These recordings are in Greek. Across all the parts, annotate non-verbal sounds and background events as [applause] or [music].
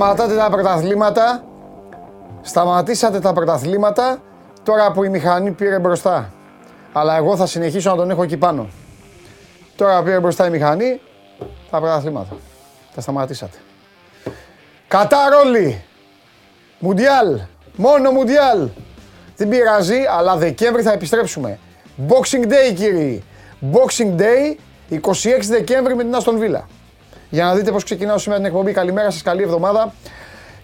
Ρε σταματάτε τα πρωταθλήματα. Σταματήσατε τα πρωταθλήματα τώρα που η μηχανή πήρε μπροστά. Αλλά εγώ θα συνεχίσω να τον έχω εκεί πάνω. Τώρα πήρε μπροστά η μηχανή, τα πρωταθλήματα. Τα σταματήσατε. Κατάρ όλοι. Μουντιάλ. Μόνο Μουντιάλ. Δεν πειράζει, αλλά Δεκέμβρη θα επιστρέψουμε. Boxing Day κύριοι. Boxing Day 26 Δεκέμβρη με την Αστον Βίλα. Για να δείτε πώς ξεκινάω σήμερα την εκπομπή. Καλημέρα σας, καλή εβδομάδα.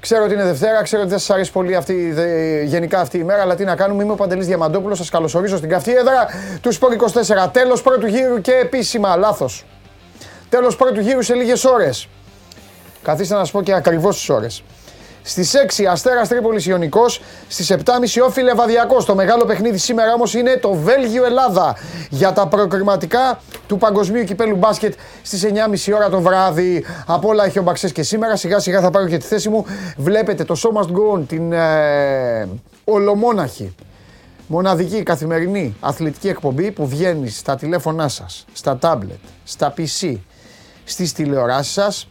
Ξέρω ότι είναι Δευτέρα, ξέρω ότι δεν σας αρέσει πολύ αυτή, δε, γενικά αυτή η μέρα, αλλά τι να κάνουμε. Είμαι ο Παντελής Διαμαντόπουλος. Σας καλωσορίζω στην καυτή έδρα του Σπορ 24. Τέλος πρώτου γύρου και επίσημα. Λάθος. Τέλος πρώτου γύρου σε λίγες ώρες. Καθίστε να σας πω και ακριβώς τις ώρες. Στις 6 Αστέρας Τρίπολης Ιωνικός, στις 7.30 Όφη Λεβαδιακό. Το μεγάλο παιχνίδι σήμερα όμως είναι το Βέλγιο-Ελλάδα για τα προκριματικά του Παγκοσμίου Κυπέλου Μπάσκετ στις 9.30 ώρα το βράδυ. Από όλα έχει ο Μπαξές και σήμερα. Σιγά σιγά θα πάρω και τη θέση μου. Βλέπετε το Show Must Go On, την ε, ολομόναχη μοναδική καθημερινή αθλητική εκπομπή που βγαίνει στα τηλέφωνά σας, στα τάμπλετ, στα PC, στις τηλεοράσεις σας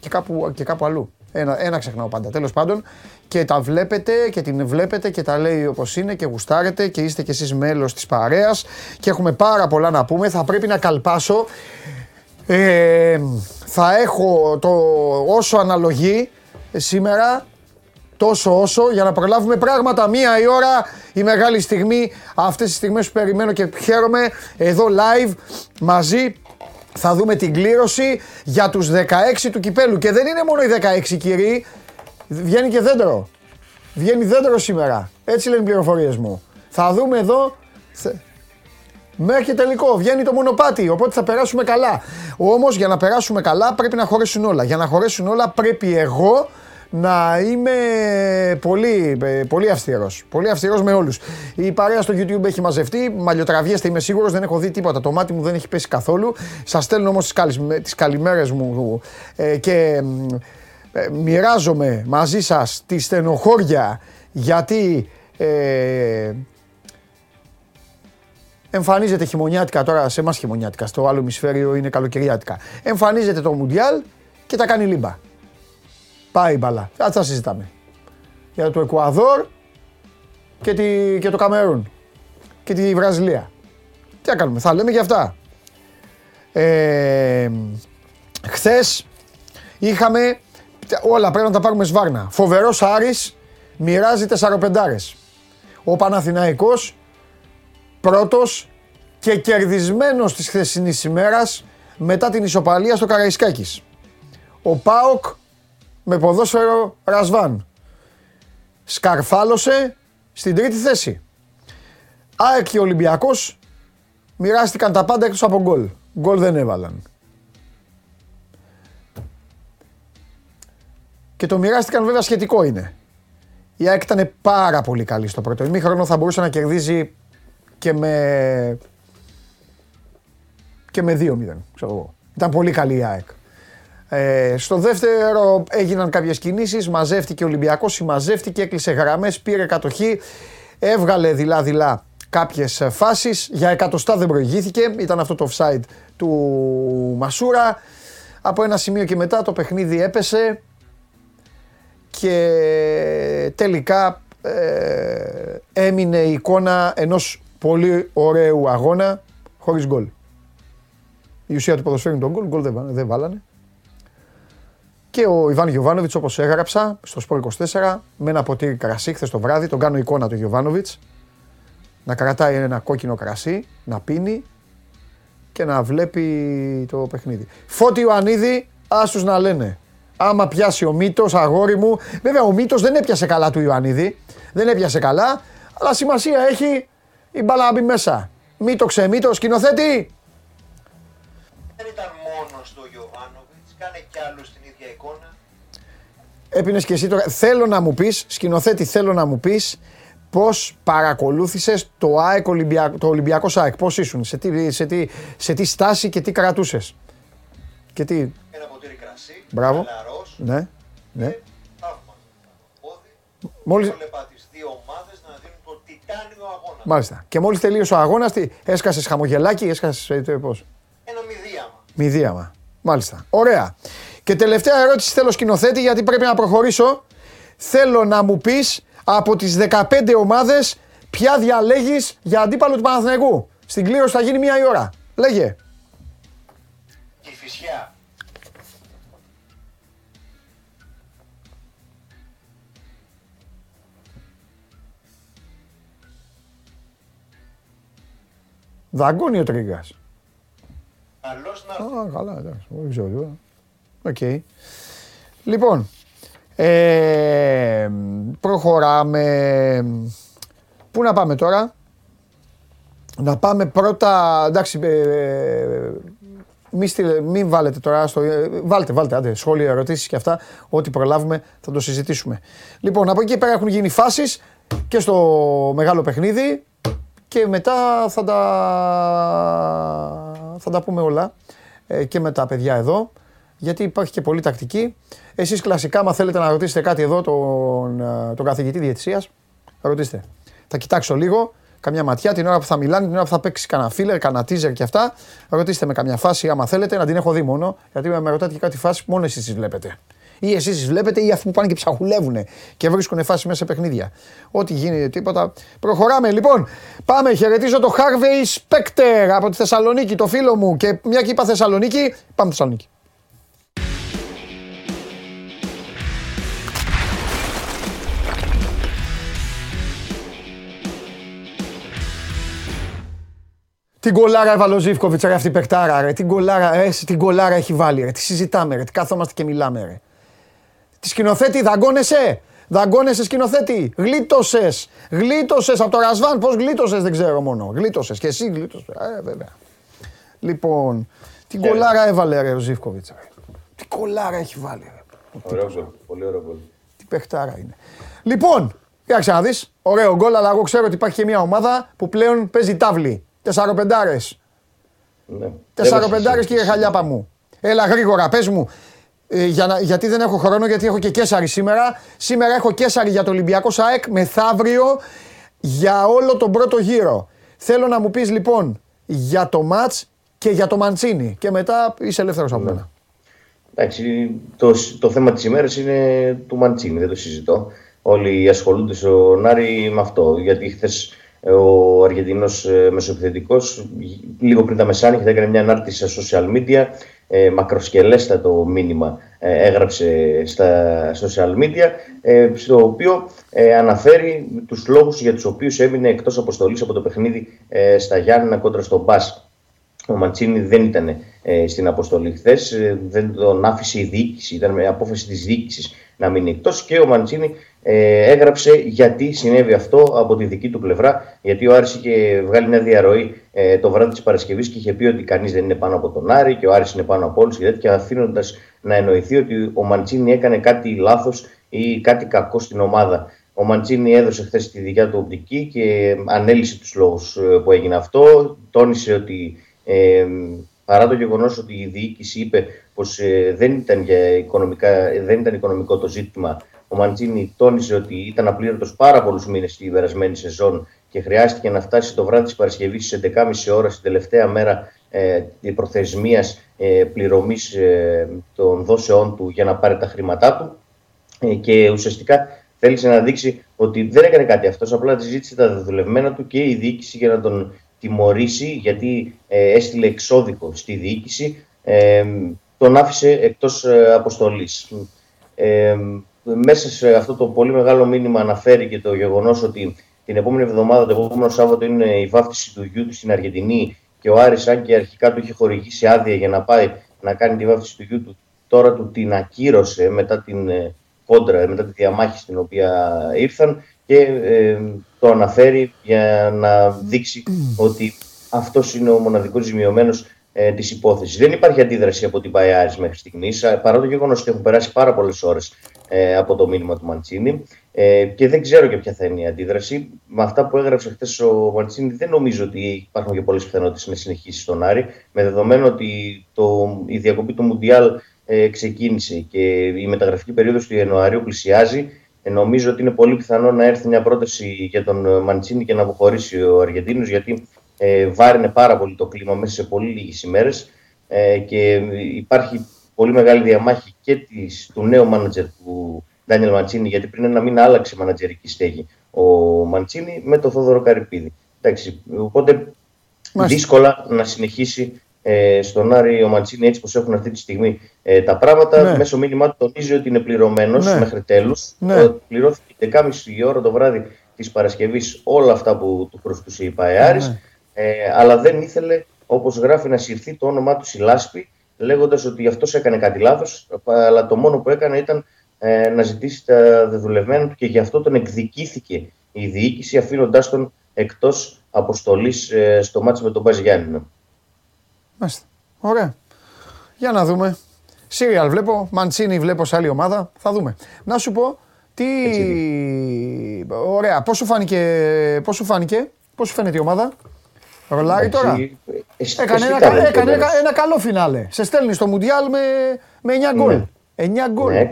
και κάπου, και κάπου αλλού. Ένα, ένα ξεχνάω πάντα. Τέλος πάντων και τα βλέπετε και την βλέπετε και τα λέει όπως είναι και γουστάρετε και είστε κι εσείς μέλος της παρέας και έχουμε πάρα πολλά να πούμε. Θα πρέπει να καλπάσω. Ε, θα έχω το όσο αναλογεί σήμερα τόσο όσο για να προλάβουμε πράγματα. Μία η ώρα η μεγάλη στιγμή, αυτές τις στιγμές που περιμένω και χαίρομαι εδώ live μαζί θα δούμε την κλήρωση για τους 16 του κυπέλου. Και δεν είναι μόνο οι 16 κύριοι, βγαίνει και δέντρο. Βγαίνει δέντρο σήμερα. Έτσι λένε οι πληροφορίες μου. Θα δούμε εδώ Μέχρι και τελικό. Βγαίνει το μονοπάτι. Οπότε θα περάσουμε καλά. Όμως για να περάσουμε καλά πρέπει να χωρέσουν όλα. Για να χωρέσουν όλα πρέπει εγώ να είμαι πολύ, πολύ αυστηρός. Πολύ αυστηρός με όλους. Η παρέα στο YouTube έχει μαζευτεί, μαλλιοτραβιέστε είμαι σίγουρος, δεν έχω δει τίποτα. Το μάτι μου δεν έχει πέσει καθόλου. Σας στέλνω όμως τις, καλημέρες μου ε, και ε, μοιράζομαι μαζί σας τη στενοχώρια γιατί ε, εμφανίζεται χειμωνιάτικα τώρα, σε εμάς χειμωνιάτικα, στο άλλο ημισφαίριο είναι καλοκαιριάτικα. Εμφανίζεται το Μουντιάλ και τα κάνει λίμπα. Πάει η μπαλά. Θα τα συζητάμε. Για το Εκουαδόρ και, τη, και το Καμερούν και τη Βραζιλία. Τι θα κάνουμε, θα λέμε για αυτά. Ε, χθες είχαμε, όλα πρέπει να τα πάρουμε σβάρνα. Φοβερός Άρης μοιράζει τεσσαροπεντάρες. Ο Παναθηναϊκός πρώτος και κερδισμένος της χθεσινής ημέρας μετά την ισοπαλία στο Καραϊσκάκης. Ο ΠΑΟΚ με ποδόσφαιρο Ρασβάν. Σκαρφάλωσε στην τρίτη θέση. ΑΕΚ και Ολυμπιακός μοιράστηκαν τα πάντα εκτός από γκολ. Γκολ δεν έβαλαν. Και το μοιράστηκαν βέβαια σχετικό είναι. Η ΑΕΚ ήταν πάρα πολύ καλή στο πρώτο ημίχρονο, θα μπορούσε να κερδίζει και με και με 2-0, ξέρω εγώ. Ήταν πολύ καλή η ΑΕΚ. Ε, στο δεύτερο έγιναν κάποιες κινήσεις. Μαζεύτηκε ο Ολυμπιακός, συμμαζεύτηκε, έκλεισε γραμμές, πήρε κατοχή. Έβγαλε δειλά-δειλά κάποιες φάσεις. Για εκατοστά δεν προηγήθηκε. Ήταν αυτό το offside του Μασούρα. Από ένα σημείο και μετά το παιχνίδι έπεσε και τελικά ε, έμεινε η εικόνα ενός πολύ ωραίου αγώνα χωρίς γκολ. Η ουσία του ποδοσφαίρου είναι τον γκολ, γκολ δεν βάλανε. Και ο Ιβάν Γιοβάνοβιτ, όπως έγραψα στο Σπορ 24, με ένα ποτήρι κρασί χθες το βράδυ, τον κάνω εικόνα του Γιοβάνοβιτ, να κρατάει ένα κόκκινο κρασί, να πίνει και να βλέπει το παιχνίδι. Φώτη Ιωαννίδη, άστου να λένε. Άμα πιάσει ο Μήτος, αγόρι μου. Βέβαια, ο Μήτος δεν έπιασε καλά του Ιωαννίδη. Δεν έπιασε καλά, αλλά σημασία έχει η μπάλα να μπει μέσα. Μήτος ξεμήτος, σκηνοθέτη. Δεν ήταν μόνος στο Γιωβάνοβιτς, κάνε κι άλλου Έπινες και εσύ τώρα. Θέλω να μου πεις, σκηνοθέτη, θέλω να μου πεις πώς παρακολούθησες το, ΑΕΚ Ολυμπιακό, το Ολυμπιακό ΑΕΚ. Πώς ήσουν, σε τι, σε, τι, σε τι στάση και τι κρατούσες. Και τι. Ένα ποτήρι κρασί. Μπράβο. Χαλαρός, ναι. ναι. Μόλις... Έβλεπα τις δύο ομάδες να δίνουν το τιτάνιο αγώνα. Μάλιστα. Και μόλις τελείωσε ο αγώνας, τι, έσκασες χαμογελάκι, έσκασες, πώς; Ένα μηδίαμα. Μηδίαμα. Μάλιστα. Ωραία. Και τελευταία ερώτηση θέλω σκηνοθέτη γιατί πρέπει να προχωρήσω. Θέλω να μου πεις από τις 15 ομάδες ποια διαλέγεις για αντίπαλο του Παναθηναϊκού. Στην κλήρωση θα γίνει μία η ώρα. Λέγε. Και η φυσιά. Δαγκώνει ο Τρίγκας. Καλώς να Α, καλά, εντάξει, δεν ξέρω τίποτα. Οκ. Λοιπόν, ε, προχωράμε. Πού να πάμε τώρα; Να πάμε πρώτα, εντάξει, ε, ε, μη, στείλε- μην βάλετε τώρα, στο, ε, βάλτε, βάλτε, άντε, σχόλια, ερωτήσεις και αυτά, ό,τι προλάβουμε θα το συζητήσουμε. Λοιπόν, από εκεί και πέρα έχουν γίνει φάσεις και στο μεγάλο παιχνίδι και μετά θα τα, θα τα πούμε όλα ε, και με τα παιδιά εδώ, γιατί υπάρχει και πολλή τακτική. Εσείς κλασικά, μα θέλετε να ρωτήσετε κάτι εδώ τον, ε, τον καθηγητή διαιτησίας, ρωτήστε. Θα κοιτάξω λίγο, καμιά ματιά την ώρα που θα μιλάνε, την ώρα που θα παίξει κανένα φίλερ, κανένα teaser και αυτά. Ρωτήστε με καμιά φάση, άμα θέλετε, να την έχω δει μόνο, γιατί με ρωτάτε και κάτι φάση που μόνο εσείς τις βλέπετε. Ή εσείς τις βλέπετε ή αυτοί που πάνε και ψαχουλεύουν και βρίσκουν φάση μέσα σε παιχνίδια. Ό,τι γίνει, τίποτα. Προχωράμε λοιπόν. Πάμε, χαιρετίζω το Harvey Specter από τη Θεσσαλονίκη, το φίλο μου. Και μια και είπα Θεσσαλονίκη, πάμε Θεσσαλονίκη. Την κολάρα έβαλε ο Ζήφκοβιτς, ρε αυτή η παιχτάρα, ρε. Την κολάρα, ρε, την κολάρα έχει βάλει, ρε. Τι συζητάμε, ρε. Τι κάθομαστε και μιλάμε, ρε. Τη σκηνοθέτη, δαγκώνεσαι. Δαγκώνεσαι σκηνοθέτη. Γλίτωσες. Γλίτωσες από το Ρασβάν. Πώς γλίτωσες, δεν ξέρω μόνο. Γλίτωσες. Και εσύ γλίτωσες. Ε, βέβαια. Λοιπόν, την κολάρα έβαλε ρε, ο Ζήφκοβιτς, ρε. Τι κολάρα έχει βάλει, ρε. Ωραίο γκολ. Πολύ ωραίο γκολ. Τι παιχτάρα είναι. Λοιπόν, κοίταξε να δει. Ωραίο γκολ, αλλά εγώ ξέρω ότι υπάρχει και μια ομάδα που πλέον παίζει τάβλη. Τεσσαροπεντάρες. Ναι. Τεσσαροπεντάρες, κύριε Χαλιάπα μου. Έλα γρήγορα, πες μου. Ε, για να, γιατί δεν έχω χρόνο, γιατί έχω και Κέσσαρη σήμερα. Σήμερα έχω Κέσσαρη για το Ολυμπιακό ΣΑΕΚ, μεθαύριο για όλο τον πρώτο γύρο. Θέλω να μου πεις λοιπόν για το μάτς και για το Μαντσίνη και μετά είσαι ελεύθερος από μένα. Εντάξει, το, το θέμα της ημέρας είναι του Μαντσίνη, δεν το συζητώ. Όλοι ασχολούνται στον Άρη με αυτό. Γιατί χθες ο Αργεντινός ε, μεσοεπιθετικός λίγο πριν τα μεσάνυχτα έκανε μια ανάρτηση στα social media ε, μακροσκελέστατο μήνυμα ε, έγραψε στα social media ε, στο οποίο ε, αναφέρει τους λόγους για τους οποίους έμεινε εκτός αποστολής από το παιχνίδι ε, στα Γιάννενα κόντρα στον Μπάς. Ο Μαντσίνη δεν ήταν ε, στην αποστολή χθες, δεν τον άφησε η διοίκηση, ήταν με απόφαση της διοίκησης να μείνει εκτός και ο Μαντσίνη ε, έγραψε γιατί συνέβη αυτό από τη δική του πλευρά. Γιατί ο Άρης είχε βγάλει μια διαρροή ε, το βράδυ της Παρασκευής και είχε πει ότι κανείς δεν είναι πάνω από τον Άρη και ο Άρης είναι πάνω από όλους και τέτοια, αφήνοντας να εννοηθεί ότι ο Μαντσίνη έκανε κάτι λάθος ή κάτι κακό στην ομάδα. Ο Μαντσίνη έδωσε χθες τη δικιά του οπτική και ανέλησε τους λόγους που έγινε αυτό. Τόνισε ότι ε, παρά το γεγονός ότι η διοίκηση είπε πως ε, δεν, ήταν για οικονομικά, δεν ήταν οικονομικό το ζήτημα, ο Μαντζίνη τόνισε ότι ήταν απλήρωτος πάρα πολλούς μήνες στην περασμένη σεζόν και χρειάστηκε να φτάσει το βράδυ της Παρασκευής στις 11.30 ώρα, στην τελευταία μέρα ε, προθεσμίας ε, πληρωμής ε, των δόσεών του για να πάρει τα χρήματά του ε, και ουσιαστικά θέλησε να δείξει ότι δεν έκανε κάτι αυτός, απλά ζήτησε τα δεδουλευμένα του και η διοίκηση για να τον τιμωρήσει γιατί ε, έστειλε εξώδικο στη διοίκηση, ε, τον άφησε εκτός ε, αποστολής. Ε, μέσα σε αυτό το πολύ μεγάλο μήνυμα αναφέρει και το γεγονός ότι την επόμενη εβδομάδα, το επόμενο Σάββατο, είναι η βάφτιση του γιού του στην Αργεντινή και ο Άρης, αν και αρχικά του είχε χορηγήσει άδεια για να πάει να κάνει τη βάφτιση του γιού του, τώρα του την ακύρωσε μετά την κόντρα, μετά τη διαμάχη στην οποία ήρθαν και ε, το αναφέρει για να δείξει ότι αυτός είναι ο μοναδικός ζημιωμένος ε, της υπόθεσης. Δεν υπάρχει αντίδραση από την Παϊάρης μέχρι στιγμής, παρά το γεγονός ότι έχουν περάσει πάρα πολλές ώρες ε, από το μήνυμα του Μαντσίνη. Ε, και δεν ξέρω και ποια θα είναι η αντίδραση. Με αυτά που έγραψε χθες ο Μαντσίνη δεν νομίζω ότι υπάρχουν και πολλές πιθανότητες να συνεχίσει στον Άρη, με δεδομένο ότι το, η διακοπή του Μουντιάλ ε, ξεκίνησε και η μεταγραφική περίοδος του Ιανουαρίου πλησιάζει. Νομίζω ότι είναι πολύ πιθανό να έρθει μια πρόταση για τον Μαντσίνη και να αποχωρήσει ο Αργεντίνος, γιατί ε, βάρινε πάρα πολύ το κλίμα μέσα σε πολύ λίγες ημέρες. Ε, και υπάρχει πολύ μεγάλη διαμάχη και της, του νέου μάνατζερ του Ντάνιελ Μαντσίνη, γιατί πριν ένα μήνα άλλαξε μανατζερική στέγη ο Μαντσίνη με τον Θόδωρο Καρυπίδη. Εντάξει, οπότε Μάλιστα. δύσκολα να συνεχίσει ε, στον Άρη ο Μαντσίνη έτσι πως έχουν αυτή τη στιγμή ε, τα πράγματα. Ναι. Μέσω μήνυμα του τονίζει ότι είναι πληρωμένος ναι. μέχρι τέλους. Ναι. Ε, πληρώθηκε 10.30 η ώρα το βράδυ της Παρασκευής όλα αυτά που του προσκούσε η ΠαΕΑΡης. Ναι. Ε, αλλά δεν ήθελε, όπως γράφει, να συρθεί το όνομά του η Λάσπη, λέγοντας ότι αυτός έκανε κάτι λάθος, αλλά το μόνο που έκανε ήταν ε, να ζητήσει τα δεδουλευμένα του και γι' αυτό τον εκδικήθηκε η διοίκηση αφήνοντάς τον εκτός αποστολής ε, στο μάτσο με τον Μπάζ Γιάννη. Μάλιστα. Ωραία. Για να δούμε. Σύριαλ βλέπω, Μαντσίνη βλέπω σε άλλη ομάδα. Θα δούμε. Να σου πω, τι... Ωραία. Πώς σου φάνηκε, πώς σου φάνηκε, πώς σου φαίνεται η ομάδα; Ρολάρι τώρα. Έκανε, ένα, έκανε ένα, καλό φινάλε. Σε στέλνει στο Μουντιάλ με, με 9 γκολ. Ναι. 9 γκολ. Ναι.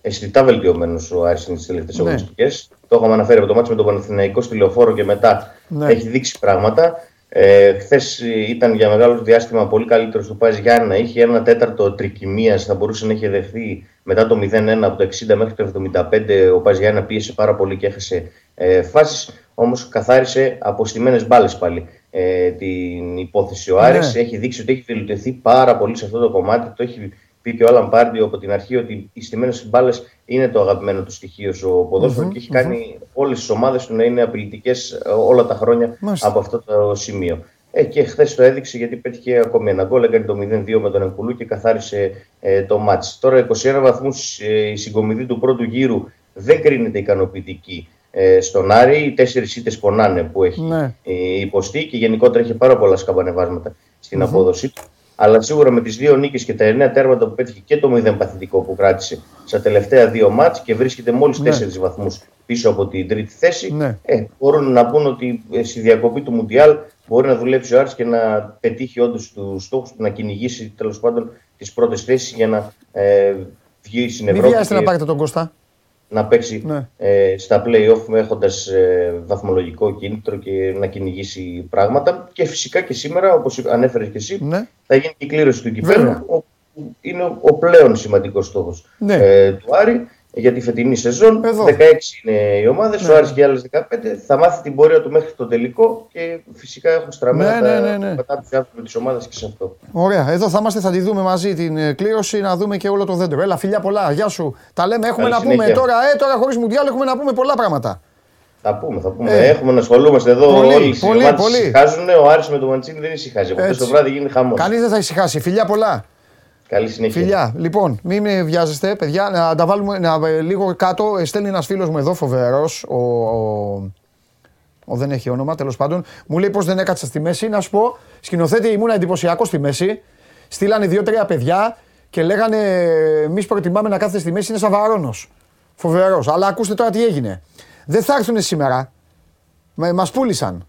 Αισθητά βελτιωμένος ο Άρης στι τελευταίες ναι. αγωνιστικές. Το είχαμε αναφέρει από το μάτι με τον Παναθηναϊκό στη λεωφόρο και μετά ναι. έχει δείξει πράγματα. Ε, Χθες ήταν για μεγάλο διάστημα πολύ καλύτερος του Πάζ Γιάννα. Είχε ένα τέταρτο τρικυμίας, θα μπορούσε να έχει δεχθεί μετά το 0-1 από το 60 μέχρι το 75. Ο Πάζ Γιάννα πίεσε πάρα πολύ και έχασε ε, φάσεις. Όμως καθάρισε από στιμένε μπάλες πάλι ε, την υπόθεση. Ο Άρης ναι. έχει δείξει ότι έχει βελτιωθεί πάρα πολύ σε αυτό το κομμάτι. Το έχει πει και ο Άλαν Πάρντιο από την αρχή ότι οι στιμένε μπάλες είναι το αγαπημένο του στοιχείο στο ποδοσφαιρο και εχει κάνει όλες τις ομάδες του να είναι απειλητικές ε, όλα τα χρόνια από αυτό το σημείο. Ε, και χθες το έδειξε γιατί πέτυχε ακόμη ένα γκολ. Έκανε το 0-2 με τον Εγκουλού και καθάρισε ε, το μάτς. Τώρα 21 βαθμούς ε, η συγκομιδή του πρώτου γύρου δεν κρίνεται ικανοποιητική ε, στον Άρη. Οι τέσσερις ήττες πονάνε που έχει ναι. ε, υποστεί και γενικότερα έχει πάρα πολλά σκαμπανεβάσματα στην mm-hmm. απόδοσή του. Αλλά σίγουρα με τις δύο νίκες και τα εννέα τέρματα που πέτυχε και το 0 παθητικό που κράτησε στα τελευταία δύο μάτς και βρίσκεται μόλις ναι. 4 βαθμούς πίσω από την τρίτη θέση, ναι. ε, μπορούν να πούν ότι ε, στη διακοπή του Μουντιάλ μπορεί να δουλέψει ο Άρης και να πετύχει όντως τους στόχους του, να κυνηγήσει τέλος πάντων τις πρώτες θέσεις για να ε, βγει στην Ευρώπη. Μην να πάρετε τον Κώστα να παίξει ναι. ε, στα play-off έχοντας ε, βαθμολογικό κίνητρο και να κυνηγήσει πράγματα. Και φυσικά και σήμερα, όπως ανέφερες και εσύ, ναι. θα γίνει η κλήρωση του κυπέλου. Είναι ο πλέον σημαντικός στόχος ναι. ε, του Άρη για τη φετινή σεζόν. Εδώ. 16 είναι οι ομάδες, ναι. ο Άρης και άλλε 15. Θα μάθει την πορεία του μέχρι το τελικό και φυσικά έχουν στραμμένα ναι, ναι, ναι, ναι. μετά του με τις ομάδες και σε αυτό. Ωραία. Εδώ θα είμαστε, θα τη δούμε μαζί την ε, κλήρωση, να δούμε και όλο το δέντρο. Έλα, φιλιά πολλά. Γεια σου. Τα λέμε, έχουμε Καλή να συνέχεια. πούμε τώρα, ε, τώρα χωρίς μουντιάλ έχουμε να πούμε πολλά πράγματα. Θα πούμε, θα πούμε. Ε, έχουμε να ασχολούμαστε εδώ πολύ, όλοι. Πολύ, πολύ. Ησυχάζουν. Ο Άρης με το Μαντσίνη δεν ησυχάζει. Από το βράδυ γίνει χαμός. Κανείς δεν θα ησυχάσει. Φιλιά πολλά. Καλή συνέχεια. Φιλιά, λοιπόν, μην βιάζεστε, παιδιά. Να τα βάλουμε να, λίγο κάτω. Στέλνει ένας φίλος μου εδώ, φοβερός. Ο, ο, ο, δεν έχει όνομα, τέλος πάντων. Μου λέει πω δεν έκατσα στη μέση. Να σου πω, σκηνοθέτη ήμουν εντυπωσιακός στη μέση. Στείλανε δύο-τρία παιδιά και λέγανε Εμείς προτιμάμε να κάθεται στη μέση. Είναι σαβαρόνο. Φοβερός. Αλλά ακούστε τώρα τι έγινε. Δεν θα έρθουν σήμερα. Μας πούλησαν.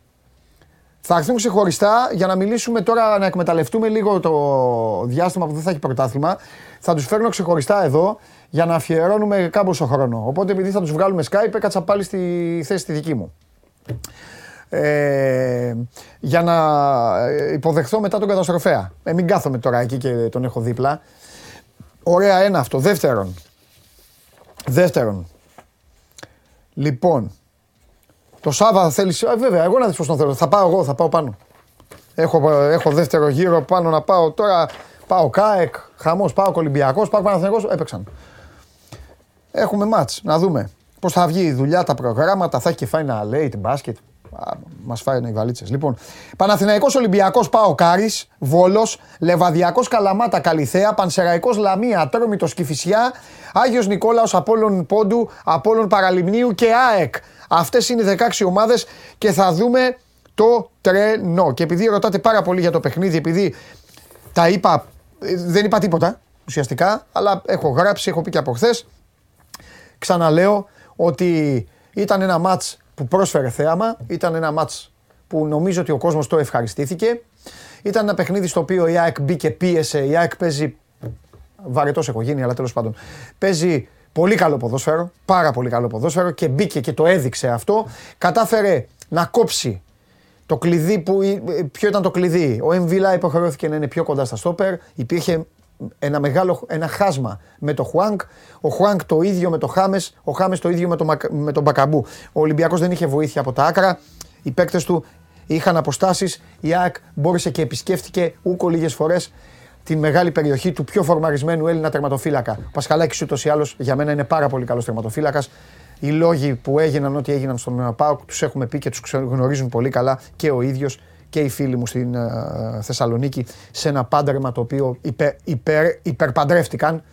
Θα έρθουν ξεχωριστά για να μιλήσουμε τώρα, να εκμεταλλευτούμε λίγο το διάστημα που δεν θα έχει πρωτάθλημα. Θα τους φέρνω ξεχωριστά εδώ για να αφιερώνουμε κάμποσο χρόνο. Οπότε επειδή θα τους βγάλουμε Skype, έκατσα πάλι στη θέση τη δική μου. Ε, για να υποδεχθώ μετά τον καταστροφέα. Ε, μην κάθομαι τώρα εκεί και τον έχω δίπλα. Ωραία ένα αυτό. Δεύτερον. Δεύτερον. Λοιπόν, το Σάββα θέλει. Βέβαια, εγώ να δεις πώς τον θέλω. Θα πάω εγώ, θα πάω πάνω. Έχω, έχω δεύτερο γύρο πάνω να πάω τώρα. Πάω ΚΑΕΚ, χαμός, πάω Ολυμπιακός, πάω Παναθηναϊκός, έπαιξαν. Έχουμε μάτς, να δούμε πώς θα βγει η δουλειά, τα προγράμματα, θα έχει και Final Eight, μπάσκετ. Μας φάει οι βαλίτσες. Λοιπόν, Παναθηναϊκός Ολυμπιακός Πάο Κάρις, Βόλος, Λεβαδιακός Καλαμάτα Καλιθέα, Πανσεραϊκός Λαμία, Τρόμητο Κυφυσιά, Άγιος Νικόλαος Απόλων Πόντου, Απόλων Παραλιμνίου και ΑΕΚ. Αυτές είναι οι 16 ομάδες και θα δούμε το τρένο. Και επειδή ρωτάτε πάρα πολύ για το παιχνίδι, επειδή τα είπα, ε, δεν είπα τίποτα ουσιαστικά, αλλά έχω γράψει, έχω πει και από χθες. Ξαναλέω ότι ήταν ένα μάτς που πρόσφερε θέαμα, ήταν ένα μάτς που νομίζω ότι ο κόσμος το ευχαριστήθηκε. Ήταν ένα παιχνίδι στο οποίο η ΑΕΚ μπήκε, πίεσε, η ΑΕΚ παίζει βαρετός έχω γίνει, αλλά τέλος πάντων. Παίζει Πολύ καλό ποδόσφαιρο, πάρα πολύ καλό ποδόσφαιρο και μπήκε και το έδειξε αυτό. Κατάφερε να κόψει το κλειδί που. Ποιο ήταν το κλειδί. Ο Εμβιλά υποχρεώθηκε να είναι πιο κοντά στα στόπερ. Υπήρχε ένα μεγάλο ένα χάσμα με το Χουάνκ. Ο Χουάνκ το ίδιο με το Χάμες, ο Χάμες το ίδιο με, το, με τον Μπακαμπού. Ο Ολυμπιακός δεν είχε βοήθεια από τα άκρα. Οι παίκτες του είχαν αποστάσεις. Η ΑΕΚ μπόρεσε και επισκέφτηκε ούκο λίγες φορές την μεγάλη περιοχή του πιο φορμαρισμένου Έλληνα τερματοφύλακα. Ο Πασχαλάκης ούτως ή άλλως για μένα είναι πάρα πολύ καλός τερματοφύλακας. Οι λόγοι που έγιναν ό,τι έγιναν στον ΠΑΟΚ τους έχουμε πει και τους γνωρίζουν πολύ καλά και ο ίδιος και οι φίλοι μου στην uh, Θεσσαλονίκη σε ένα πάντρεμα το οποίο υπερ, υπερ, υπερπαντρεύτηκαν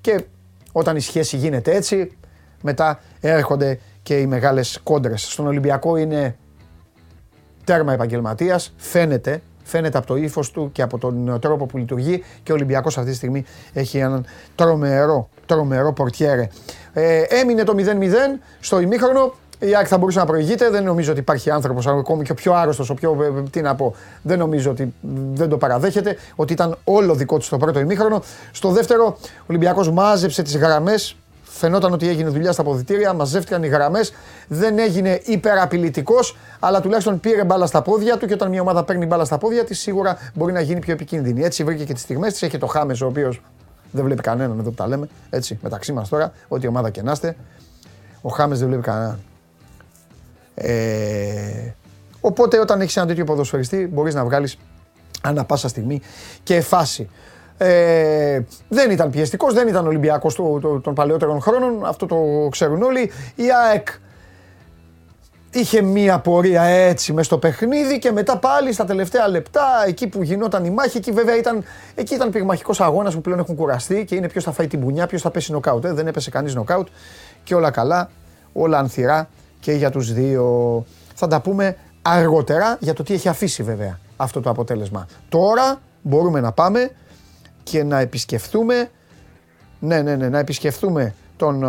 και όταν η σχέση γίνεται έτσι μετά έρχονται και οι μεγάλες κόντρες. Στον Ολυμπιακό είναι τέρμα επαγγελματίας, φαίνεται Φαίνεται από το ύφος του και από τον τρόπο που λειτουργεί και ο Ολυμπιακός αυτή τη στιγμή έχει έναν τρομερό, τρομερό πορτιέρε. Ε, έμεινε το 0-0 στο ημίχρονο. Η ΑΕΚ θα μπορούσε να προηγείται. Δεν νομίζω ότι υπάρχει άνθρωπος, ακόμη και ο πιο άρρωστος, ο πιο. Ε, τι να πω. Δεν νομίζω ότι δεν το παραδέχεται. Ότι ήταν όλο δικό του στο πρώτο ημίχρονο. Στο δεύτερο, ο Ολυμπιακός μάζεψε τις γραμμές Φαινόταν ότι έγινε δουλειά στα αποδητήρια, μαζεύτηκαν οι γραμμές. Δεν έγινε υπεραπειλητικός, αλλά τουλάχιστον πήρε μπάλα στα πόδια του και όταν μια ομάδα παίρνει μπάλα στα πόδια της, σίγουρα μπορεί να γίνει πιο επικίνδυνη. Έτσι βρήκε και τις στιγμές της. Έχει το Χάμες, ο οποίος δεν βλέπει κανέναν εδώ που τα λέμε. Έτσι, μεταξύ μας τώρα, ό,τι ομάδα και να είστε. Ο Χάμες δεν βλέπει κανέναν. Ε, οπότε όταν έχεις ένα τέτοιο ποδοσφαιριστή, μπορείς να βγάλεις ανά πάσα στιγμή και φάση. Ε, δεν ήταν πιεστικός, δεν ήταν Ολυμπιακός το, το, των παλαιότερων χρόνων, αυτό το ξέρουν όλοι. Η ΑΕΚ είχε μία πορεία έτσι μες στο παιχνίδι και μετά πάλι στα τελευταία λεπτά, εκεί που γινόταν η μάχη, εκεί βέβαια ήταν, εκεί ήταν πυγμαχικός αγώνας που πλέον έχουν κουραστεί και είναι ποιος θα φάει την μπουνιά, ποιος θα πέσει νοκάουτ. Ε. Δεν έπεσε κανείς νοκάουτ και όλα καλά, όλα ανθυρά και για τους δύο. Θα τα πούμε αργότερα για το τι έχει αφήσει βέβαια αυτό το αποτέλεσμα. Τώρα μπορούμε να πάμε και να επισκεφθούμε, ναι, ναι, ναι, να επισκεφθούμε τον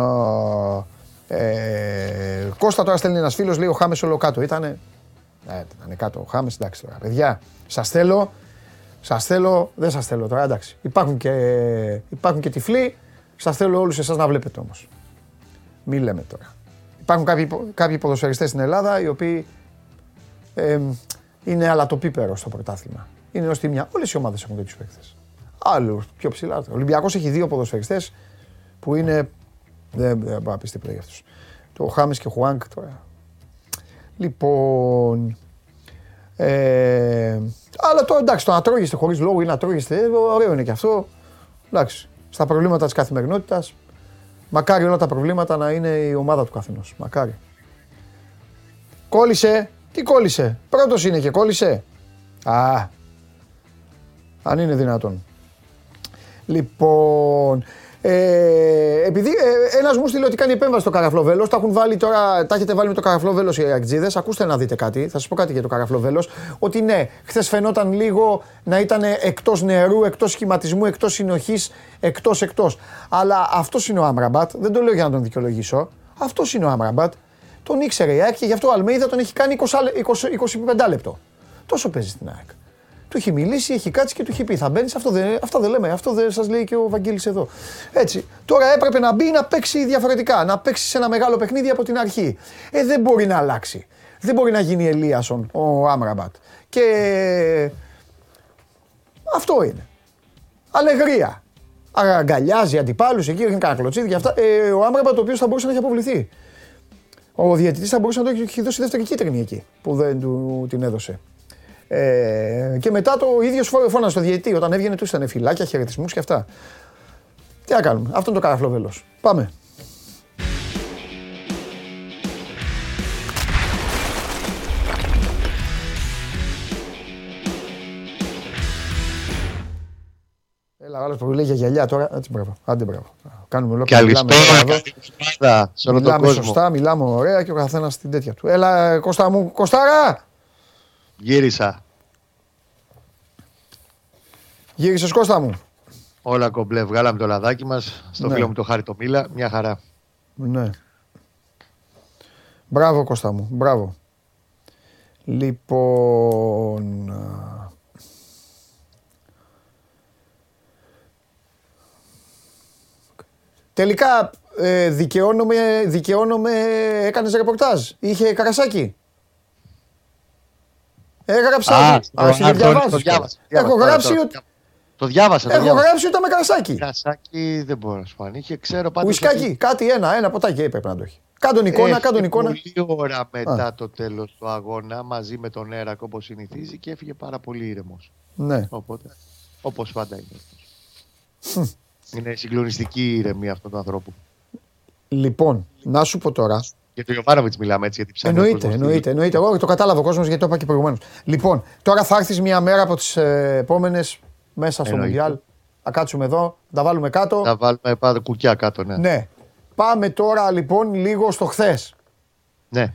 ε, Κώστα τώρα στέλνει ένας φίλος, λέει ο Χάμες όλο κάτω. Ήτανε, ναι, ήταν κάτω ο Χάμες, εντάξει τώρα. Παιδιά, σας θέλω, σας θέλω, δεν σας θέλω τώρα, εντάξει. Υπάρχουν και, υπάρχουν και τυφλοί, σας θέλω όλους εσάς να βλέπετε όμως. Μη λέμε τώρα. Υπάρχουν κάποιοι, κάποιοι ποδοσφαιριστές στην Ελλάδα οι οποίοι ε, είναι αλατοπίπερο στο πρωτάθλημα. Είναι ως τη μια. Όλες οι ομάδες έχουν τέτοιους παίκτες. Άλλου πιο ψηλά. Ο Ολυμπιακός έχει δύο ποδοσφαιριστές που είναι. Δεν μπορώ να πεις τίποτα για αυτούς. Το Χάμε και ο Χουάνκ τώρα. Λοιπόν. Ε, αλλά το εντάξει, το να τρώγεστε χωρίς λόγο ή να τρώγεστε, ωραίο είναι και αυτό. Εντάξει. Στα προβλήματα της καθημερινότητας, μακάρι όλα τα προβλήματα να είναι η ομάδα του καθενός. Μακάρι. Κόλλησε. Τι κόλλησε; Πρώτος είναι και κόλλησε. Α. Αν είναι δυνατόν. Λοιπόν, ε, επειδή ε, ένας μου στείλε ότι κάνει επέμβαση στο καραφλό Τα έχουν βάλει τώρα, τα έχετε βάλει με το καραφλό οι Αγτζίδε. Ακούστε να δείτε κάτι. Θα σας πω κάτι για το καραφλό Ότι ναι, χθες φαινόταν λίγο να ήταν εκτός νερού, εκτός σχηματισμού, εκτός συνοχής, εκτός εκτός. Αλλά αυτός είναι ο Άμραμπατ. Δεν το λέω για να τον δικαιολογήσω. Αυτός είναι ο Άμραμπατ. Τον ήξερε η ΑΕΚ και γι' αυτό ο Αλμέιδα τον έχει κάνει 20, 20, 25 λεπτό. Τόσο παίζει στην ΑΕΚ. Του έχει μιλήσει, έχει κάτσει και του έχει πει: Θα μπαίνεις, αυτό δεν, αυτό δεν λέμε, αυτό δεν σας λέει και ο Βαγγέλης εδώ. Έτσι. Τώρα έπρεπε να μπει να παίξει διαφορετικά, να παίξει σε ένα μεγάλο παιχνίδι από την αρχή. Ε, δεν μπορεί να αλλάξει. Δεν μπορεί να γίνει Ελίασον ο Άμραμπατ. Και αυτό είναι. Αλεγρία. Αγκαλιάζει αντιπάλους εκεί, έχει κανένα κλωτσίδι και αυτά. Ε, ο Άμραμπατ ο οποίος θα μπορούσε να έχει αποβληθεί. Ο διαιτητής θα μπορούσε να το έχει δώσει δεύτερη κίτρινη εκεί που δεν του την έδωσε. Ε, και μετά το ίδιο φώνασε στο διαιτή. Όταν έβγαινε του ήταν φυλάκια, χαιρετισμούς και αυτά. Τι να κάνουμε. Αυτό είναι το καραφλό Πάμε. Έλα, άλλος που λέει για γυαλιά τώρα. Έτσι, μπράβο. Άντε, μπράβο. Κάνουμε ολόκληρο. Καλησπέρα σε όλο τον κόσμο. Μιλάμε σωστά, μιλάμε ωραία και ο καθένας στην τέτοια του. Έλα, Κώστα μου, Κωστάρα! Γύρισα. Γύρισες Κώστα μου. Όλα κομπλέ. Βγάλαμε το λαδάκι μας. Στο ναι. φίλο μου το Χάρη το Μίλα. Μια χαρά. Ναι. Μπράβο Κώστα μου. Μπράβο. Λοιπόν... Τελικά ε, δικαιώνομαι, δικαιώνομαι, έκανες ρεπορτάζ. Είχε καρασάκι. Έγραψα. Α, το, το, Έχω γράψει ότι. Το διάβασα. Το Έχω διάβασα. γράψει ούτε με κρασάκι. Κρασάκι δεν μπορώ να σου πω αν είχε. Ξέρω πάντως Ουισκάκι, ότι κάτι ένα, ένα ποτάκι έπρεπε να το έχει. Κάντον εικόνα, έφυγε κάντον εικόνα. Πολύ ώρα μετά το τέλος του αγώνα μαζί με τον Έρακ όπως συνηθίζει και έφυγε πάρα πολύ ήρεμος. Ναι. Οπότε, όπως πάντα είναι. αυτός. είναι συγκλονιστική η ηρεμία αυτού του ανθρώπου. Λοιπόν, να σου πω τώρα. Για τον Ιωβάνοβιτς μιλάμε έτσι, γιατί ψάχνει. ο Εννοείται, κόσμος εννοείται, εννοείται. Εγώ το κατάλαβε ο κόσμος γιατί το είπα και προηγουμένως. Λοιπόν, τώρα θα έρθεις μια μέρα από τις επόμενες μέσα στο Εννοείται. Μουντιάλ. Θα κάτσουμε εδώ, θα βάλουμε τι- κάτω. Θα βάλουμε πάντα κουκιά κάτω, ναι. Ναι. Πάμε τώρα λοιπόν λίγο στο χθες. ναι.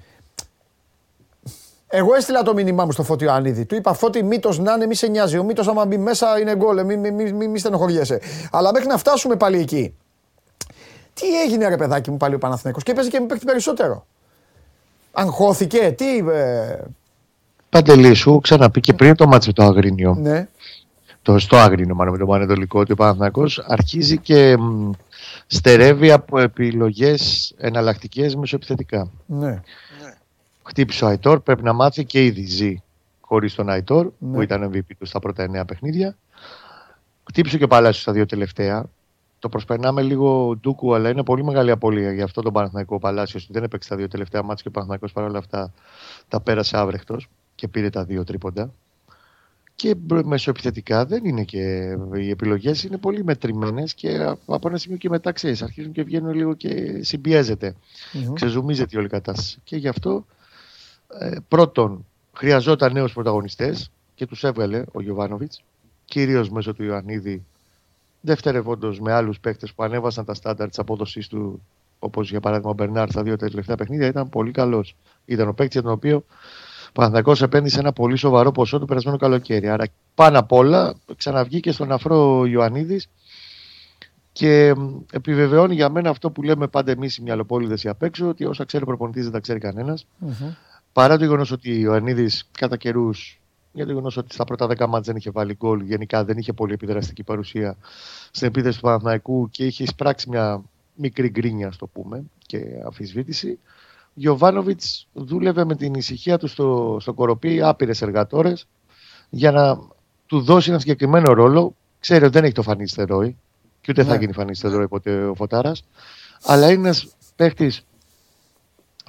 Εγώ έστειλα το μήνυμά μου στο Φώτη Ιωαννίδη. Του είπα Φώτη, μύτο να είναι, μη σε νοιάζει. Ο μύτο, άμα μπει μέσα, είναι γκολ. Μη, μη, μη, μη, μη στενοχωριέσαι. Αλλά μέχρι να φτάσουμε πάλι εκεί. Τι έγινε, ρε παιδάκι μου, πάλι ο Παναθηναϊκός; Και έπαιζε και με παίχτη περισσότερο. Αγχώθηκε, τι. Ε, Παντελή, σου ξαναπεί και πριν το μάτσο το Αγρίνιο. ναι, το, στο Άγρινο, μάλλον με τον Πανετολικό, ότι ο Παναθηναϊκός αρχίζει και μ, στερεύει από επιλογές εναλλακτικές μεσοεπιθετικά. ναι. Χτύπησε ο Αϊτόρ, πρέπει να μάθει και ήδη ζει χωρίς τον Αϊτόρ, Ναι. που ήταν MVP του στα πρώτα εννέα παιχνίδια. Χτύπησε και ο Παλάσιος στα δύο τελευταία. Το προσπερνάμε λίγο ντούκου, αλλά είναι πολύ μεγάλη απώλεια για αυτό τον Παναθηναϊκό Παλάσιος. Δεν έπαιξε τα δύο τελευταία ματς και ο Παναθηναϊκός παρόλα αυτά τα πέρασε άβρεχτος και πήρε τα δύο τρίποντα. Και μπρο- μεσοεπιθετικά δεν είναι και. Οι επιλογές είναι πολύ μετρημένες και από ένα σημείο και μετά ξέρεις, αρχίζουν και βγαίνουν λίγο και συμπιέζεται. Μμμ. Ξεζουμίζεται η όλη κατάσταση. Και γι' αυτό ε, πρώτον χρειαζόταν νέους πρωταγωνιστές και τους έβγαλε ο Γιωβάνοβιτς, κυρίως μέσω του Ιωαννίδη, δευτερευόντω με άλλους παίκτες που ανέβασαν τα στάνταρ της απόδοσής του, όπως για παράδειγμα ο Μπερνάρ στα δύο τελευταία παιχνίδια, ήταν πολύ καλός. Ήταν ο παίκτη για τον οποίο ο Παναθηναϊκός επένδυσε ένα πολύ σοβαρό ποσό το περασμένο καλοκαίρι. Άρα πάνω απ' όλα ξαναβγήκε στον αφρό Ιωαννίδης και μ, επιβεβαιώνει για μένα αυτό που λέμε πάντα εμείς οι μυαλοπόλυδε οι απ' έξω, ότι όσα ξέρει ο προπονητής δεν τα ξέρει κανένας. Μμμ. Παρά το γεγονός ότι ο Ανίδη κατά καιρούς, για το γεγονός ότι στα πρώτα 10 μάτια δεν είχε βάλει γκολ, γενικά δεν είχε πολύ επιδραστική παρουσία στην επίθεση του Παναθηναϊκού και είχε εισπράξει μια μικρή γκρίνια, ας το πούμε, και αμφισβήτηση. Ο Γιωβάνοβιτς δούλευε με την ησυχία του στο, στο κοροπή άπειρες εργατόρες για να του δώσει ένα συγκεκριμένο ρόλο. Ξέρει ότι δεν έχει το φανή στερόι και ούτε θα Ναι. γίνει φανή στερόι ποτέ ο Φωτάρας. Αλλά είναι ένας παίχτη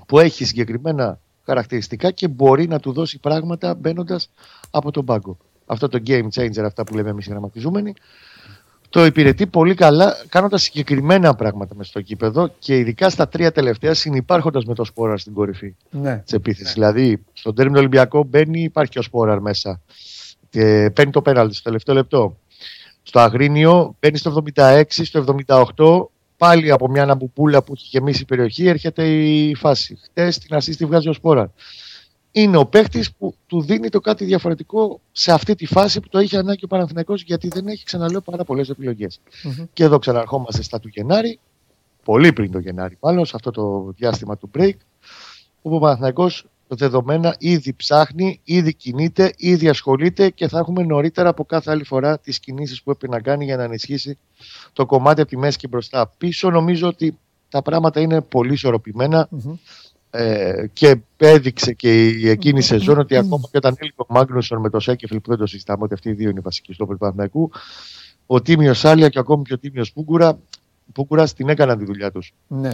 που έχει συγκεκριμένα χαρακτηριστικά και μπορεί να του δώσει πράγματα μπαίνοντας από τον πάγκο. Αυτό το game changer, αυτά που λέμε εμείς οι γραμματιζούμενοι, το υπηρετεί πολύ καλά κάνοντας συγκεκριμένα πράγματα μες στο κήπεδο και ειδικά στα τρία τελευταία συνυπάρχοντας με το σπόρα στην κορυφή Ναι. της επίθεσης. Δηλαδή, στον τέρμινο Ολυμπιακό μπαίνει, υπάρχει και ο Σπόραρ μέσα. Και παίρνει το πέναλτι στο τελευταίο λεπτό. Στο Αγρίνιο μπαίνει στο 76, στο 78, πάλι από μια αναμπουπούλα που έχει γεμίσει η περιοχή, έρχεται η φάση. Χτες την ασίστη βγάζει ο Σπόραρ. Είναι ο παίχτης που του δίνει το κάτι διαφορετικό σε αυτή τη φάση που το είχε ανάγκη ο Παναθηναϊκός γιατί δεν έχει, ξαναλέω, πάρα πολλές επιλογές. Μμμ. Και εδώ ξαναρχόμαστε στα του Γενάρη, πολύ πριν το Γενάρη, μάλλον σε αυτό το διάστημα του break, όπου ο Παναθηναϊκός δεδομένα ήδη ψάχνει, ήδη κινείται, ήδη ασχολείται και θα έχουμε νωρίτερα από κάθε άλλη φορά τις κινήσεις που πρέπει να κάνει για να ενισχύσει το κομμάτι από τη μέση και μπροστά. Πίσω νομίζω ότι τα πράγματα είναι πολύ ισορροπημένα Μμμ. ε, και έδειξε και η εκείνη η σεζόν ότι ακόμα και όταν έλειπε ο Μάγνουσον με το Σέκεφιλ που δεν το συζητάμε ότι αυτοί οι δύο είναι οι βασικοί στόποι του Παναθηναϊκού, ο Τίμιος Σάλια και ακόμη και ο Τίμιος Πούγκουρα, Πούγκουρα την έκαναν τη δουλειά τους. ναι.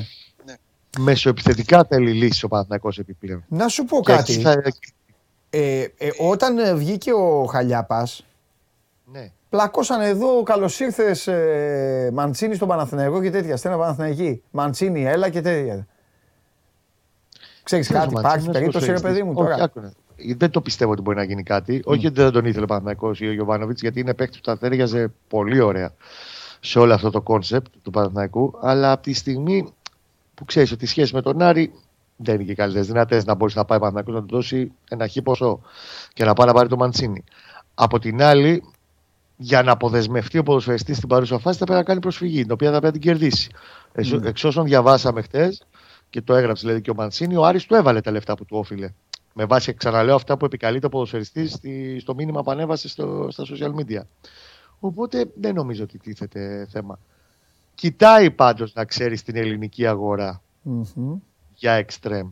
Μεσοεπιθετικά θέλει λύση ο Παναθηναϊκός επιπλέον. Να σου πω Και κάτι. εκεί θα- Ε, ε, όταν ε, βγήκε ο Χαλιάπας, Ναι. πλακώσαν εδώ καλώς ήρθες ε, Μαντσίνη στον Παναθηναϊκό και τέτοια. Στένα Παναθηναϊκή. Μαντσίνη, έλα και τέτοια. Ξέρεις κάτι, Ξέρεις, ο υπάρχει Μαντσίνης περίπτωση, ρε πώς παιδί μου έχει- Όχι, τώρα. άκουνε. Δεν το πιστεύω ότι μπορεί να γίνει κάτι. Όχι ότι δεν τον ήθελε ο Παναθηναϊκός ή ο Γιωβάνοβιτς, γιατί είναι παίκτης που θα τέριαζε πολύ ωραία σε όλο αυτό το κόνσεπτ του Παναθηναϊκού. Αλλά από τη στιγμή που ξέρεις ότι η σχέση με τον Άρη δεν είναι και καλύτερες δυνατές να μπορείς να πάει ο Παναθηναϊκός να του δώσει ένα χι ποσό και να πάει να πάρει το Μαντσίνη. Από την άλλη, για να αποδεσμευτεί ο ποδοσφαιριστής στην παρούσα φάση θα πρέπει να κάνει προσφυγή, την οποία θα πρέπει να την κερδίσει. Εξ, Ναι. εξ όσων διαβάσαμε χτες και το έγραψε δηλαδή και ο Μαντσίνη, ο Άρης του έβαλε τα λεφτά που του όφιλε. Με βάση, ξαναλέω, αυτά που επικαλείται ο ποδοσφαιριστής στη, στο μήνυμα που ανέβασε στο, στα social media. Οπότε δεν νομίζω ότι τίθεται θέμα. Κοιτάει πάντως να ξέρει την ελληνική αγορά Μμμ. για εξτρέμ.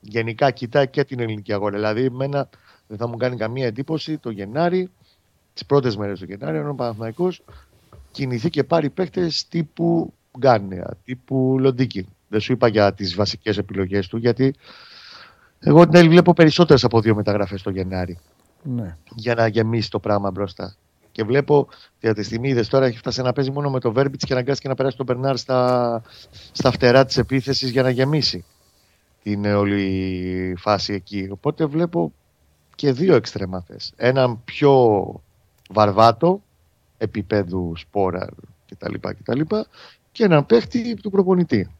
Γενικά κοιτάει και την ελληνική αγορά. Δηλαδή, εμένα δεν θα μου κάνει καμία εντύπωση το Γενάρη τις πρώτες μέρες του Γενάρη, ο Παναθυναϊκό κινηθεί και πάρει παίχτε τύπου Γκάνεα, τύπου Λοντίκη. Δεν σου είπα για τις βασικές επιλογές του, γιατί εγώ την βλέπω περισσότερες από δύο μεταγραφές το Γενάρη. Ναι. Για να γεμίσει το πράγμα μπροστά. Και βλέπω για τη στιγμή είδες τώρα έχει φτάσει να παίζει μόνο με το Βέρμπιτ και αναγκάστηκε να περάσει τον Μπερνάρ στα, στα φτερά της επίθεσης για να γεμίσει την όλη φάση εκεί. Οπότε βλέπω και δύο εξτρεμαθές. Έναν πιο βαρβάτο επίπεδου σπόρα κτλ. κτλ και έναν παίχτη του προπονητή.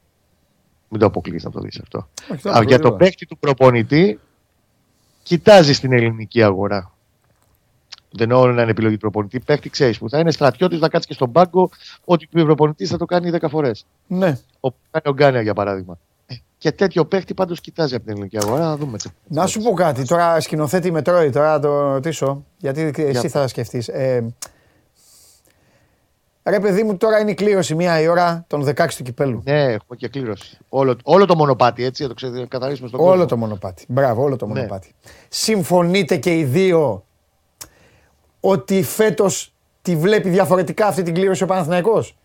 Μην το αποκλείσει να το δεις αυτό. Όχι, Α, για το παίχτη του προπονητή, κοιτάζει στην ελληνική αγορά. Δεν εννοώ να είναι επιλογή του προπονητή. Παίχτη ξέρεις που θα είναι στρατιώτης, να κάτσεις και στον πάγκο. Ό,τι πει ο προπονητής θα το κάνει 10 φορές. Ναι. Ο κάνει ο Γκάνια για παράδειγμα. Ε, Και τέτοιο παίχτη πάντως κοιτάζει από την ελληνική αγορά. Να δούμε. τι- Να σου πω κάτι. Τώρα σκηνοθέτη με τρώει, τώρα να το ρωτήσω. Γιατί εσύ θα σκεφτείς. Ε, ρε παιδί μου, τώρα είναι η κλήρωση μία η ώρα των 16 του κυπέλου. Ναι, έχουμε και κλήρωση. Όλο, όλο το μονοπάτι, έτσι, να το ξεκαθαρίσουμε στον Όλο κόσμο. το μονοπάτι. Μπράβο, όλο το Ναι. μονοπάτι. Συμφωνείτε και οι δύο ότι φέτος τη βλέπει διαφορετικά αυτή την κλήρωση ο Παναθηναϊκός.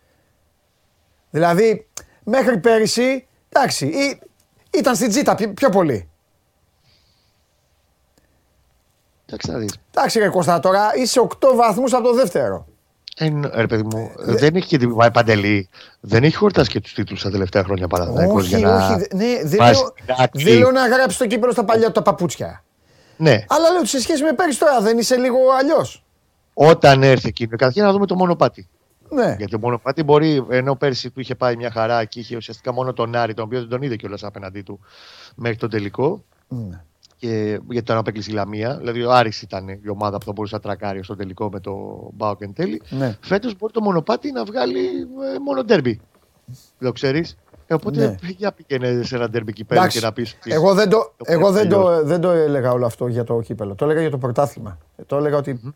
Δηλαδή, μέχρι πέρυσι, εντάξει, ή- ήταν στην τζίτα πιο, πιο πολύ. Εντάξει, να δεις. Εντάξει ρε Κώστα, τώρα είσαι 8 βαθμούς από το δεύτερο. Ε, ρε παιδί μου, δεν έχει και την Μα, Παντελή, δεν έχει χορτάσει και τους τίτλους τα τελευταία χρόνια Παναθηναϊκός όχι, για να όχι, δε- ναι, δεν βάζει λέω, την άκρη. δεν λέω να γράψει το κύπελο στα παλιά του τα παπούτσια. Ναι, Αλλά λέω ότι σε σχέση με πέρυσι τώρα δεν είσαι λίγο αλλιώς. Όταν έρθει εκείνο, καταρχήν να δούμε το μονοπάτι. Ναι. Γιατί το μονοπάτι μπορεί, ενώ πέρσι του είχε πάει μια χαρά και είχε ουσιαστικά μόνο τον Άρη, τον οποίο δεν τον είδε κιόλας απέναντί του μέχρι τον τελικό. Ναι. Και, γιατί τώρα απέκλεισε η Λαμία. Δηλαδή, ο Άρης ήταν η ομάδα που θα μπορούσε να τρακάρει στο τελικό με το Μπάουκ εν τέλει. Ναι. Φέτος μπορεί το μονοπάτι να βγάλει ε, μόνο ντέρμπι. Δεν το ξέρεις. Ε, οπότε Ναι. για πήγαινε σε ένα ντέρμπι εκεί πέρα Εντάξει, και να πεις. Εγώ, δεν το, το εγώ δεν, το, τελειώσει. δεν το έλεγα όλο αυτό για το κύπελο. Το έλεγα για το πρωτάθλημα. Το έλεγα ότι.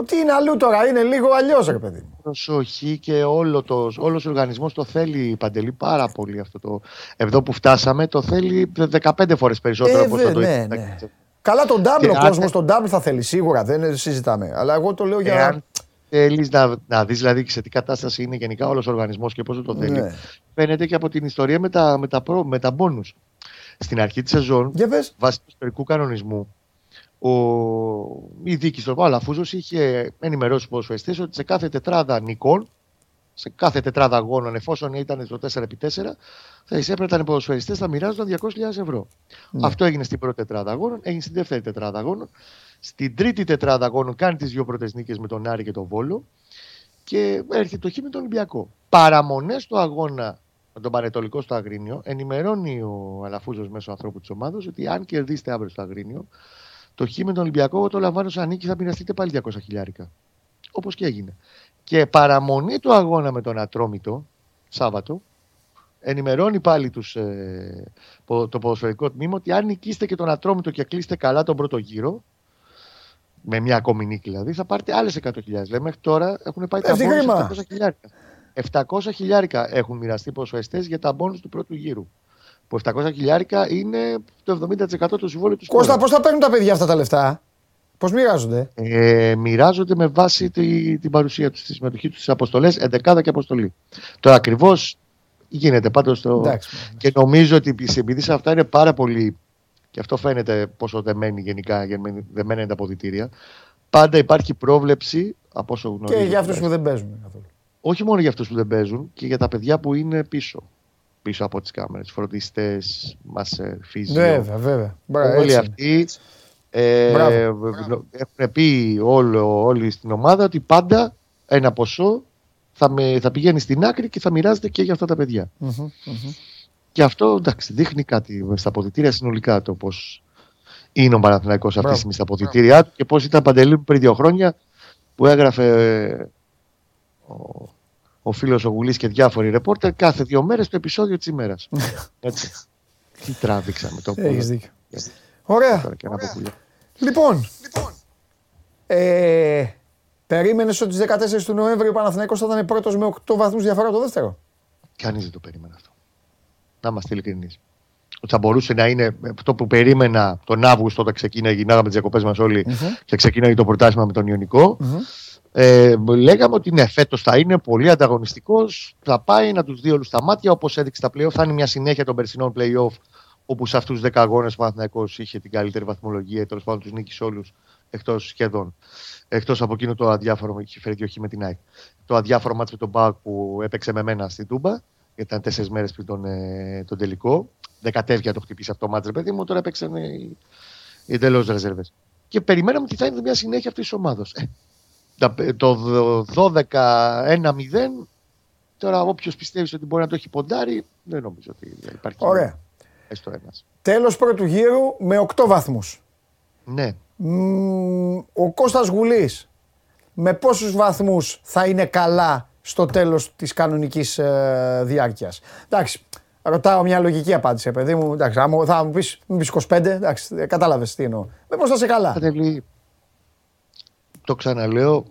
Ότι είναι αλλού τώρα, είναι λίγο αλλιώς, ρε παιδί μου. Προσοχή και όλο το, όλος ο οργανισμός το θέλει παντελή πάρα πολύ αυτό το. Εδώ που φτάσαμε το θέλει 15 φορές περισσότερο Ε, από δε, θα το ναι, είχε. ναι. Καλά τον double, Και ο αν- κόσμος τον double θα θέλει σίγουρα, δεν συζητάμε. Αλλά εγώ το λέω για. Εάν θέλεις να, να δεις δηλαδή σε τι κατάσταση είναι γενικά όλος ο οργανισμός και πόσο το θέλει, Ναι. φαίνεται και από την ιστορία με τα, με τα, προ, με τα bonus. Στην αρχή της σεζόν, Για πες. βάσει του ιστορικού κανονισμού, ο, η δίκη στον Παλαφούζος είχε ενημερώσει τους ποδοσφαιριστές ότι σε κάθε τετράδα νικών, σε κάθε τετράδα αγώνων, εφόσον ήταν στο 4x4, θα εισέπρεπταν οι ποδοσφαιριστές θα μοιράζονταν 200.000 ευρώ. Ναι. Αυτό έγινε στην πρώτη τετράδα αγώνων, έγινε στην δεύτερη τετράδα αγώνων. Στην τρίτη τετράδα αγώνων κάνει τις δύο πρώτες νίκες με τον Άρη και τον Βόλο και έρχεται το χ με τον Ολυμπιακό. Παραμονές του αγώνα με τον Πανετολικό στο Αγρίνιο, ενημερώνει ο Αλαφούζος μέσω ανθρώπου της ομάδα ότι αν κερδίσετε αύριο στο Αγρίνιο, το χ με τον Ολυμπιακό εγώ το λαμβάνω σαν νίκη θα μοιραστείτε πάλι 200 χιλιάρικα. Όπως και έγινε. Και παραμονή του αγώνα με τον Ατρόμητο, Σάββατο, ενημερώνει πάλι τους, ε, πο- το ποδοσφαιρικό τμήμα ότι αν νικήσετε και τον Ατρόμητο και κλείσετε καλά τον πρώτο γύρο, με μια ακόμη νίκη δηλαδή, θα πάρετε άλλες 100.000. Δηλαδή μέχρι τώρα έχουν πάει τα Πέφτει μπόνους χρήμα. 700 χιλιάρικα. 700 χιλιάρικα έχουν μοιραστεί ποσοστές για τα μπόνους του πρώτου γύρου. Που 700 χιλιάρικα είναι το 70% του συμβόλαιου του Κώστα, σπόρα. πώς θα παίρνουν τα παιδιά αυτά τα λεφτά, Πώς μοιράζονται; Ε, μοιράζονται με βάση τη, την παρουσία τους, τη συμμετοχή τους στι αποστολές, 11 και αποστολή. Τώρα ακριβώς γίνεται πάντως το. Εντάξει. Και νομίζω ότι επειδή σε αυτά είναι πάρα πολύ. Και αυτό φαίνεται πόσο δεμένοι γενικά, γεννη- δεμένα είναι τα αποδητήρια. Πάντα υπάρχει πρόβλεψη, από όσο γνωρίζω. Και για αυτούς που τουλάχιστον, δεν παίζουν καθόλου. Όχι μόνο για αυτούς που δεν παίζουν, και για τα παιδιά που είναι πίσω. Πίσω από τις κάμερες. Φροντιστές, μασέρ, φύζιο. Βέβαια, βέβαια. Μπράβο, Όλοι έτσι αυτοί ε, Μπράβο. έχουν πει όλο, όλοι στην ομάδα ότι πάντα ένα ποσό θα, με, θα πηγαίνει στην άκρη και θα μοιράζεται και για αυτά τα παιδιά. είναι. Μμμ, μμμ. Και αυτό εντάξει, δείχνει κάτι στα αποδητήρια συνολικά το πώς είναι ο Παναθηναϊκός αυτή τη Μπράβο. στιγμή στα αποδητήριά του και πώς ήταν παντελή μου πριν δύο χρόνια που έγραφε ε, ο, ο φίλος ο Γουλής και διάφοροι ρεπόρτερ κάθε δύο μέρες το επεισόδιο της ημέρας. [laughs] Έτσι. Τι τράβηξαμε το Έχεις πόδι. δίκιο. Ωραία. Τώρα και να πω πουλιά. Λοιπόν, ε, περίμενες ότι στις 14 του Νοέμβρη ο Παναθηναϊκός θα ήταν πρώτος με 8 βαθμούς διαφορά από το δεύτερο; Κανείς δεν το περίμενε αυτό. Να είμαστε ειλικρινείς. ότι θα μπορούσε να είναι αυτό που περίμενα τον Αύγουστο όταν ξεκίναγε, γυρνάγαμε τις διακοπές μας ολοι και ξεκίναγε το πρωτάθλημα με τον ιωνικο Ε, λέγαμε ότι ναι, φέτος θα είναι πολύ ανταγωνιστικός. Θα πάει να τους δει όλους τα μάτια όπως έδειξε τα playoff. Θα είναι μια συνέχεια των περσινών playoff όπου σε αυτούς του 10 αγώνες ο Παναθηναϊκός είχε την καλύτερη βαθμολογία, τέλος πάντων τους νίκησε όλους εκτός σχεδόν. Εκτός από εκείνο το αδιάφορο, είχε φέρει όχι με την ΑΕΚ. Το αδιάφορο μάτι με τον Μπάουκ που έπαιξε με μένα στην Τούμπα, γιατί ήταν τέσσερις μέρες πριν τον, ε, τον τελικό. Δεκατεύγια το χτυπήσει αυτό το μάτι, παιδί μου, τώρα έπαιξαν οι, οι εντελώς ρεζέρβε. Και περιμέναμε ότι θα είναι μια συνέχεια αυτής της ομάδα. Ε, το 12-1-0 Τώρα, όποιος πιστεύεις ότι μπορεί να το έχει ποντάρει, δεν νομίζω ότι υπάρχει. Ωραία. Τέλος πρώτου γύρου με 8 βαθμούς. Ναι. ο Κώστας Γουλής με πόσους βαθμούς θα είναι καλά στο τέλος της κανονικής ε, διάρκειας; Εντάξει, ρωτάω μια λογική απάντηση, παιδί μου. Εντάξει, θα μου πεις, μου πεις 25, εντάξει, κατάλαβες τι εννοώ. Με πώς θα είσαι καλά; Το ξαναλέω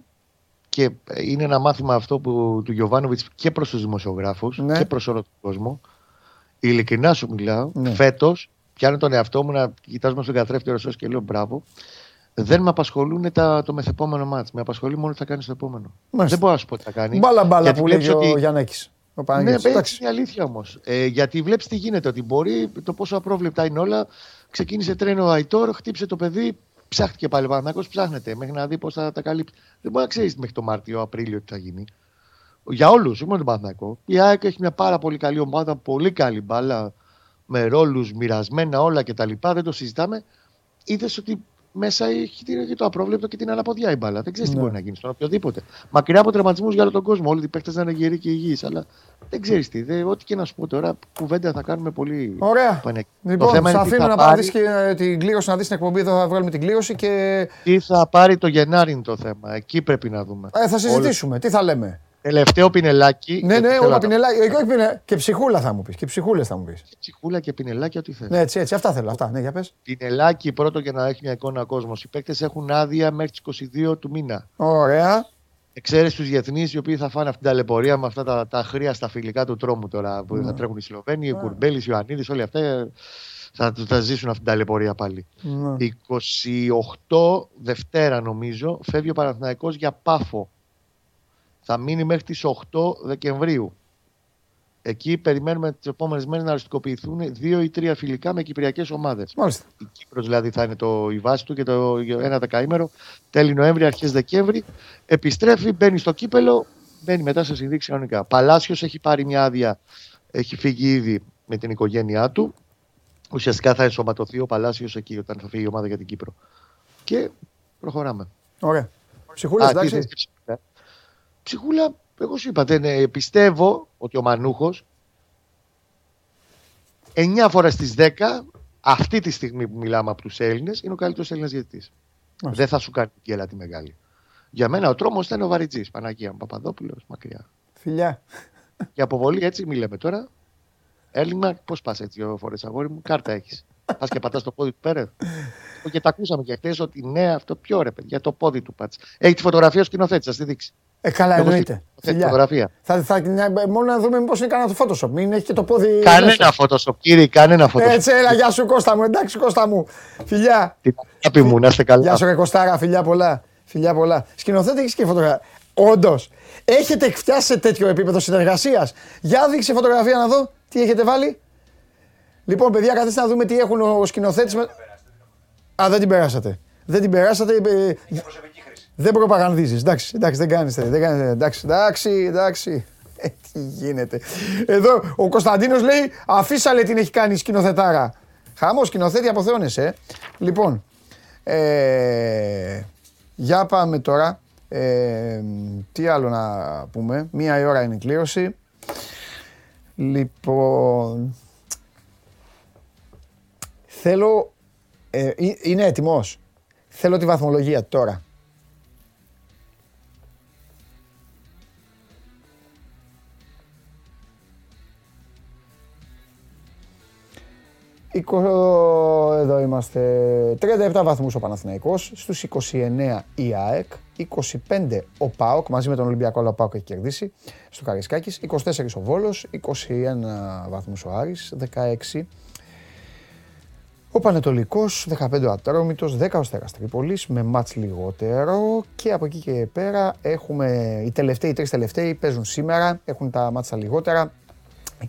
και είναι ένα μάθημα αυτό που, του Γιωβάνοβιτς και προς τους δημοσιογράφους ναι. και προς όλο τον κόσμο ειλικρινά σου μιλάω, ναι. φέτος πιάνω τον εαυτό μου να κοιτάζουμε στον καθρέφτη ρωσός και λέω μπράβο. Δεν με απασχολούν τα, το μεθεπόμενο μάτς. Με απασχολεί μόνο τι θα κάνεις στο επόμενο. Δεν μπορώ να σου πω τι θα κάνει. Μπάλα μπάλα που λέει ο Γιάννεκη. Ναι, είναι η αλήθεια όμως. Ε, γιατί βλέπεις τι γίνεται. Ότι μπορεί το πόσο απρόβλεπτα είναι όλα. Ξεκίνησε τρένο ο Αϊτόρ, χτύπησε το παιδί, ψάχτηκε πάλι ο Παναγιώ, ψάχνεται μέχρι να δει πώς θα τα καλύπτει. Δεν μπορεί να ξέρεις μέχρι το Μάρτιο, Απρίλιο τι θα γίνει για όλους, όχι μόνο τον Παναθηναϊκό. Η ΑΕΚ έχει μια πάρα πολύ καλή ομάδα, πολύ καλή μπάλα, με ρόλους μοιρασμένα όλα κτλ. Δεν το συζητάμε. Είδες ότι μέσα έχει και το απρόβλεπτο και την αναποδιά η μπάλα. Δεν ξέρεις ναι. τι μπορεί να γίνει στον οποιοδήποτε. Μακριά από τραυματισμούς για όλο τον κόσμο. Όλοι οι παίχτε να είναι γεροί και υγιείς. Αλλά δεν ξέρεις τι. Δε, ό,τι και να σου πω τώρα, κουβέντα θα κάνουμε πολύ. Ωραία. Λοιπόν, θα αφήνω να πάρει και ε, την κλήρωση να δεις την εκπομπή. Εδώ θα βγάλουμε την κλήρωση και. Τι θα πάρει το Γενάρη είναι το θέμα. Εκεί πρέπει να δούμε. Ε, θα συζητήσουμε. Όλες. Τι θα λέμε. Τελευταίο πινελάκι. Ναι, ναι, όλα πινελάκι. Εγώ πινε... Και ψυχούλα θα μου πεις. Και ψυχούλες θα μου πεις. Ψυχούλα και πινελάκι, ό,τι θες. Ναι, έτσι, έτσι, αυτά θέλω. Αυτά, ναι, για πες. Πινελάκι πρώτο για να έχει μια εικόνα ο κόσμος. Οι παίκτες έχουν άδεια μέχρι τις 22 του μήνα. Ωραία. Εξαίρεση του διεθνείς οι οποίοι θα φάνε αυτή την ταλαιπωρία με αυτά τα, τα χρία στα φιλικά του τρόμου τώρα που θα τρέχουν οι Σλοβαίνοι, οι Κουρμπέλης, οι Ιωαννίδης, όλοι αυτά θα, θα ζήσουν αυτή την ταλαιπωρία πάλι. 28 Δευτέρα νομίζω φεύγει ο Παναθηναϊκός για πάφο θα μείνει μέχρι τις 8 Δεκεμβρίου. Εκεί περιμένουμε τις επόμενες μέρες να οριστικοποιηθούν δύο ή τρία φιλικά με κυπριακές ομάδες. Η Κύπρος δηλαδή θα είναι το, η βάση του και το ένα δεκαήμερο. Τέλη Νοέμβρη, αρχές Δεκέμβρη. Επιστρέφει, μπαίνει στο κύπελο, μπαίνει μετά σε συνδείξει κανονικά. Παλάσιος έχει πάρει μια άδεια, έχει φύγει ήδη με την οικογένειά του. Ουσιαστικά θα ενσωματωθεί ο Παλάσιος εκεί όταν θα φύγει η ομάδα για την Κύπρο. Και προχωράμε. Ωραία. Ψυχούλα, εντάξει. Ψυχούλα, εγώ σου είπα, δεν, ε, πιστεύω ότι ο Μανούχος 9 φορές στις 10, αυτή τη στιγμή που μιλάμε από τους Έλληνες, είναι ο καλύτερος Έλληνας γιατί. Δεν θα σου κάνει και τη μεγάλη. Για μένα ο τρόμος ήταν ο Βαριτζής. Παναγία μου Παπαδόπουλος, μακριά. Φιλιά. Και αποβολή έτσι μιλάμε τώρα. Έλληνα, πώς πας έτσι δύο φορές αγόρι μου, κάρτα έχεις. Πας και πατάς το πόδι του πέρα. και τα ακούσαμε και χθες ότι ναι, αυτό πιο ρε παιδιά, το πόδι του πάτσε. Έχει τη φωτογραφία ο σκηνοθέτης, θα τη δείξει. Ε, καλά, εννοείται. Φωτογραφία. Θα, θα, μόνο να δούμε μήπω είναι κανένα το Photoshop. Μην έχει και το πόδι. Κανένα Photoshop, κύριε, κανένα Photoshop. Έτσι, έλα, γεια σου Κώστα μου, εντάξει Κώστα μου. Φιλιά. Τι αγάπη μου, να είστε καλά. Γεια σου, ρε Κωστάρα, φιλιά πολλά. Φιλιά πολλά. Σκηνοθέτη έχεις και φωτογραφία. Όντως, έχετε φτιάσει σε τέτοιο επίπεδο συνεργασίας; Για δείξε φωτογραφία να δω τι έχετε βάλει. Λοιπόν, παιδιά, καθίστε να δούμε τι έχουν ο σκηνοθέτης. Με... Α, δεν την περάσατε. Δεν την περάσατε. Ε, δεν προπαγανδίζεις. Εντάξει, εντάξει, δεν κάνεις Δεν κάνεις, εντάξει, εντάξει, εντάξει. Ε, τι γίνεται. Εδώ ο Κωνσταντίνος λέει: Αφήσαλε την έχει κάνει η σκηνοθετάρα. Χαμός σκηνοθέτη αποθεώνεσαι. Ε. Λοιπόν, ε, για πάμε τώρα. Ε, τι άλλο να πούμε. Μία η ώρα είναι η κλήρωση. Λοιπόν, θέλω. Ε, είναι έτοιμος. Θέλω τη βαθμολογία τώρα. Εδώ είμαστε, 37 βαθμούς ο Παναθηναϊκός, στους 29 η ΑΕΚ, 25 ο ΠΑΟΚ, μαζί με τον Ολυμπιακό, αλλά ο ΠΑΟΚ έχει κερδίσει, στο Καρισκάκης, 24 ο Βόλος, 21 βαθμούς ο Άρης, 16 Ο Πανετολικός 15 ο Ατρόμητος, 10 ο Στέρας Τρίπολης με μάτς λιγότερο. Και από εκεί και πέρα έχουμε οι τελευταίοι, οι τρεις τελευταίοι παίζουν σήμερα, έχουν τα μάτσα λιγότερα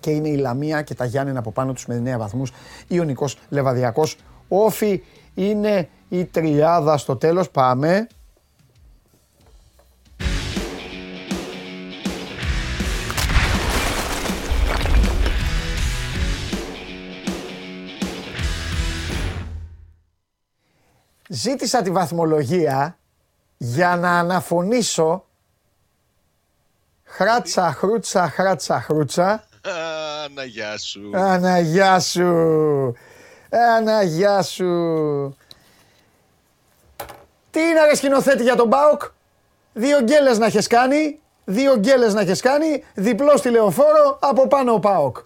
και είναι η Λαμία και τα Γιάννενα από πάνω τους με 9 βαθμούς, Ιωνικός Λεβαδιακός, Όφι είναι η τριάδα στο τέλος, πάμε. Ζήτησα τη βαθμολογία για να αναφωνήσω χράτσα, χρούτσα, χράτσα, χρούτσα. Αναγιά σου. Αναγιά σου. Αναγιά σου. Τι είναι ρε σκηνοθέτη για τον Μπάουκ; Δύο γκέλες να έχεις κάνει. Δύο γκέλες να έχεις κάνει. Διπλό στη λεωφόρο. Από πάνω ο Πάοκ.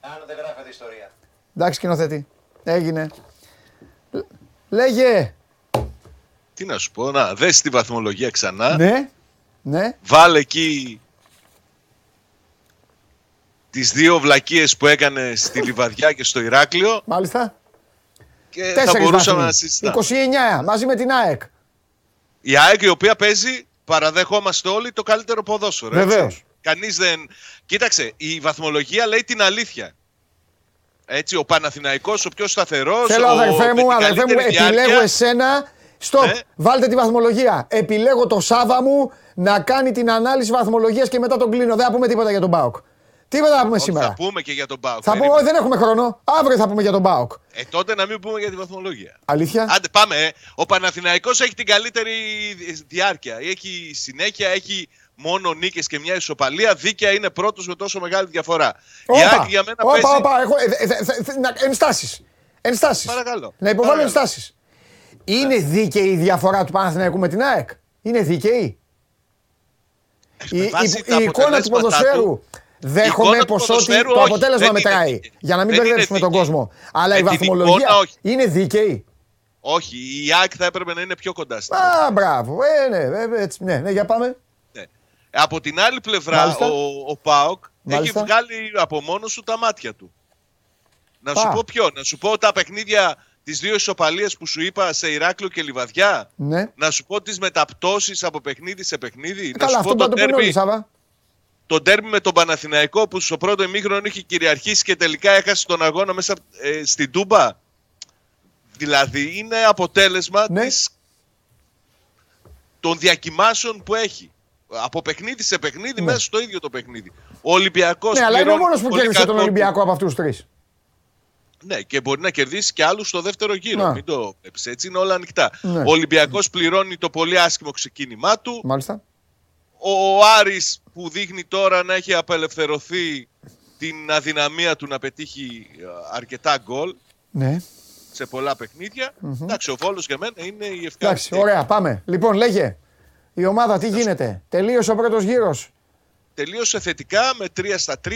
Αν δεν γράφεται ιστορία. Εντάξει σκηνοθέτη. Έγινε. Λ- Λέγε. Τι να σου πω, να δες τη βαθμολογία ξανά. Ναι. Ναι. Βάλε εκεί τις δύο βλακίες που έκανε στη Λιβαδιά και στο Ηράκλειο Μάλιστα. και θα Τέσσερις μπορούσαμε να βαθμοί. συζητάμε. 29 μαζί με την ΑΕΚ. Η ΑΕΚ η οποία παίζει, παραδέχομαστε όλοι, το καλύτερο ποδόσφαιρο. έτσι. Βεβαίως. Κανείς δεν... Κοίταξε, η βαθμολογία λέει την αλήθεια. Έτσι, ο Παναθηναϊκός, ο πιο σταθερός, Θέλω ο, αδερφέ με μου, την αδερφέ μου, καλύτερη επιλέγω διάρκεια. εσένα. Στοπ, Ναι. βάλτε τη βαθμολογία. Επιλέγω το Σάβα μου να κάνει την ανάλυση βαθμολογίας και μετά τον κλείνω. Δεν θα πούμε τίποτα για τον Μπάουκ. Τίποτα θα πούμε Όχι, σήμερα. Θα πούμε και για τον Πάοκ. Θα πούμε, όχι, δεν έχουμε χρόνο. Αύριο θα πούμε για τον Μπάουκ. Ε, τότε να μην πούμε για τη βαθμολογία. Αλήθεια; Άντε πάμε, ε. Ο Παναθηναϊκός έχει την καλύτερη διάρκεια. Έχει συνέχεια, έχει μόνο νίκες και μια ισοπαλία. Δίκαια είναι πρώτος με τόσο μεγάλη διαφορά. η ΑΕΚ για μένα όπα, παίζει... όπα, έχω, ε, ε, ε, ε, να- ενστάσεις. Ενστάσεις. Παρακαλώ. Να υποβάλω Παρακαλώ. ενστάσεις. Είναι δίκαιη η διαφορά του Παναθηναϊκού με την ΑΕΚ; Είναι δίκαιη; Η, Με η, βάση η τα εικόνα του αποτελέσματά ποδοσφαίρου. του, Δέχομαι εικόνα του πως ότι ποδοσφαίρου, το όχι, αποτέλεσμα δεν μετράει. είναι- για να μην δεν είναι μπερδέψουμε τον δίκαιη. κόσμο. Αλλά η Με την βαθμολογία εικόνα, όχι. είναι δίκαιη. Όχι, η ΑΕΚ θα έπρεπε να είναι πιο κοντά στην. Α, μπράβο. Ε, ναι, ε, έτσι, ναι, ναι, για πάμε. Ναι. Από την άλλη πλευρά, Μάλιστα. ο, ο ΠΑΟΚ Μάλιστα. έχει βγάλει από μόνο σου τα μάτια του. Να σου Α. πω ποιο, να σου πω τα παιχνίδια, τις δύο ισοπαλίες που σου είπα σε Ηράκλειο και Λιβαδιά. Ναι. Να σου πω τις μεταπτώσεις από παιχνίδι σε παιχνίδι. να Καλά, σου αυτό πω που το το πούμε όλοι, τέρμι, Σάβα. Το τέρμι με τον Παναθηναϊκό που στο πρώτο ημίχρονο είχε κυριαρχήσει και τελικά έχασε τον αγώνα μέσα ε, στην Τούμπα. Δηλαδή είναι αποτέλεσμα Ναι. της, των διακοιμάσεων που έχει. Από παιχνίδι σε παιχνίδι, Ναι. μέσα στο ίδιο το παιχνίδι. Ο Ολυμπιακός Ναι, αλλά είναι ο πληρώνει μόνος που πολύ κέρδισε τον κακό- Ολυμπιακό από αυτούς του τρεις. Ναι, και μπορεί να κερδίσει και άλλους στο δεύτερο γύρο. Να. Μην το βλέπεις έτσι, είναι όλα ανοιχτά. Ναι. Ο Ολυμπιακός πληρώνει το πολύ άσχημο ξεκίνημά του. Μάλιστα. Ο Άρης που δείχνει τώρα να έχει απελευθερωθεί την αδυναμία του να πετύχει ε, αρκετά γκολ Ναι. σε πολλά παιχνίδια. Εντάξει, ο Βόλος για μένα είναι η Εντάξει, ευχάριστη. ωραία, πάμε. Λοιπόν, λέγε. Η ομάδα τι γίνεται; Τελείωσε ο πρώτος γύρος; Τελείωσε θετικά με 3 στα 3,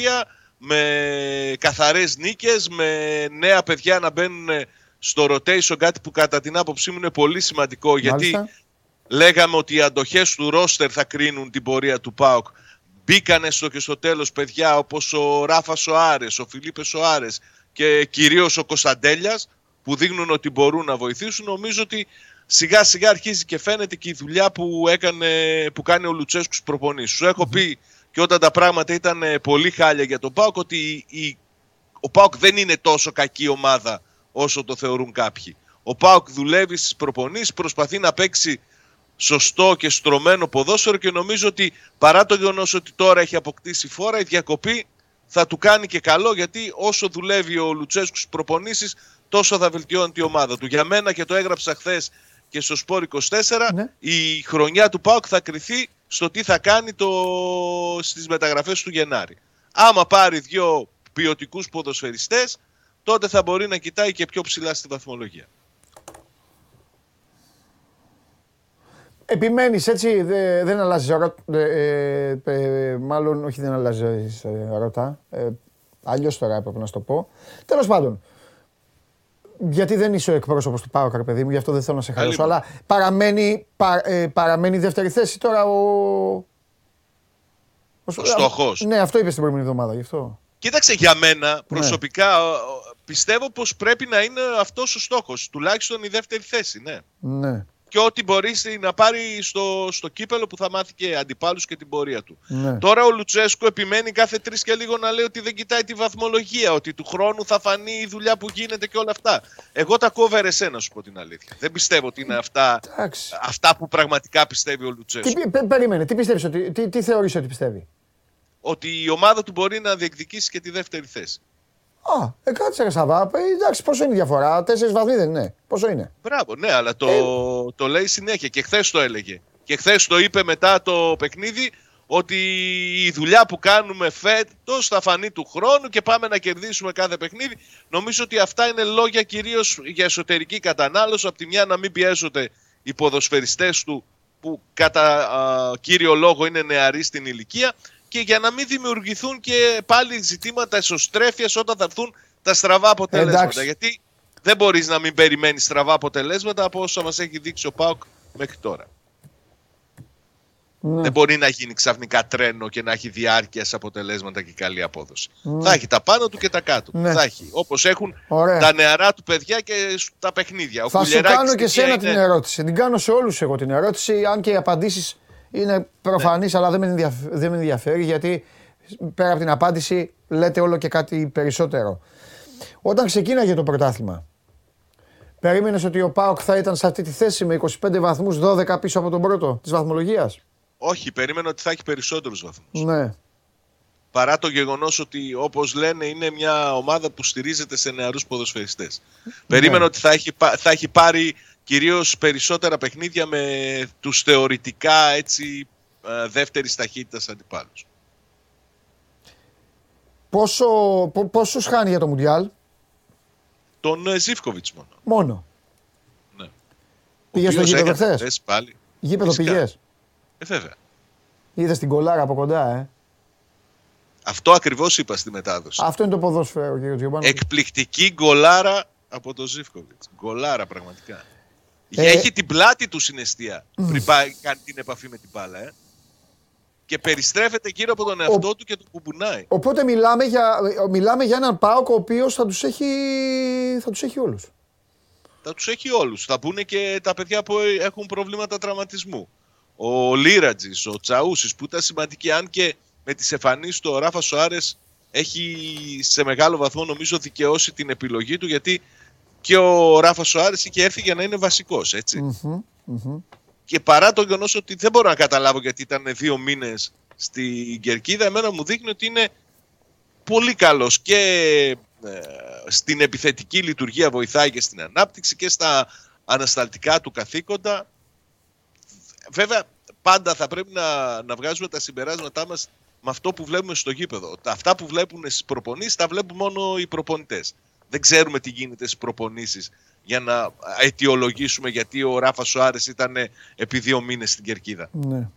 με καθαρές νίκες, με νέα παιδιά να μπαίνουν στο rotation, κάτι που κατά την άποψή μου είναι πολύ σημαντικό, γιατί Μάλιστα. Λέγαμε ότι οι αντοχές του ρόστερ θα κρίνουν την πορεία του ΠΑΟΚ. Μπήκανε στο και στο τέλος παιδιά όπως ο Ράφα Σοάρες, ο Φιλίπε Σοάρες και κυρίως ο Κωνσταντέλιας που δείχνουν ότι μπορούν να βοηθήσουν. Νομίζω ότι σιγά σιγά αρχίζει και φαίνεται και η δουλειά που, έκανε, που κάνει ο Λουτσέσκους στους προπονήσεις. Σου έχω πει και όταν τα πράγματα ήταν ε, πολύ χάλια για τον ΠΑΟΚ ότι η, ο ΠΑΟΚ δεν είναι τόσο κακή ομάδα όσο το θεωρούν κάποιοι. Ο ΠΑΟΚ δουλεύει στις προπονήσεις, προσπαθεί να παίξει σωστό και στρωμένο ποδόσφαιρο και νομίζω ότι παρά το γεγονός ότι τώρα έχει αποκτήσει φόρα, η διακοπή θα του κάνει και καλό γιατί όσο δουλεύει ο Λουτσέσκου στις προπονήσεις τόσο θα βελτιώνει η ομάδα του. Για μένα και το έγραψα χθες και στο Σπόρ 24 Ναι. η χρονιά του ΠΑΟΚ θα κριθεί στο τι θα κάνει το... στις μεταγραφές του Γενάρη. Άμα πάρει δύο ποιοτικούς ποδοσφαιριστές τότε θα μπορεί να κοιτάει και πιο ψηλά στη βαθμολογία. Επιμένεις έτσι, δε- δεν αλλάζεις ρο- ε, ε, ε, μάλλον, όχι δεν αλλάζεις ε, ρωτά. Ε, Αλλιώς τώρα έπρεπε να σου το πω. Τέλος πάντων. Γιατί δεν είσαι ο εκπρόσωπος του Πάου, παιδί μου, γι' αυτό δεν θέλω να σε χαλάσω. Καλή μου. Αλλά παραμένει, πα, ε, παραμένει δεύτερη θέση τώρα ο. Ο στόχος. Ναι, αυτό είπες την προηγούμενη εβδομάδα, γι' αυτό. Κοίταξε για Ναι. μένα προσωπικά ο- ο- πιστεύω πως πρέπει να είναι αυτός ο στόχος, τουλάχιστον η δεύτερη θέση, ναι. Ναι. Και ό,τι μπορεί στη- να πάρει στο, στο κύπελο που θα μάθει και αντιπάλους και την πορεία του. ναι. Τώρα ο Λουτσέσκο επιμένει κάθε τρεις και λίγο να λέει ότι δεν κοιτάει τη βαθμολογία, ότι του χρόνου θα φανεί η δουλειά που γίνεται και όλα αυτά. Εγώ τα κόβερε εσένα, σου πω την αλήθεια. Δεν πιστεύω ότι είναι αυτά, Εντάξει. αυτά που πραγματικά πιστεύει ο Τι, Λουτσέσκο. πε- πε- περίμενε, τι πιστεύεις ότι, τι, τι θεωρείς ότι πιστεύει; Ότι η ομάδα του μπορεί να διεκδικήσει και τη δεύτερη θέση. Α, ε, κάτσε ρε Σαββά, ε, εντάξει, πόσο είναι η διαφορά, τέσσερις βαθμοί δεν είναι, πόσο είναι; Μπράβο, ναι, αλλά το, Ε. το λέει συνέχεια και χθες το έλεγε. Και χθες το είπε μετά το παιχνίδι ότι η δουλειά που κάνουμε φέτος θα φανεί του χρόνου και πάμε να κερδίσουμε κάθε παιχνίδι. Νομίζω ότι αυτά είναι λόγια κυρίως για εσωτερική κατανάλωση. Από τη μια να μην πιέζονται οι ποδοσφαιριστές του που κατά α, κύριο λόγο είναι νεαροί στην ηλικία και για να μην δημιουργηθούν και πάλι ζητήματα εσωστρέφειας όταν θα έρθουν τα στραβά αποτελέσματα. Εντάξει. Γιατί δεν μπορείς να μην περιμένεις στραβά αποτελέσματα από όσα μας έχει δείξει ο ΠΑΟΚ μέχρι τώρα. Ναι. Δεν μπορεί να γίνει ξαφνικά τρένο και να έχει διάρκειας σε αποτελέσματα και καλή απόδοση. Ναι. Θα έχει τα πάνω του και τα κάτω του. Ναι. Θα έχει. Όπως έχουν Ωραία. τα νεαρά του παιδιά και σ- τα παιχνίδια. Ο Θα σου Κουλιεράκης κάνω και στη μία σένα την είναι- ερώτηση. Την κάνω σε όλους εγώ την ερώτηση, αν και οι απαντήσεις είναι προφανείς, αλλά δεν με, ενδιαφ- δεν με ενδιαφέρει, γιατί πέρα από την απάντηση λέτε όλο και κάτι περισσότερο. Όταν ξεκίναγε το πρωτάθλημα, περίμενες ότι ο ΠΑΟΚ θα ήταν σε αυτή τη θέση με 25 βαθμούς, 12 πίσω από τον πρώτο της βαθμολογίας; Όχι, περίμενα ότι θα έχει περισσότερους βαθμούς. Ναι. Παρά το γεγονός ότι όπως λένε είναι μια ομάδα που στηρίζεται σε νεαρούς ποδοσφαιριστές. Περίμενα ότι θα έχει, πα- θα έχει πάρει κυρίως περισσότερα παιχνίδια με τους θεωρητικά έτσι ε, δεύτερης ταχύτητας αντιπάλους. Πόσο, πο- πόσους χάνει για το Μουντιάλ, Τον ε, Ζίβκοβιτς μόνο. μόνο. Ναι. Πήγες Ο στο οποίος γήπεδο έκανε χθες; χθες πάλι. Γήπεδο Φυσικά. πηγές. Ε, βέβαια. Είδες την κολάρα από κοντά, ε; Αυτό ακριβώς είπα στη μετάδοση. Αυτό είναι το ποδόσφαιρο, κύριε Τζιομπάνο. Εκπληκτική γκολάρα από τον Ζίβκοβιτς. Γκολάρα πραγματικά. Ε, Έχει την πλάτη του συναισθία πριν πάει, κάνει την επαφή με την μπάλα. Ε. Και περιστρέφεται γύρω από τον εαυτό του και τον κουμπουνάει. Οπότε μιλάμε για, μιλάμε για έναν Πάοκ ο οποίος θα τους έχει, θα τους έχει όλους. Θα τους έχει όλους. Θα μπουν και τα παιδιά που έχουν προβλήματα τραυματισμού. Ο Λίρατζης, ο Τσαούσης που ήταν σημαντικοί αν και με τις εμφανίσεις του ο Ράφα Σοάρες έχει σε μεγάλο βαθμό νομίζω δικαιώσει την επιλογή του γιατί και ο Ράφα Σοάρες είχε έρθει για να είναι βασικός έτσι. Και παρά το γεγονός ότι δεν μπορώ να καταλάβω γιατί ήταν δύο μήνες στην Κερκίδα, εμένα μου δείχνει ότι είναι πολύ καλός και ε, στην επιθετική λειτουργία βοηθάει και στην ανάπτυξη και στα ανασταλτικά του καθήκοντα. Βέβαια, πάντα θα πρέπει να, να βγάζουμε τα συμπεράσματά μας με αυτό που βλέπουμε στο γήπεδο. Τα- Αυτά που βλέπουν στις προπονήσεις τα βλέπουν μόνο οι προπονητές. Δεν ξέρουμε τι γίνεται στις προπονήσεις για να αιτιολογήσουμε γιατί ο Ράφα Σοάρες ήταν επί δύο μήνες στην Κερκίδα. Ναι.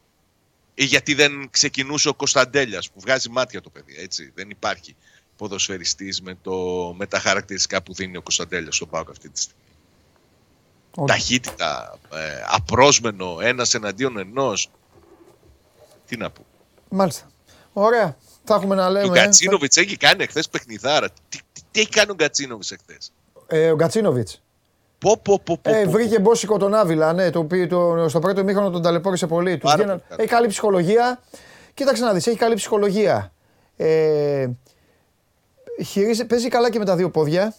Ή γιατί δεν ξεκινούσε ο Κωνσταντέλιας που βγάζει μάτια το παιδί. Έτσι. Δεν υπάρχει ποδοσφαιριστής με, το, με τα χαρακτηριστικά που δίνει ο Κωνσταντέλιας στον ΠΑΟΚ αυτή τη στιγμή. Όχι. Ταχύτητα, ε, απρόσμενο, ένας εναντίον ενός. Τι να πω. Μάλιστα. Ωραία. Θα έχουμε να Και ο λέμε. Γκατσίνοβιτς έχει κάνει εχθές παιχνιδάρα. Τι, τι, τι έχει κάνει ο Γκατσίνοβιτς εχθές; Ε, ο Γκατσίνοβιτς. Πω, πω, πω, πω, Ε, πω. βρήκε μπόσικο τον Άβυλα, ναι, το οποίο το, στο πρώτο μήχρονο τον ταλαιπώρησε πολύ. Τους Πάρα βγαίναν- πολύ καλά. έχει καλή ψυχολογία. Κοίταξε να δεις, έχει καλή ψυχολογία. Ε, χειρίζε, παίζει καλά και με τα δύο πόδια.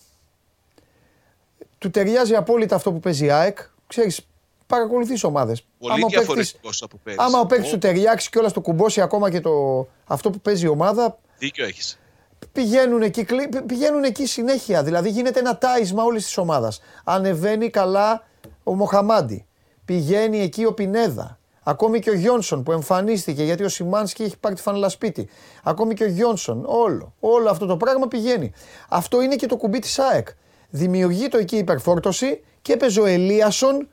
Του ταιριάζει απόλυτα αυτό που παίζει η ΑΕΚ. Ξέρεις, παρακολουθείς ομάδες. Πολύ Άμα ο παίκτης- διαφορετικός από πέρυσι. Άμα ο παίκτης Ω, του ταιριάξει και όλα στο κουμπώσει ακόμα και το, αυτό που παίζει η ομάδα, Δίκιο έχεις. Πηγαίνουν εκεί, κλει- πη- πηγαίνουν εκεί συνέχεια. Δηλαδή γίνεται ένα τάισμα όλης της ομάδας. Ανεβαίνει καλά ο Μοχαμάντι. Πηγαίνει εκεί ο Πινέδα. Ακόμη και ο Γιόνσον που εμφανίστηκε γιατί ο Σιμάνσκι έχει πάρει τη φανέλα σπίτι. Ακόμη και ο Γιόνσον. Όλο. Όλο αυτό το πράγμα πηγαίνει. Αυτό είναι και το κουμπί της ΑΕΚ. Δημιουργεί το εκεί υπερφόρτωση και έπαιζε ο Ελίασον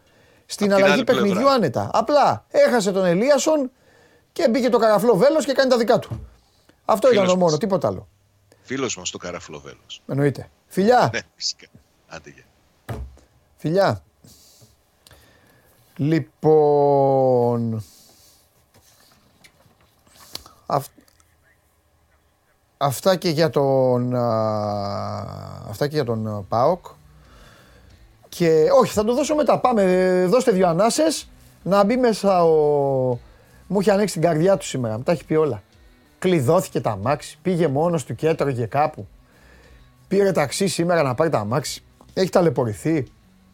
στην Απ' την αλλαγή άλλη πλευρά. παιχνιδιού άνετα. Απλά έχασε τον Ελίασον και μπήκε το καραφλό βέλος και κάνει τα δικά του. Αυτό Φίλος ήταν το μας. μόνο, τίποτα άλλο. Φίλος μας το καραφλοβέλο. Εννοείται. Φιλιά, Ναι, φυσικά. Άντε για. φιλιά. Λοιπόν... Αυ... αυτά και για τον, α, αυτά και για τον α, ΠΑΟΚ. Και όχι, θα το δώσω μετά. Πάμε, ε, δώστε δύο ανάσες, να μπει μέσα ο... Μου είχε ανοίξει την καρδιά του σήμερα, μου τα έχει πει όλα. Κλειδώθηκε τα αμάξι, πήγε μόνος του και έτρωγε κάπου. Πήρε ταξί σήμερα να πάρει τα αμάξι. Έχει ταλαιπωρηθεί.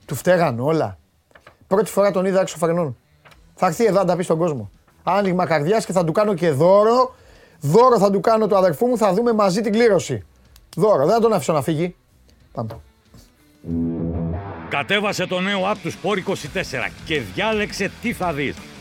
Του φταίγαν όλα. Πρώτη φορά τον είδα έξω φρενών. Θα έρθει εδώ να τα πει στον κόσμο. Άνοιγμα καρδιάς και θα του κάνω και δώρο. Δώρο θα του κάνω του αδερφού μου, θα δούμε μαζί την κλήρωση. Δώρο, δεν θα τον αφήσω να φύγει. Πάμε. Κατέβασε το νέο app τους Sport 24 και διάλεξε τι θα δεις.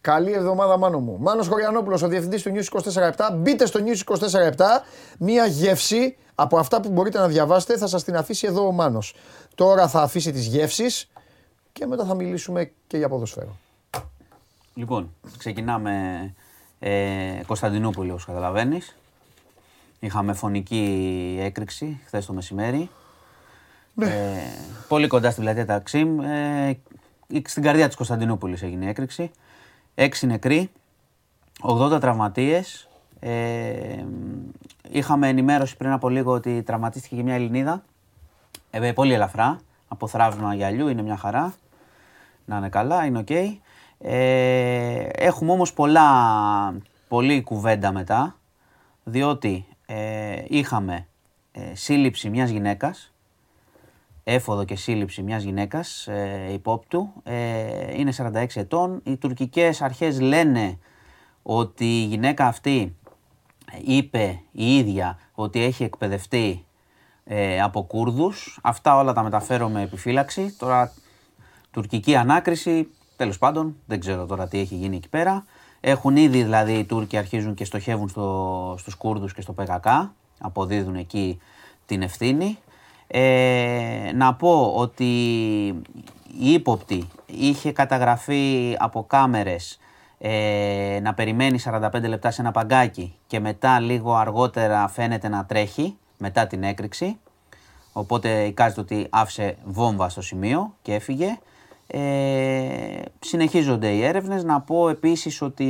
Καλή εβδομάδα, Μάνο μου. Μάνος Χωριανόπουλος, ο διευθυντής του News 24-7. Μπείτε στο News 24-7. Μία γεύση από αυτά που μπορείτε να διαβάσετε θα σας την αφήσει εδώ ο Μάνος. Τώρα θα αφήσει τις γεύσεις και μετά θα μιλήσουμε και για ποδοσφαίρο. Λοιπόν, ξεκινάμε ε, Κωνσταντινούπολη, όπως καταλαβαίνεις. Είχαμε φωνική έκρηξη χθες το μεσημέρι. Ε, πολύ κοντά στην πλατεία Ταξίμ. Ε, στην καρδιά της Κωνσταντινούπολης έγινε η έκρηξη. Έξι νεκροί, 80 τραυματίες. Ε, είχαμε ενημέρωση πριν από λίγο ότι τραυματίστηκε και μια Ελληνίδα. Ε, πολύ ελαφρά, από θραύσμα γυαλιού, είναι μια χαρά. Να είναι καλά, είναι οκ. Ε, έχουμε όμως πολλά, πολλή κουβέντα μετά, διότι ε, είχαμε ε, σύλληψη μιας γυναίκας, έφοδο και σύλληψη μιας γυναίκας ε, υπόπτου, ε, είναι 46 ετών. Οι τουρκικές αρχές λένε ότι η γυναίκα αυτή είπε η ίδια ότι έχει εκπαιδευτεί ε, από Κούρδους. Αυτά όλα τα μεταφέρω με επιφύλαξη. Τώρα τουρκική ανάκριση, τέλος πάντων, δεν ξέρω τώρα τι έχει γίνει εκεί πέρα. Έχουν ήδη δηλαδή οι Τούρκοι αρχίζουν και στοχεύουν στο, στους Κούρδους και στο ΠΚΚ, αποδίδουν εκεί την ευθύνη. Ε, να πω ότι η ύποπτη είχε καταγραφεί από κάμερες ε, να περιμένει 45 λεπτά σε ένα παγκάκι και μετά λίγο αργότερα φαίνεται να τρέχει μετά την έκρηξη. Οπότε εικάζεται ότι άφησε βόμβα στο σημείο και έφυγε. Ε, συνεχίζονται οι έρευνες. Να πω επίσης ότι,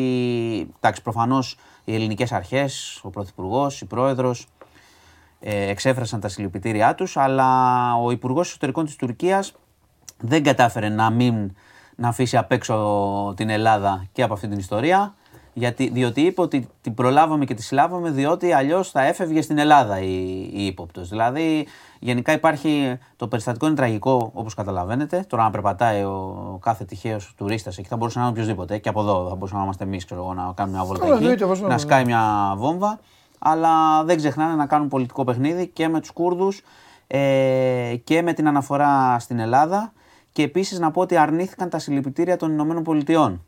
εντάξει, προφανώς οι ελληνικές αρχές, ο Πρωθυπουργός, η Πρόεδρος, ε, εξέφρασαν τα συλληπιτήριά τους, αλλά ο Υπουργός Εσωτερικών της Τουρκίας δεν κατάφερε να μην να αφήσει απ' έξω την Ελλάδα και από αυτή την ιστορία, γιατί, διότι είπε ότι την προλάβαμε και τη συλλάβαμε διότι αλλιώς θα έφευγε στην Ελλάδα η, η ύποπτος. Δηλαδή γενικά υπάρχει, το περιστατικό είναι τραγικό όπως καταλαβαίνετε, τώρα να περπατάει ο κάθε τυχαίος τουρίστας εκεί θα μπορούσε να είναι οποιοδήποτε και από εδώ θα μπορούσαμε να είμαστε εμείς ξέρω, να κάνουμε μια βόλτα Καλά, εκεί, εννοείται, πώς να να είναι. σκάει μια βόμβα αλλά δεν ξεχνάνε να κάνουν πολιτικό παιχνίδι και με τους Κούρδους ε, και με την αναφορά στην Ελλάδα και επίσης να πω ότι αρνήθηκαν τα συλληπιτήρια των Ηνωμένων Πολιτειών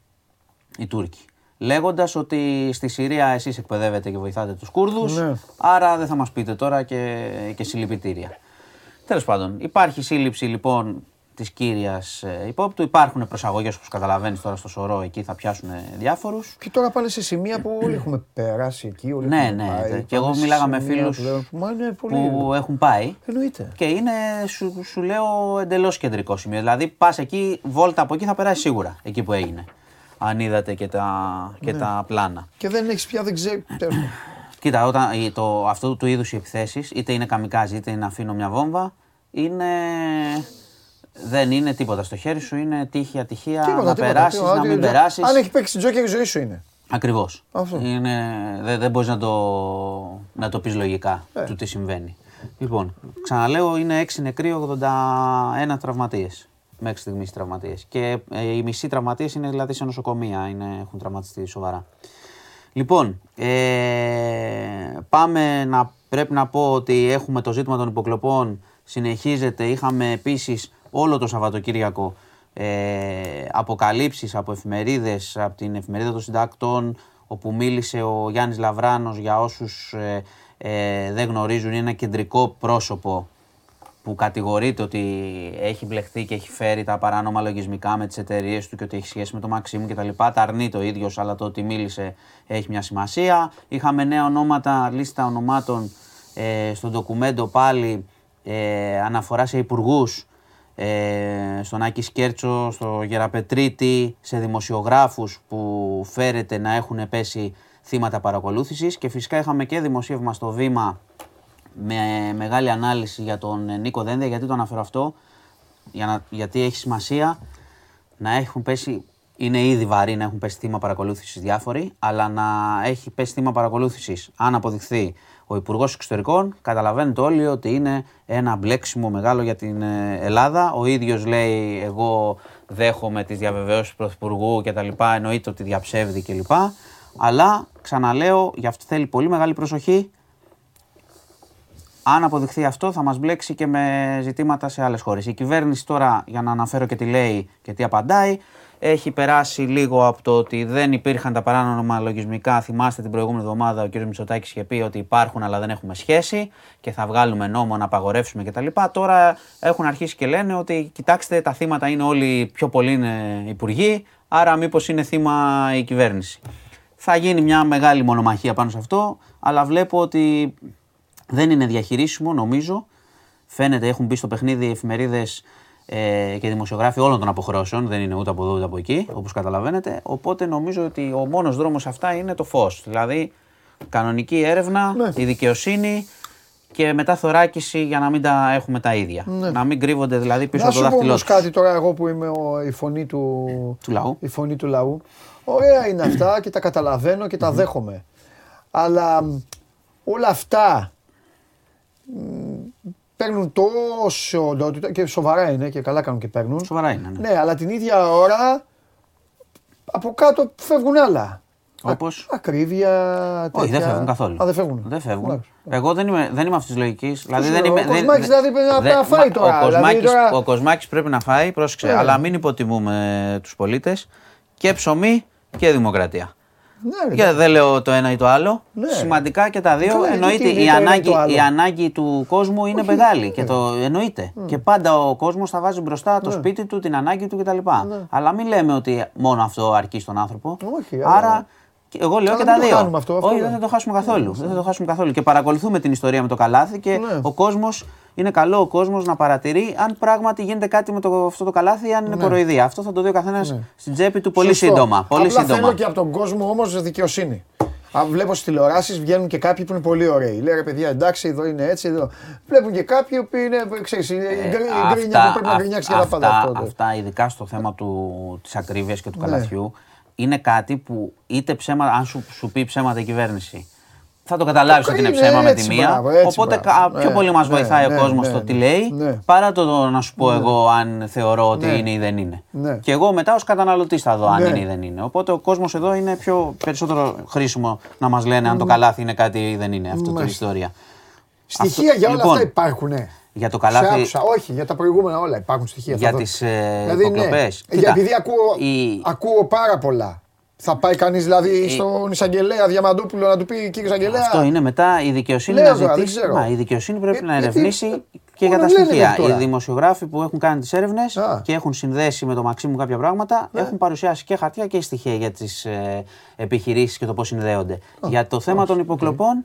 οι Τούρκοι. Λέγοντας ότι στη Συρία εσείς εκπαιδεύετε και βοηθάτε τους Κούρδους, Ναι. άρα δεν θα μας πείτε τώρα και, και συλληπιτήρια. Τέλος πάντων, υπάρχει σύλληψη λοιπόν της κύριας ε, υπόπτου. Υπάρχουν προσαγωγές όπως καταλαβαίνεις τώρα στο Σωρό, εκεί θα πιάσουν διάφορους. Και τώρα πάνε σε σημεία που όλοι έχουμε περάσει εκεί. Όλοι Ναι, έχουμε ναι. πάει. Και εγώ Πάμε σε μίλαγα με σημεία φίλους που λέμε, Μα είναι πολύ. που έχουν πάει Εννοείται. και είναι, σου, σου λέω, εντελώς κεντρικό σημείο. Δηλαδή, πας εκεί, βόλτα από εκεί θα περάσει σίγουρα εκεί που έγινε. Αν είδατε και τα, και τα πλάνα. Και δεν έχεις πια, δεν ξέρει. τέλος πάντων. Κοίτα, όταν, η- το, αυτού του είδους οι επιθέσει, είτε είναι καμικάζι είτε είναι αφήνω μια βόμβα, είναι. Δεν είναι τίποτα στο χέρι σου, είναι τύχη ατυχία Τίποτα, να τίποτα, περάσεις, τίποτα. να Ότι- μην περάσεις. Αν έχει παίξει τζόκερ, η ζωή σου είναι. Ακριβώς. Αυτό. Δεν, δεν μπορείς να το, να το πεις λογικά Ε. του τι συμβαίνει. Λοιπόν, ξαναλέω, είναι 6 νεκροί, 81 τραυματίες. Μέχρι στιγμής τραυματίες. Και ε, οι μισοί τραυματίες είναι δηλαδή σε νοσοκομεία, είναι, έχουν τραυματιστεί σοβαρά. Λοιπόν, ε, πάμε να πρέπει να πω ότι έχουμε το ζήτημα των υποκλοπών, συνεχίζεται. Είχαμε επίσης όλο το Σαββατοκύριακο ε, αποκαλύψεις από εφημερίδες, από την εφημερίδα των συντάκτων, όπου μίλησε ο Γιάννης Λαβράνος για όσους ε, ε, δεν γνωρίζουν, είναι ένα κεντρικό πρόσωπο που κατηγορείται ότι έχει μπλεχθεί και έχει φέρει τα παράνομα λογισμικά με τις εταιρείες του και ότι έχει σχέση με το Μαξίμου κτλ. Τα αρνεί το ίδιος, αλλά το ότι μίλησε έχει μια σημασία. Είχαμε νέα ονόματα, λίστα ονομάτων ε, στο ντοκουμέντο πάλι ε, αναφορά σε υπουργούς. Ε, στον Άκη Σκέρτσο, στο Γεραπετρίτη, σε δημοσιογράφους που φέρεται να έχουν πέσει θύματα παρακολούθησης και φυσικά είχαμε και δημοσίευμα στο βήμα με μεγάλη ανάλυση για τον Νίκο Δένδια. Γιατί το αναφέρω αυτό, για να, γιατί έχει σημασία να έχουν πέσει, είναι ήδη βαρύ να έχουν πέσει θύμα παρακολούθησης διάφοροι, αλλά να έχει πέσει θύμα παρακολούθησης, αν αποδειχθεί ο Υπουργός Εξωτερικών, καταλαβαίνετε όλοι ότι είναι ένα μπλέξιμο μεγάλο για την ε, Ελλάδα. Ο ίδιος λέει: Εγώ δέχομαι τις διαβεβαιώσεις του Πρωθυπουργού κτλ. Εννοείται ότι διαψεύδει κλπ. Αλλά ξαναλέω, γι' αυτό θέλει πολύ μεγάλη προσοχή αν αποδειχθεί αυτό, θα μας μπλέξει και με ζητήματα σε άλλες χώρες. Η κυβέρνηση τώρα, για να αναφέρω και τι λέει και τι απαντάει, έχει περάσει λίγο από το ότι δεν υπήρχαν τα παράνομα λογισμικά. Θυμάστε την προηγούμενη εβδομάδα ο κ. Μητσοτάκης είχε πει ότι υπάρχουν αλλά δεν έχουμε σχέση και θα βγάλουμε νόμο να απαγορεύσουμε κτλ. Τώρα έχουν αρχίσει και λένε ότι κοιτάξτε, τα θύματα είναι όλοι πιο πολλοί είναι υπουργοί, άρα μήπως είναι θύμα η κυβέρνηση. Θα γίνει μια μεγάλη μονομαχία πάνω σε αυτό, αλλά βλέπω ότι δεν είναι διαχειρίσιμο νομίζω. Φαίνεται, έχουν μπει στο παιχνίδι εφημερίδες ε, και δημοσιογράφοι όλων των αποχρώσεων. Δεν είναι ούτε από εδώ ούτε από εκεί, όπως καταλαβαίνετε. Οπότε νομίζω ότι ο μόνος δρόμος αυτά είναι το φως. Δηλαδή, κανονική έρευνα, Ναι. η δικαιοσύνη και μετά θωράκιση για να μην τα έχουμε τα ίδια. Να μην κρύβονται δηλαδή πίσω Να από το σου πω δάχτυλό όμως τους. κάτι τώρα εγώ που είμαι ο, η φωνή του, Του λαού. Η φωνή του λαού. Ωραία είναι αυτά και τα καταλαβαίνω και τα δέχομαι. Αλλά μ, όλα αυτά μ, παίρνουν τόσο οντότητα και σοβαρά είναι και καλά κάνουν και παίρνουν. Σοβαρά είναι. Ναι. Ναι, αλλά την ίδια ώρα από κάτω φεύγουν άλλα. Όπως; Α- ακρίβεια. Όχι, δεν τέτοια. φεύγουν καθόλου. Α, δεν φεύγουν. Δεν φεύγουν. Εντάξει. Εγώ δεν είμαι, δεν είμαι αυτής της λογικής. Δηλαδή σου δεν λέω, είμαι, ο δεν- Κοσμάκης δεν- δηλαδή πρέπει να- δεν- να φάει μα- τώρα, Ο δηλαδή Κοσμάκης, τώρα- ο Κοσμάκης πρέπει να φάει, πρόσεξε, Ναι. αλλά μην υποτιμούμε τους πολίτες και ψωμί και δημοκρατία. Ναι, ρε, Και δεν λέω το ένα ή το άλλο. Ναι. Σημαντικά και τα δύο. Καλά, γιατί εννοείται τι είναι η το ένα ή ανάγκη, το άλλο. η ανάγκη του κόσμου είναι μεγάλη και το εννοείται. Και πάντα ο κόσμος θα βάζει μπροστά το Ναι. σπίτι του, την ανάγκη του κτλ. Αλλά μην λέμε ότι μόνο αυτό αρκεί στον άνθρωπο. Όχι, αλλά- Άρα και εγώ λέω Καλά, και μην τα το δύο. χάνουμε αυτό, αυτό Όχι, λέω. δεν θα το χάσουμε καθόλου. Δεν θα το χάσουμε καθόλου. Και παρακολουθούμε την ιστορία με το καλάθι και Ναι. ο κόσμος είναι καλό ο κόσμος να παρατηρεί αν πράγματι γίνεται κάτι με το, αυτό το καλάθι ή αν είναι κοροϊδία. Αυτό θα το δει ο καθένας στην τσέπη του πολύ Ναι. Σωστό. σύντομα. Πολύ Απλά σύντομα. θέλω και από τον κόσμο όμως δικαιοσύνη. Α, βλέπω στις τηλεοράσεις βγαίνουν και κάποιοι που είναι πολύ ωραίοι. Λέει ρε παιδιά, εντάξει, εδώ είναι έτσι. Εδώ. Βλέπουν και κάποιοι που είναι, ξέρεις, η γκρι- η γκρίνια που πρέπει να γκρινιάξει και τα πάντα. αυτά, αυτό. αυτά, ειδικά στο θέμα του, της ακρίβειας και του Ναι. καλαθιού, είναι κάτι που είτε ψέματα, αν σου, σου πει ψέματα η κυβέρνηση, θα το καταλάβεις ότι είναι είναι ψέμα με έτσι, τη μία. μπράβο, έτσι, οπότε μπράβο. κα- πιο Ναι, πολύ μας ναι, βοηθάει ναι, ο κόσμος ναι, στο ναι. τι λέει, Ναι. παρά το να σου πω εγώ αν θεωρώ ότι Ναι. είναι ή δεν είναι. Ναι. Και εγώ μετά ως καταναλωτής θα δω αν Ναι. είναι ή δεν είναι. Οπότε ο κόσμος εδώ είναι πιο περισσότερο χρήσιμο να μας λένε αν το καλάθι είναι κάτι ή δεν είναι. Αυτό την Μάλιστα. ιστορία. Στοιχεία Αυτό- για όλα λοιπόν, αυτά υπάρχουν. Για το Σε καλάθι. άκουσα. Όχι, για τα προηγούμενα όλα υπάρχουν στοιχεία. Για θα δω. τις, ε, Δηλαδή, ναι. υποκλοπές. Για- Κοίτα, επειδή ακούω, η- ακούω πάρα πολλά. Θα πάει κανείς δηλαδή στον εισαγγελέα Διαμαντούπουλο να του πει κύριε εισαγγελέα. Αυτό είναι μετά η δικαιοσύνη Λέω να τώρα, δεν ζητήσει. ξέρω. Μα, η δικαιοσύνη πρέπει Ε, να γιατί- ερευνήσει και για όλα τα λένε στοιχεία. μέχρι τώρα. Οι δημοσιογράφοι που έχουν κάνει τις έρευνες Α. και έχουν συνδέσει με το Μαξίμου κάποια πράγματα Ναι. έχουν παρουσιάσει και χαρτιά και στοιχεία για τις ε, επιχειρήσεις και το πώς συνδέονται. για το θέμα των υποκλοπών.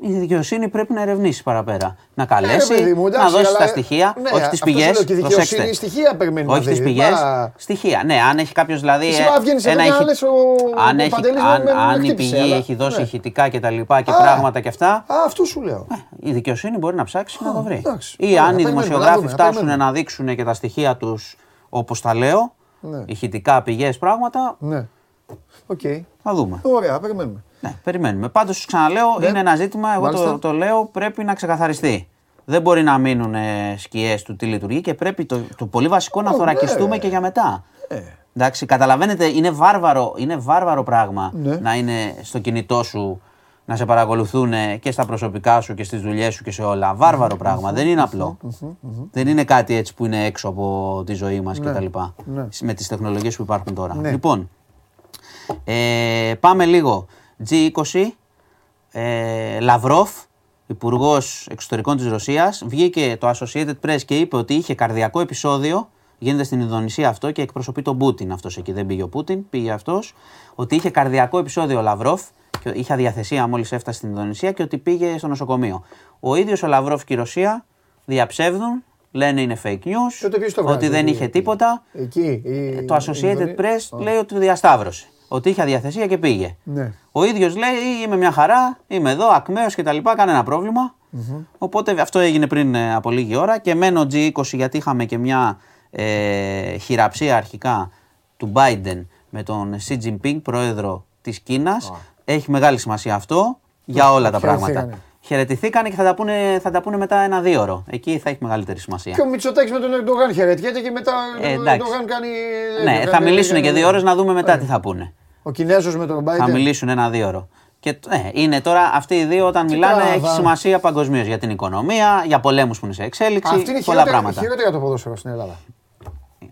Η δικαιοσύνη πρέπει να ερευνήσει παραπέρα. Να καλέσει, Ναι, παιδί μου, εντάξει, να δώσει αλλά- τα στοιχεία, ναι, όχι τις αυτός πηγές. σου λέω, και η δικαιοσύνη στοιχεία περιμένει να Όχι τις δει, πηγές. μα- Στοιχεία. Ναι, αν έχει κάποιος δηλαδή. Εσύ ε, μα βγαίνεις εδώ ένα και ηχη- λες, ο- αν ο έχει- Παντελής αν- με- με αν η χτύπησε, πηγή αλλά- έχει δώσει ναι. ηχητικά και τα λοιπά και Α. πράγματα και αυτά, Α, αυτό σου λέω. η δικαιοσύνη μπορεί να ψάξει να το βρει. εντάξει. Ή Ωραία, αν οι περιμένουμε, να δημοσιογράφοι δούμε, να φτάσουν περιμένουμε. να δείξουν και τα στοιχεία τους όπως τα λέω, Ναι. ηχητικά, πηγές, πράγματα, Ναι. Οκ. θα δούμε. Ωραία, περιμένουμε. Ναι, περιμένουμε. Πάντως, ξαναλέω, Ναι. είναι ένα ζήτημα, εγώ Μάλιστα. το, το λέω, πρέπει να ξεκαθαριστεί. Δεν μπορεί να μείνουν σκιές του τι λειτουργεί και πρέπει το, το πολύ βασικό να Ω, θωρακιστούμε ναι. και για μετά. Ε. Εντάξει, καταλαβαίνετε, είναι βάρβαρο, είναι βάρβαρο πράγμα Ναι. να είναι στο κινητό σου να σε παρακολουθούν και στα προσωπικά σου και στις δουλειές σου και σε όλα. Βάρβαρο πράγμα, δεν είναι απλό. Δεν είναι κάτι έτσι που είναι έξω από τη ζωή μας κτλ. ναι. Με τις τεχνολογίες που υπάρχουν τώρα. Ναι. Λοιπόν, ε, πάμε λίγο. G20, ε, Λαυρόφ, υπουργός εξωτερικών της Ρωσίας, βγήκε το Associated Press και είπε ότι είχε καρδιακό επεισόδιο. Γίνεται στην Ινδονησία αυτό και εκπροσωπεί τον Πούτιν αυτός εκεί. Δεν πήγε ο Πούτιν, πήγε αυτός. Ότι είχε καρδιακό επεισόδιο ο Λαυρόφ και είχε αδιαθεσία μόλις έφτασε στην Ινδονησία και ότι πήγε στο νοσοκομείο. Ο ίδιος ο Λαυρόφ και η Ρωσία διαψεύδουν, λένε είναι fake news, Τότε ποιος το βγάζει, ότι δεν εκεί, είχε εκεί. τίποτα. Εκεί. η- Το η Associated Ινδονή- Press Α, λέει ότι το διασταύρωσε. Ότι είχε αδιαθεσία και πήγε. Ναι. Ο ίδιος λέει: Είμαι μια χαρά, είμαι εδώ, ακμαίος κτλ. Κανένα πρόβλημα. Οπότε αυτό έγινε πριν ε, από λίγη ώρα και μένω G20 γιατί είχαμε και μια ε, χειραψία αρχικά του Biden με τον Xi Jinping, πρόεδρο της Κίνας. Έχει μεγάλη σημασία αυτό για όλα τα πράγματα. χαιρετηθήκανε. Χαιρετηθήκανε και θα τα πούνε, θα τα πούνε μετά ένα δύο ώρο. Εκεί θα έχει μεγαλύτερη σημασία. Και ο Μητσοτάκης με τον Ερντογάν χαιρετιέται και μετά Ε, ο εντάξει. Ερντογάν κάνει. Ναι, θα μιλήσουν και δύο ώρες να δούμε μετά τι θα πούνε. Ο Κινέζος με τον Biden. Θα μιλήσουν ένα-δύο ώρο. Και ναι, είναι τώρα αυτοί οι δύο όταν μιλάνε τράβα. έχει σημασία παγκοσμίως για την οικονομία, για πολέμους που είναι σε εξέλιξη, Αυτή είναι πολλά χειρότερα, πράγματα. χειρότερα το ποδόσφαιρο στην Ελλάδα.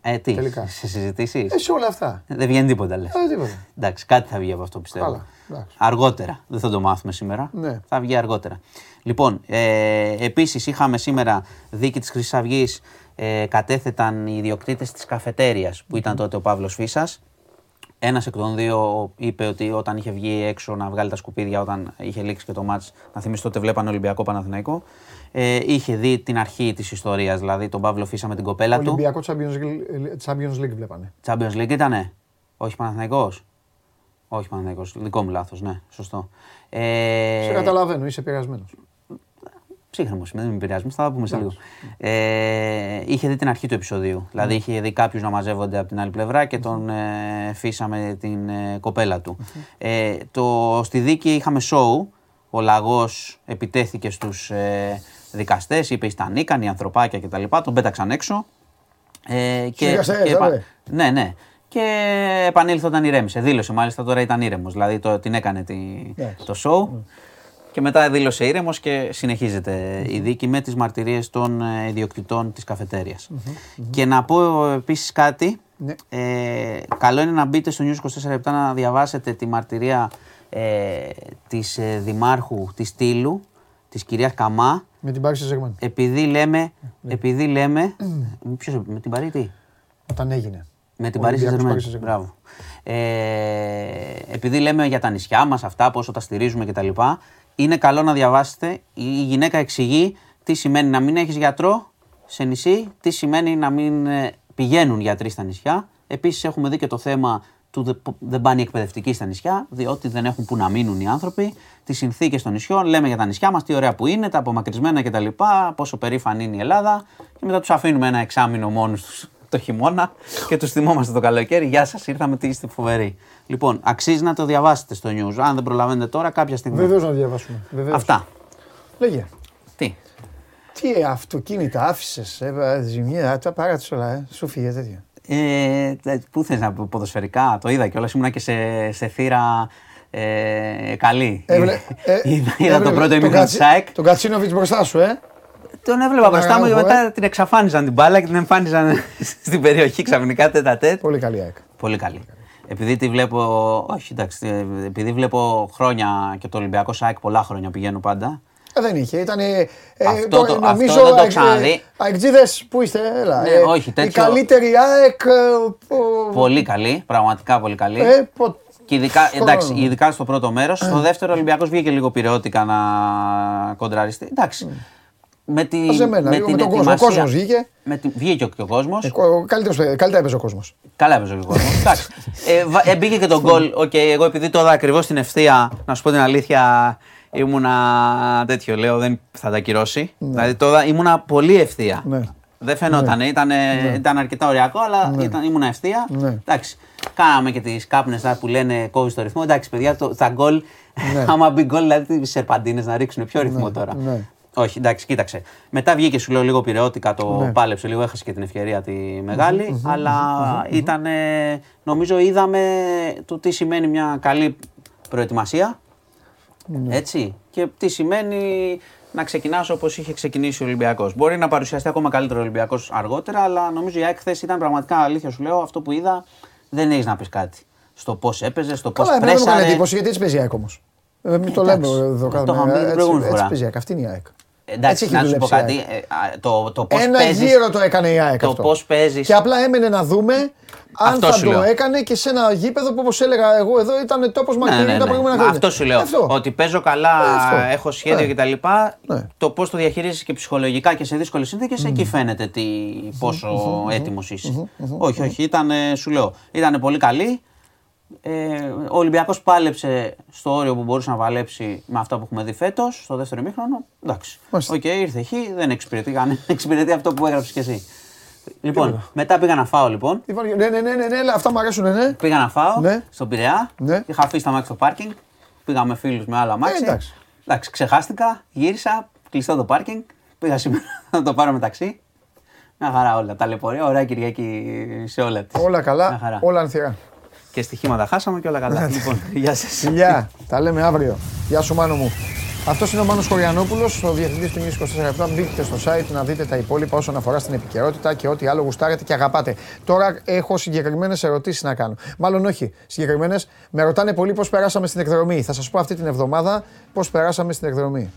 Ε, τι, τελικά. σε συζητήσεις; Ε, σε όλα αυτά. Δεν βγαίνει τίποτα λες. Ε, τίποτα. Εντάξει, κάτι θα βγει από αυτό πιστεύω. Καλά, εντάξει. Αργότερα. Δεν θα το μάθουμε σήμερα. Ναι. Θα βγει αργότερα. Λοιπόν, ε, επίσης είχαμε σήμερα δίκη της Χρυσή Αυγή. Ε, κατέθεταν οι ιδιοκτήτες της καφετέριας που ήταν τότε ο Παύλος Φίσας. Ένας εκ των δύο είπε ότι όταν είχε βγει έξω να βγάλει τα σκουπίδια, όταν είχε λήξει και το μάτς, να θυμίσει τότε βλέπανε Ολυμπιακό Παναθηναϊκό, ε, είχε δει την αρχή της ιστορίας, δηλαδή τον Παύλο Φίσα με την κοπέλα του. Ολυμπιακό Champions League, Champions League βλέπανε. Champions League ήτανε; Όχι Παναθηναϊκός; Όχι Παναθηναϊκός. Δικό μου λάθος, ναι. Σωστό. Ε, Σε καταλαβαίνω, είσαι πειρασμένος. Ψύχρεμος είμαι, δεν με πειράζει, θα τα πούμε σε λίγο. Ε, είχε δει την αρχή του επεισοδίου. Δηλαδή είχε δει κάποιους να μαζεύονται από την άλλη πλευρά και τον ε, φύσαμε την ε, κοπέλα του. Ε, το, στη δίκη είχαμε σοου. Ο λαγός επιτέθηκε στους ε, δικαστές, είπε ήταν ικανοί, ανθρωπάκια κτλ. Τον πέταξαν έξω. Ε, και, δικαστές, και επα- άντε. ναι, ναι. Και επανήλθε όταν ηρέμησε. Δήλωσε μάλιστα τώρα ήταν ήρεμος. Δηλαδή το, την έκανε τη, Εντάξει. το show. Και μετά δήλωσε ήρεμος και συνεχίζεται η δίκη με τις μαρτυρίες των ε, ιδιοκτητών της καφετέριας. Και να πω επίσης κάτι. Ναι. Ε, καλό είναι να μπείτε στο News 24 λεπτά να διαβάσετε τη μαρτυρία ε, της ε, Δημάρχου της Τήλου, της κυρίας Καμά, Με την Πάρη Σεζεγμάν. επειδή λέμε, Ναι. επειδή λέμε, ποιος, με την Παρή τι; Όταν έγινε. Με την Ο Paris Ολυμπιακός Saint-Germain. Paris Saint-Germain. Μπράβο. Ε, επειδή λέμε για τα νησιά μας αυτά, πόσο τα στηρίζουμε κτλ. Είναι καλό να διαβάσετε. Η γυναίκα εξηγεί τι σημαίνει να μην έχεις γιατρό σε νησί, τι σημαίνει να μην ε, πηγαίνουν γιατροί στα νησιά. Επίσης έχουμε δει και το θέμα του δε- δεν πάνε οι εκπαιδευτικοί στα νησιά, διότι δεν έχουν που να μείνουν οι άνθρωποι. Τι συνθήκες των νησιών, λέμε για τα νησιά μας, τι ωραία που είναι, τα απομακρυσμένα κτλ. Πόσο περήφανη είναι η Ελλάδα. Και μετά τους αφήνουμε ένα εξάμεινο μόνους τους το χειμώνα και τους θυμόμαστε το καλοκαίρι. Γεια σας, ήρθαμε, τι είστε φοβεροί. Λοιπόν, αξίζει να το διαβάσετε στο news. Αν δεν προλαβαίνετε τώρα, κάποια στιγμή. Βεβαίως να διαβάσουμε. Βεβαίως. Αυτά. Λέγε. Τι; Τι αυτοκίνητα άφησες, ε, ζημιά, τα παράτησε όλα, ε. Σου φύγε τέτοια. Ε, τε- πού θες να πω, ποδοσφαιρικά, το είδα κιόλας, ήμουνα και σε, σε θύρα ε, καλή. Έβλε- ε, είδα είδα το έβλεπε πρώτο τον ημίχρονο της Κατσί- ΑΕΚ. Τον Κατσίνοβιτς μπροστά σου, ε. Τον έβλεπα μπροστά μου και Παραγωγό, μετά την εξαφάνιζαν την μπάλα και την εμφάνιζαν [laughs] στην περιοχή ξαφνικά τέτα τέτ. Πολύ καλή ΑΕΚ. Πολύ καλή. Επειδή τη βλέπω, όχι εντάξει, ε, επειδή βλέπω χρόνια και το Ολυμπιακό ΣΑΕΚ πολλά χρόνια πηγαίνω πάντα. Ε, δεν είχε, ήταν. Ε, Αυτό το- το- νομίζω αυτό δεν το ΑΕΚ- ξαναδεί. αεκτζίδες, πού είστε, έλα. Ναι, ε, όχι, Η τέτοιο- καλύτερη ΑΕΚ. ε, που- Πολύ καλή, πραγματικά πολύ καλή. Ε, πο- Και ειδικά, Χρόνο. εντάξει, ειδικά στο πρώτο μέρος. Στο δεύτερο, ο Ολυμπιακός βγήκε λίγο πειραιώτικα να κοντραριστεί. Εντάξει. Με, τη, Μαζεμένα, λίγο με τον κόσμος. Ο ετοιμασία- κόσμος βγήκε. Με τη, βγήκε και ο κόσμος. ε, ο καλύτερος- Καλύτερα έπαιζε ο κόσμος. Καλά έπαιζε και ο κόσμος. Εντάξει. Ε, βα- ε, μπήκε και το γκολ. Οκ, εγώ επειδή το είδα ακριβώς στην ευθεία, να σου πω την αλήθεια, ήμουνα τέτοιο, λέω, δεν θα τα ακυρώσει. Δηλαδή το είδα, ήμουνα πολύ ευθεία. Ναι. Δεν φαινόταν, ήταν, ήταν αρκετά οριακό, αλλά ήταν, ήμουνα ευθεία. Ναι. Εντάξει. Κάναμε και τις κάπνες που λένε κόβεις το ρυθμό. Εντάξει, παιδιά, το, τα γκολ, [laughs] άμα μπει γκολ, δηλαδή τις σερπαντίνες να ρίξουν πιο ρυθμό τώρα. Ναι. Όχι, εντάξει, κοίταξε. Μετά βγήκε σου λέω λίγο πυρεώτικα, το Ναι. πάλεψε λίγο, έχασε και την ευκαιρία τη μεγάλη. αλλά ήταν, νομίζω, είδαμε το τι σημαίνει μια καλή προετοιμασία. Ναι. Έτσι. Και τι σημαίνει να ξεκινάς όπως είχε ξεκινήσει ο Ολυμπιακός. Μπορεί να παρουσιαστεί ακόμα καλύτερο ο Ολυμπιακός αργότερα, αλλά νομίζω η ΑΕΚ χθες ήταν πραγματικά αλήθεια σου λέω. Αυτό που είδα δεν έχεις να πεις κάτι. Στο πώς έπαιζε, στο πώς Καλά, εμένα δεν μου έκανε πρέσαρε. εντύπωση γιατί έτσι παίζει η ΑΕΚ όμως. Ε, Μην το λέμε Εντάξει. εδώ κάθε Το είχαμε μέρα. πει την Έτσι, προηγούμενη έτσι φορά. παίζει η ΑΕΚ. Αυτή είναι η ΑΕΚ. Εντάξει, Έτσι έχει να σου πω δουλέψει η κάτι. ΑΕΚ. ε, α, Το, το πώς Ένα παίζεις, γύρο το έκανε η ΑΕΚ το αυτό. πώς παίζεις. Και απλά έμενε να δούμε αν Αυτό θα σου το λέω. έκανε και σε ένα γήπεδο που όπως έλεγα εγώ εδώ ήταν τόπος Ναι, Μαρτίνου ναι, τα ναι. προηγούμενα Μα χρόνια. Αυτό σου λέω. Αυτό. Ότι παίζω καλά, Ε, αυτό. έχω σχέδιο Ναι. κτλ. Ναι. Το πώς το διαχειρίζεσαι και ψυχολογικά και σε δύσκολες συνθήκες, εκεί φαίνεται τι, πόσο έτοιμος είσαι. Όχι, όχι, ήταν, ε, σου λέω, ήταν πολύ καλή. Ε, ο Ολυμπιακός πάλεψε στο όριο που μπορούσε να παλέψει με αυτά που έχουμε δει φέτος, στο δεύτερο ημίχρονο. Εντάξει. Μάλιστα. Οκ, ήρθε Χ, δεν εξυπηρετεί κανένα. [laughs] Εξυπηρετεί αυτό που έγραψες κι εσύ. Λοιπόν, μετά πήγα να φάω λοιπόν. Λοιπόν, Ναι, ναι, ναι, ναι, ναι, ναι, αυτά μου αρέσουν, ναι. Πήγα να φάω Ναι. στον Πειραιά. Ναι. Είχα αφήσει τ' αμάξι στο πάρκινγκ. Πήγα με φίλους με άλλα μάξι. Ε, εντάξει. εντάξει, ξεχάστηκα, γύρισα, κλειστό το πάρκινγκ. Πήγα σήμερα [laughs] να το πάρω μεταξύ. Μια χαρά όλα. Ταλαιπωρία, ωραία Κυριακή σε όλα της. Όλα Μια καλά, χαρά. όλα ανθυρά. Και στοιχήματα χάσαμε και όλα καλά. λοιπόν, γεια σας. Φιλιά, τα λέμε αύριο. Γεια σου Μάνο μου. Αυτός είναι ο Μάνος Χωριανόπουλος, ο διευθυντής του News 24 Μπείτε στο site να δείτε τα υπόλοιπα όσον αφορά στην επικαιρότητα και ό,τι άλλο γουστάρετε και αγαπάτε. Τώρα έχω συγκεκριμένες ερωτήσεις να κάνω. Μάλλον όχι συγκεκριμένες. Με ρωτάνε πολύ πώς περάσαμε στην εκδρομή. Θα σας πω αυτή την εβδομάδα πώς περάσαμε στην εκδρομή.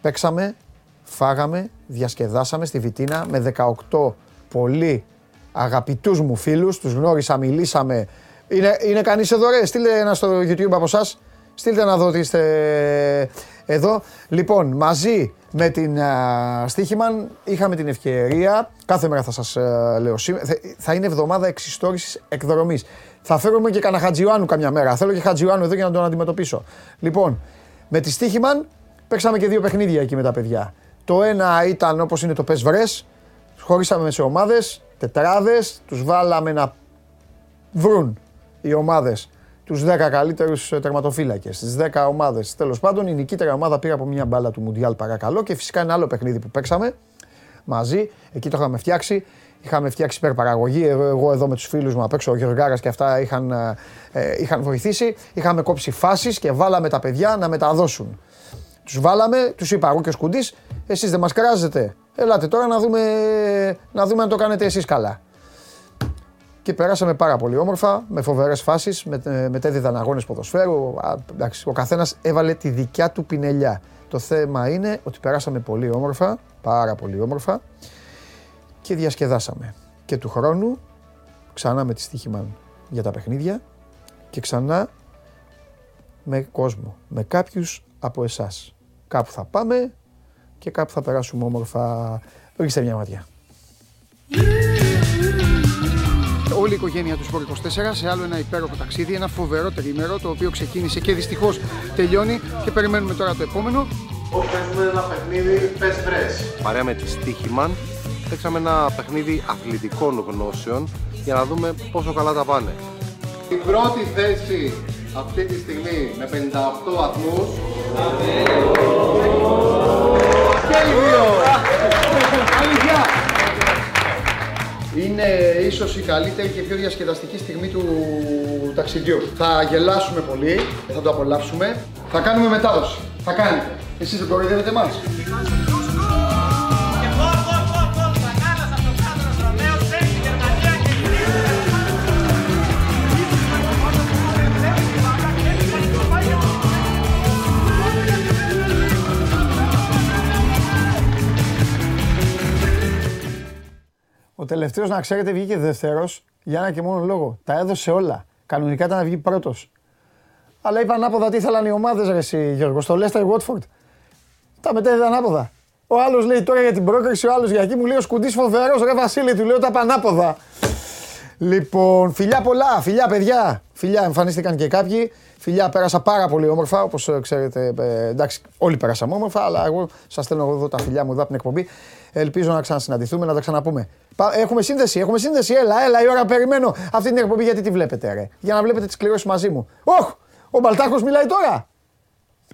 Παίξαμε, φάγαμε, διασκεδάσαμε στη Βιτίνα με 18 πολύ αγαπητούς μου φίλους. Τους γνώρισα, μιλήσαμε. Είναι, είναι κανείς εδώ ρε, στείλτε ένα στο YouTube από εσά. Στείλτε να δω ότι είστε εδώ. Λοιπόν, μαζί με την α, Στίχημαν είχαμε την ευκαιρία, κάθε μέρα θα σας α, λέω σήμερα, θα, θα είναι εβδομάδα εξιστόρησης εκδρομής. Θα φέρουμε και κανένα Χατζιωάννου καμιά μέρα. Θέλω και Χατζιωάννου εδώ για να τον αντιμετωπίσω. Λοιπόν, με τη Στίχημαν παίξαμε και δύο παιχνίδια εκεί με τα παιδιά. Το ένα ήταν όπως είναι το πες βρες, χωρίσαμε σε ομάδες, τετράδες, τους βάλαμε να βρουν οι ομάδες τους 10 καλύτερους τερματοφύλακες, τις 10 ομάδες. Τέλος πάντων, η νικήτρια ομάδα πήρε από μια μπάλα του Μουντιάλ παρακαλώ και φυσικά ένα άλλο παιχνίδι που παίξαμε μαζί. Εκεί το είχαμε φτιάξει. Είχαμε φτιάξει υπερπαραγωγή. Εγώ, εγώ εδώ με τους φίλους μου απ' έξω, ο Γεωργάρας και αυτά είχαν, ε, ε, είχαν βοηθήσει. Είχαμε κόψει φάσεις και βάλαμε τα παιδιά να μεταδώσουν. Τους βάλαμε, τους είπα εγώ και ο Σκουντή, εσείς δεν μας κράζετε. Ελάτε τώρα να δούμε, να δούμε αν το κάνετε εσείς καλά. Και περάσαμε πάρα πολύ όμορφα, με φοβερές φάσεις, με, ε, μετέδιδαν αγώνες ποδοσφαίρου. Α, εντάξει, ο καθένας έβαλε τη δικιά του πινελιά. Το θέμα είναι ότι περάσαμε πολύ όμορφα, πάρα πολύ όμορφα και διασκεδάσαμε. Και του χρόνου ξανά με τη στοίχημα για τα παιχνίδια και ξανά με κόσμο, με κάποιους από εσάς. Κάπου θα πάμε και κάπου θα περάσουμε όμορφα. Ρίξτε μια ματιά. Όλη η οικογένεια του Σπορ 24 σε άλλο ένα υπέροχο ταξίδι, ένα φοβερό τρίμερο το οποίο ξεκίνησε και δυστυχώς τελειώνει και περιμένουμε τώρα το επόμενο. Παίζουμε ένα παιχνίδι πες βρες. Παρέα με τη Στίχημαν παίξαμε ένα παιχνίδι αθλητικών γνώσεων για να δούμε πόσο καλά τα πάνε. Η πρώτη θέση αυτή τη στιγμή με 58 βαθμούς. Και οι δύο. Αλήθεια. Είναι ίσως η καλύτερη και πιο διασκεδαστική στιγμή του ταξιδιού. Θα γελάσουμε πολύ, θα το απολαύσουμε. Θα κάνουμε μετάδοση. Θα κάνετε. Εσείς δεν κοροϊδεύετε εμάς. Ο τελευταίος, να ξέρετε, βγήκε δεύτερος για ένα και μόνο λόγο. Τα έδωσε όλα. Κανονικά ήταν να βγει πρώτος. Αλλά είπα ανάποδα τι ήθελαν οι ομάδες, ρε εσύ, Γιώργος. Στο Leicester Watford. Τα μετέδιδε ανάποδα. Ο άλλος λέει τώρα για την πρόκριση, ο άλλος για εκεί μου λέει ο σκουντής φοβερός, ρε Βασίλη, του λέω τα πανάποδα. Λοιπόν, φιλιά πολλά, φιλιά παιδιά. Φιλιά, εμφανίστηκαν και κάποιοι. Φιλιά, πέρασα πάρα πολύ όμορφα, όπως ξέρετε. Ε, εντάξει, όλοι πέρασαμε όμορφα, αλλά εγώ σας στέλνω εδώ τα φιλιά μου εδώ από την εκπομπή. Ελπίζω να ξανασυναντηθούμε, να τα ξαναπούμε. Πα- Έχουμε σύνδεση, έχουμε σύνδεση. Έλα, έλα, η ώρα περιμένω αυτή την εκπομπή γιατί τη βλέπετε, ρε; Για να βλέπετε τις κληρώσεις μαζί μου. Όχ, ο Μπαλτάκος μιλάει τώρα.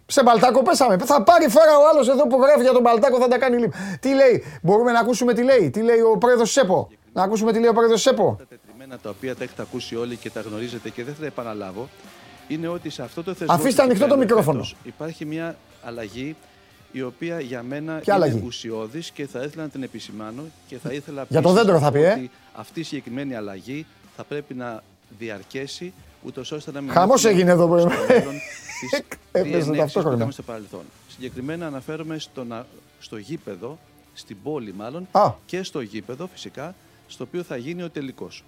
Σε Μπαλτάκο πέσαμε. Θα πάρει φορά ο άλλος εδώ που γράφει για τον Μπαλτάκο, θα τα κάνει λίγο. Τι λέει, μπορούμε να ακούσουμε τι λέει, τι λέει ο πρόεδρος ΣΕΠΟ. Να ακούσουμε τι λέει ο πρόεδρος ΣΕΠΟ. τα τετριμένα τα οποία τα έχετε ακούσει όλοι και τα γνωρίζετε και δεν θα τα επαναλάβω, είναι ότι σε αυτό το θεσμό. Αφήστε που ανοιχτό το κάνουμε μικρόφωνο. φέτος Υπάρχει μια αλλαγή η οποία για μένα Ποια είναι αλλαγή; ουσιώδης και θα ήθελα να την επισημάνω και θα ήθελα Για το επίσης δέντρο να θα πω πει, ε. ότι αυτή η συγκεκριμένη αλλαγή θα πρέπει να διαρκέσει ούτως ώστε να μην. Χαμός έχουμε έγινε εδώ, στο βέβαια. μέλλον [laughs] τις Έπαιζε διενέξεις ταυτόχρονα. που είχαμε στο παρελθόν. Συγκεκριμένα αναφέρομαι στο, να- στο γήπεδο, στην πόλη μάλλον, Α. και στο γήπεδο φυσικά, στο οποίο θα γίνει ο τελικός.